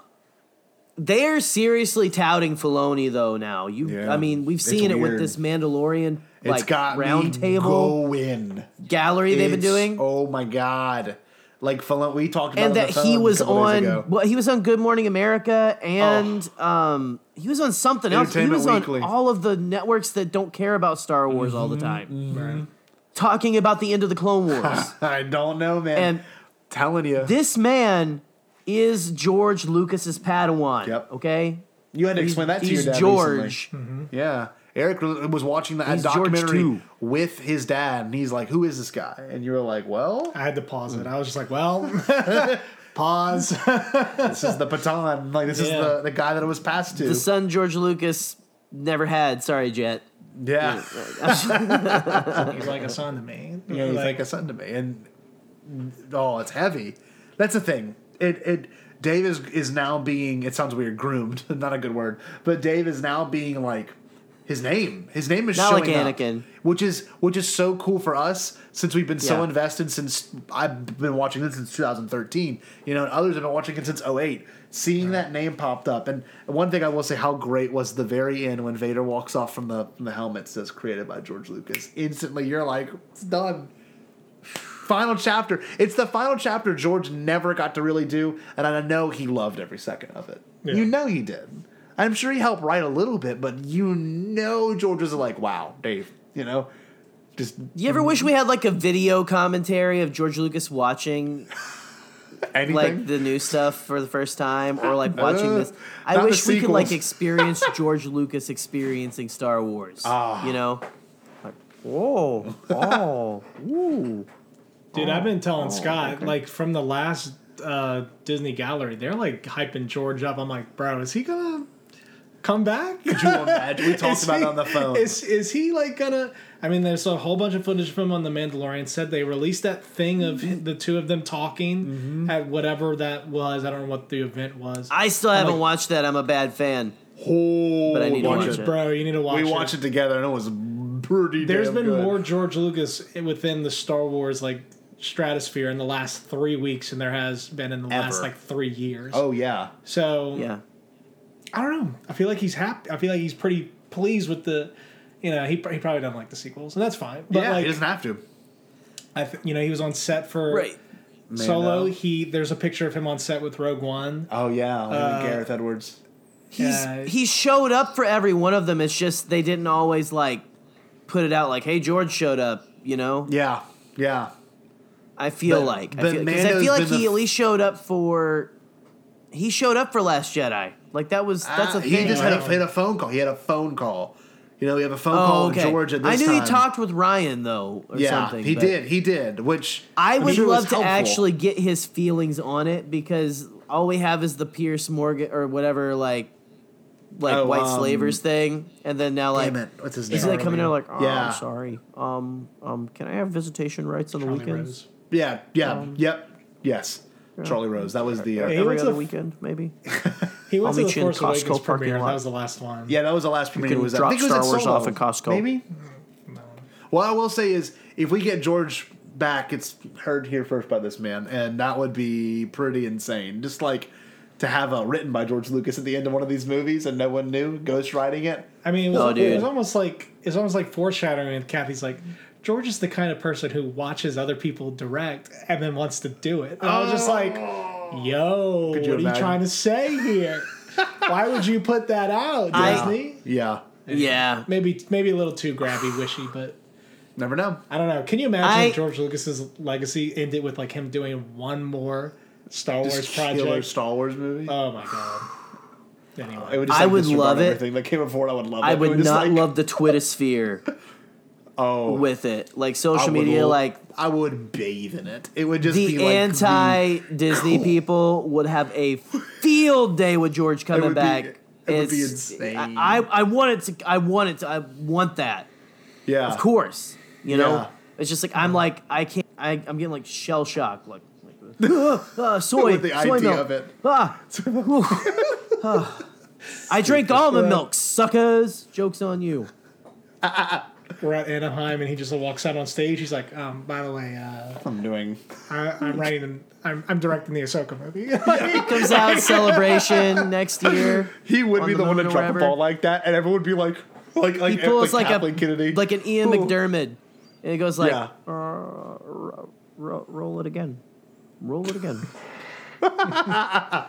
they're seriously touting Filoni though now. You, Yeah. I mean, we've It's seen it with this Mandalorian It's like got round me table going. gallery they've been doing. Oh my god! Like Fallon- we talked about and it that the he was on well he was on Good Morning America and um he was on something else. He was Weekly. on all of the networks that don't care about Star Wars all the Mm-hmm. time. Talking about the end of the Clone Wars. I don't know, man. and telling you, this man is George Lucas's Padawan. Yep. Okay? you had to He's, explain that to he's your dad George. recently. Yeah. Eric was watching that He's documentary with his dad, and he's like, "Who is this guy?" And you were like, "Well, I had to pause it. I was just like, well, pause. this is the baton. Like this is the, the guy that it was passed to." The son George Lucas never had. Sorry, Jet. yeah, He's like a son to me. yeah, he's like a son to me, and oh, it's heavy. That's the thing. It it Dave is is now being. It sounds weird. Groomed, not a good word, but Dave is now being like his name. His name is Not like showing up, Anakin. which is which is so cool for us since we've been so Yeah. invested since I've been watching this since 2013. You know, and others have been watching it since 08. Seeing that name popped up, and one thing I will say, how great was the very end when Vader walks off from the from the helmet says created by George Lucas. Instantly, you're like, it's done final chapter. It's the final chapter George never got to really do, and I know he loved every second of it. Yeah. You know he did. I'm sure he helped write a little bit, but you know George was like, "Wow, Dave," you know, just You ever wish we had like a video commentary of George Lucas watching anything. like the new stuff for the first time or like watching Uh, this? I wish we could like experience George Lucas experiencing Star Wars. Ah. You know? Like, whoa, oh, ooh. Dude, I've been telling Oh, Scott, like from the last uh, Disney gallery, they're like hyping George up. I'm like, bro, is he gonna come back? Could you imagine? We talked about he- it on the phone. Is is he like gonna? I mean, there's a whole bunch of footage from him on the Mandalorian. Said they released that thing of Mm-hmm. the two of them talking at whatever that was. I don't know what the event was. I still haven't like- watched that. I'm a bad fan. oh, But I need to watch watch it. it. bro, you need to watch. It. We it. watched it together, and it was pretty. There's damn been good. more George Lucas within the Star Wars like stratosphere in the last three weeks than there has been in the last like three years. Oh yeah, So Yeah. I don't know. I feel like he's happy. I feel like he's pretty pleased with the. You know, he, he probably doesn't like the sequels, and that's fine. But yeah. like, he doesn't have to. I th- you know, he was on set for Right. Solo. He there's a picture of him on set with Rogue One. Oh yeah, Uh, Gareth Edwards. He's Yeah. he showed up for every one of them. It's just they didn't always like put it out like, "Hey, George showed up." You know, Yeah, yeah. I feel But- like I but I feel like he the- at least showed up for. He showed up for Last Jedi. Like that was that's Ah, a he thing. just had a, he had a phone call. He had a phone call. You know, we have a phone oh, call okay. with George at this I knew time. he talked with Ryan though, or Yeah, something. he did. He did. Which I I'm would sure was love to helpful. actually get his feelings on it because all we have is the Piers Morgan or whatever, like, like Oh, white um, slavers thing, and then now like Damn it! What's his He's name? like coming in like, oh, Yeah. I'm sorry. Um, um, can I have visitation rights on the weekends? Rose. yeah, yeah, um, yep, yes. Charlie Rose. That was the. Uh, He Every other the- weekend, maybe. He went I'll to the meet you in Force Awakens Costco parking premiere. lot. That was the last one. yeah, that was the last premiere. can Was that? drop I think it was Star at Wars Solo, off at Costco. Maybe. What I will say is, if we get George back, it's heard here first by this man, and that would be pretty insane. Just like to have a written by George Lucas at the end of one of these movies, and no one knew ghost writing it. I mean, it was, Oh, it dude. was almost like it's almost like foreshadowing. And Kathy's like, George is the kind of person who watches other people direct and then wants to do it. And I was just like, Yo, what you are you trying to say here? Why would you put that out, I- Disney? Yeah, Yeah. maybe maybe a little too grabby, wishy, but Never know. I don't know. Can you imagine I- George Lucas's legacy ended with like him doing one more Star Wars Just project? Star Wars movie. Oh my god. it Anyway, would just, I would love it. Everything that came before, it, I would love it. I It would just, not like- love the Twittersphere oh, with it. Like social media, lo- like I would bathe in it. It would just be the like anti Disney cool. people would have a field day with George coming be- back. it would be It's- insane. I, I I want it to. I want it to. I want that. yeah, Of course, you know. Yeah. It's just like I'm like I can't. I, I'm getting like shell shock. Like, like uh, uh, soy. With the soy idea milk. of it. Ah. Ah. I drink almond milk, suckers. Jokes on you. we're at Anaheim and he just walks out on stage. He's like, um, by the way, uh, I'm doing. I, I'm writing, and I'm, I'm directing the Ahsoka movie. Comes out celebration next year. He would On be the the, one to moon or drop a ball like that, and everyone would be like, like, like, He pulls like, Kathleen a Kennedy. like an Ian Ooh. McDermott, and he goes like, yeah. uh, ro- ro- roll it again, roll it again.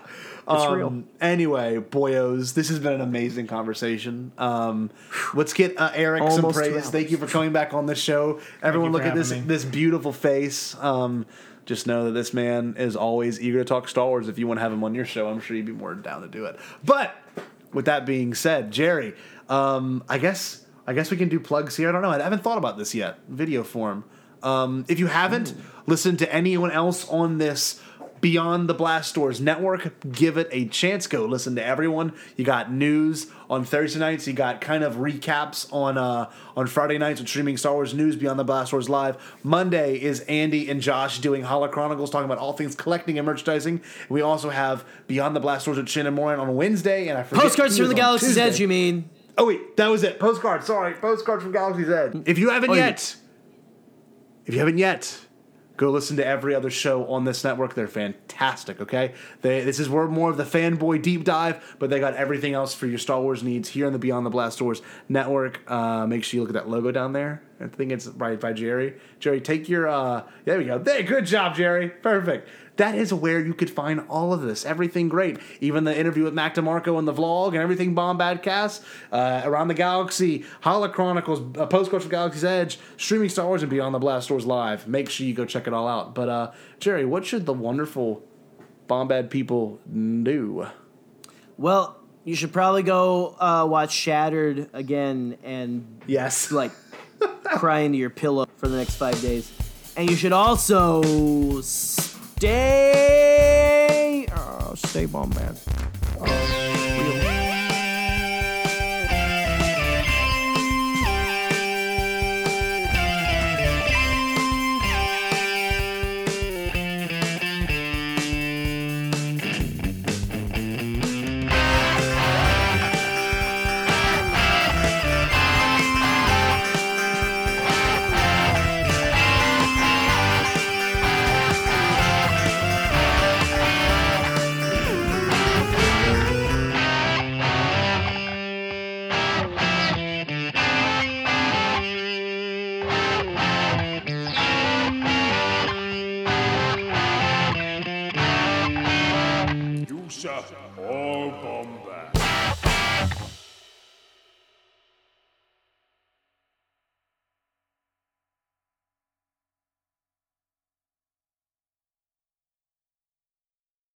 it's real. Um, Anyway, boyos, this has been an amazing conversation. Um, let's get uh, Eric some Almost two praise. Thank you for coming back on the show. Everyone, look at this me. this beautiful face. Um, just know that this man is always eager to talk Star Wars. If you want to have him on your show, I'm sure you'd be more down to do it. But with that being said, Gerry, um, I guess I guess we can do plugs here. I don't know. I haven't thought about this yet, video form. Um, if you haven't listened to anyone else on this Beyond the Blast Doors network, give it a chance. Go listen to everyone. You got news on Thursday nights. You got kind of recaps on uh, on Friday nights with streaming Star Wars news Beyond the Blast Doors live. Monday is Andy and Josh doing Holo Chronicles, talking about all things collecting and merchandising. We also have Beyond the Blast Doors with Shannon Moran on Wednesday, and I forget Postcards from the Galaxy's Tuesday. Edge. You mean? Oh wait, that was it. Postcard. Sorry, postcard from Galaxy's Edge. If you haven't Oh, yet, if you haven't yet, go listen to every other show on this network. They're fantastic. Okay, they, this is where more of the fanboy deep dive, but they got everything else for your Star Wars needs here on the Beyond the Blast Doors network. Uh, make sure you look at that logo down there. I think it's right by Gerry. Gerry, take your. Uh, there we go. There, good job, Gerry. Perfect. That is where you could find all of this. Everything great. Even the interview with Mac DeMarco and the vlog and everything Bombadcast, uh, Around the Galaxy, Holo Chronicles, uh, Postcards from Galaxy's Edge, streaming Star Wars and Beyond the Blast Doors live. Make sure you go check it all out. But, uh, Gerry, what should the wonderful Bombad people do? Well, you should probably go uh, watch Shattered again and Yes. like cry into your pillow for the next five days. And you should also stay. Uh, stay bombad. You shall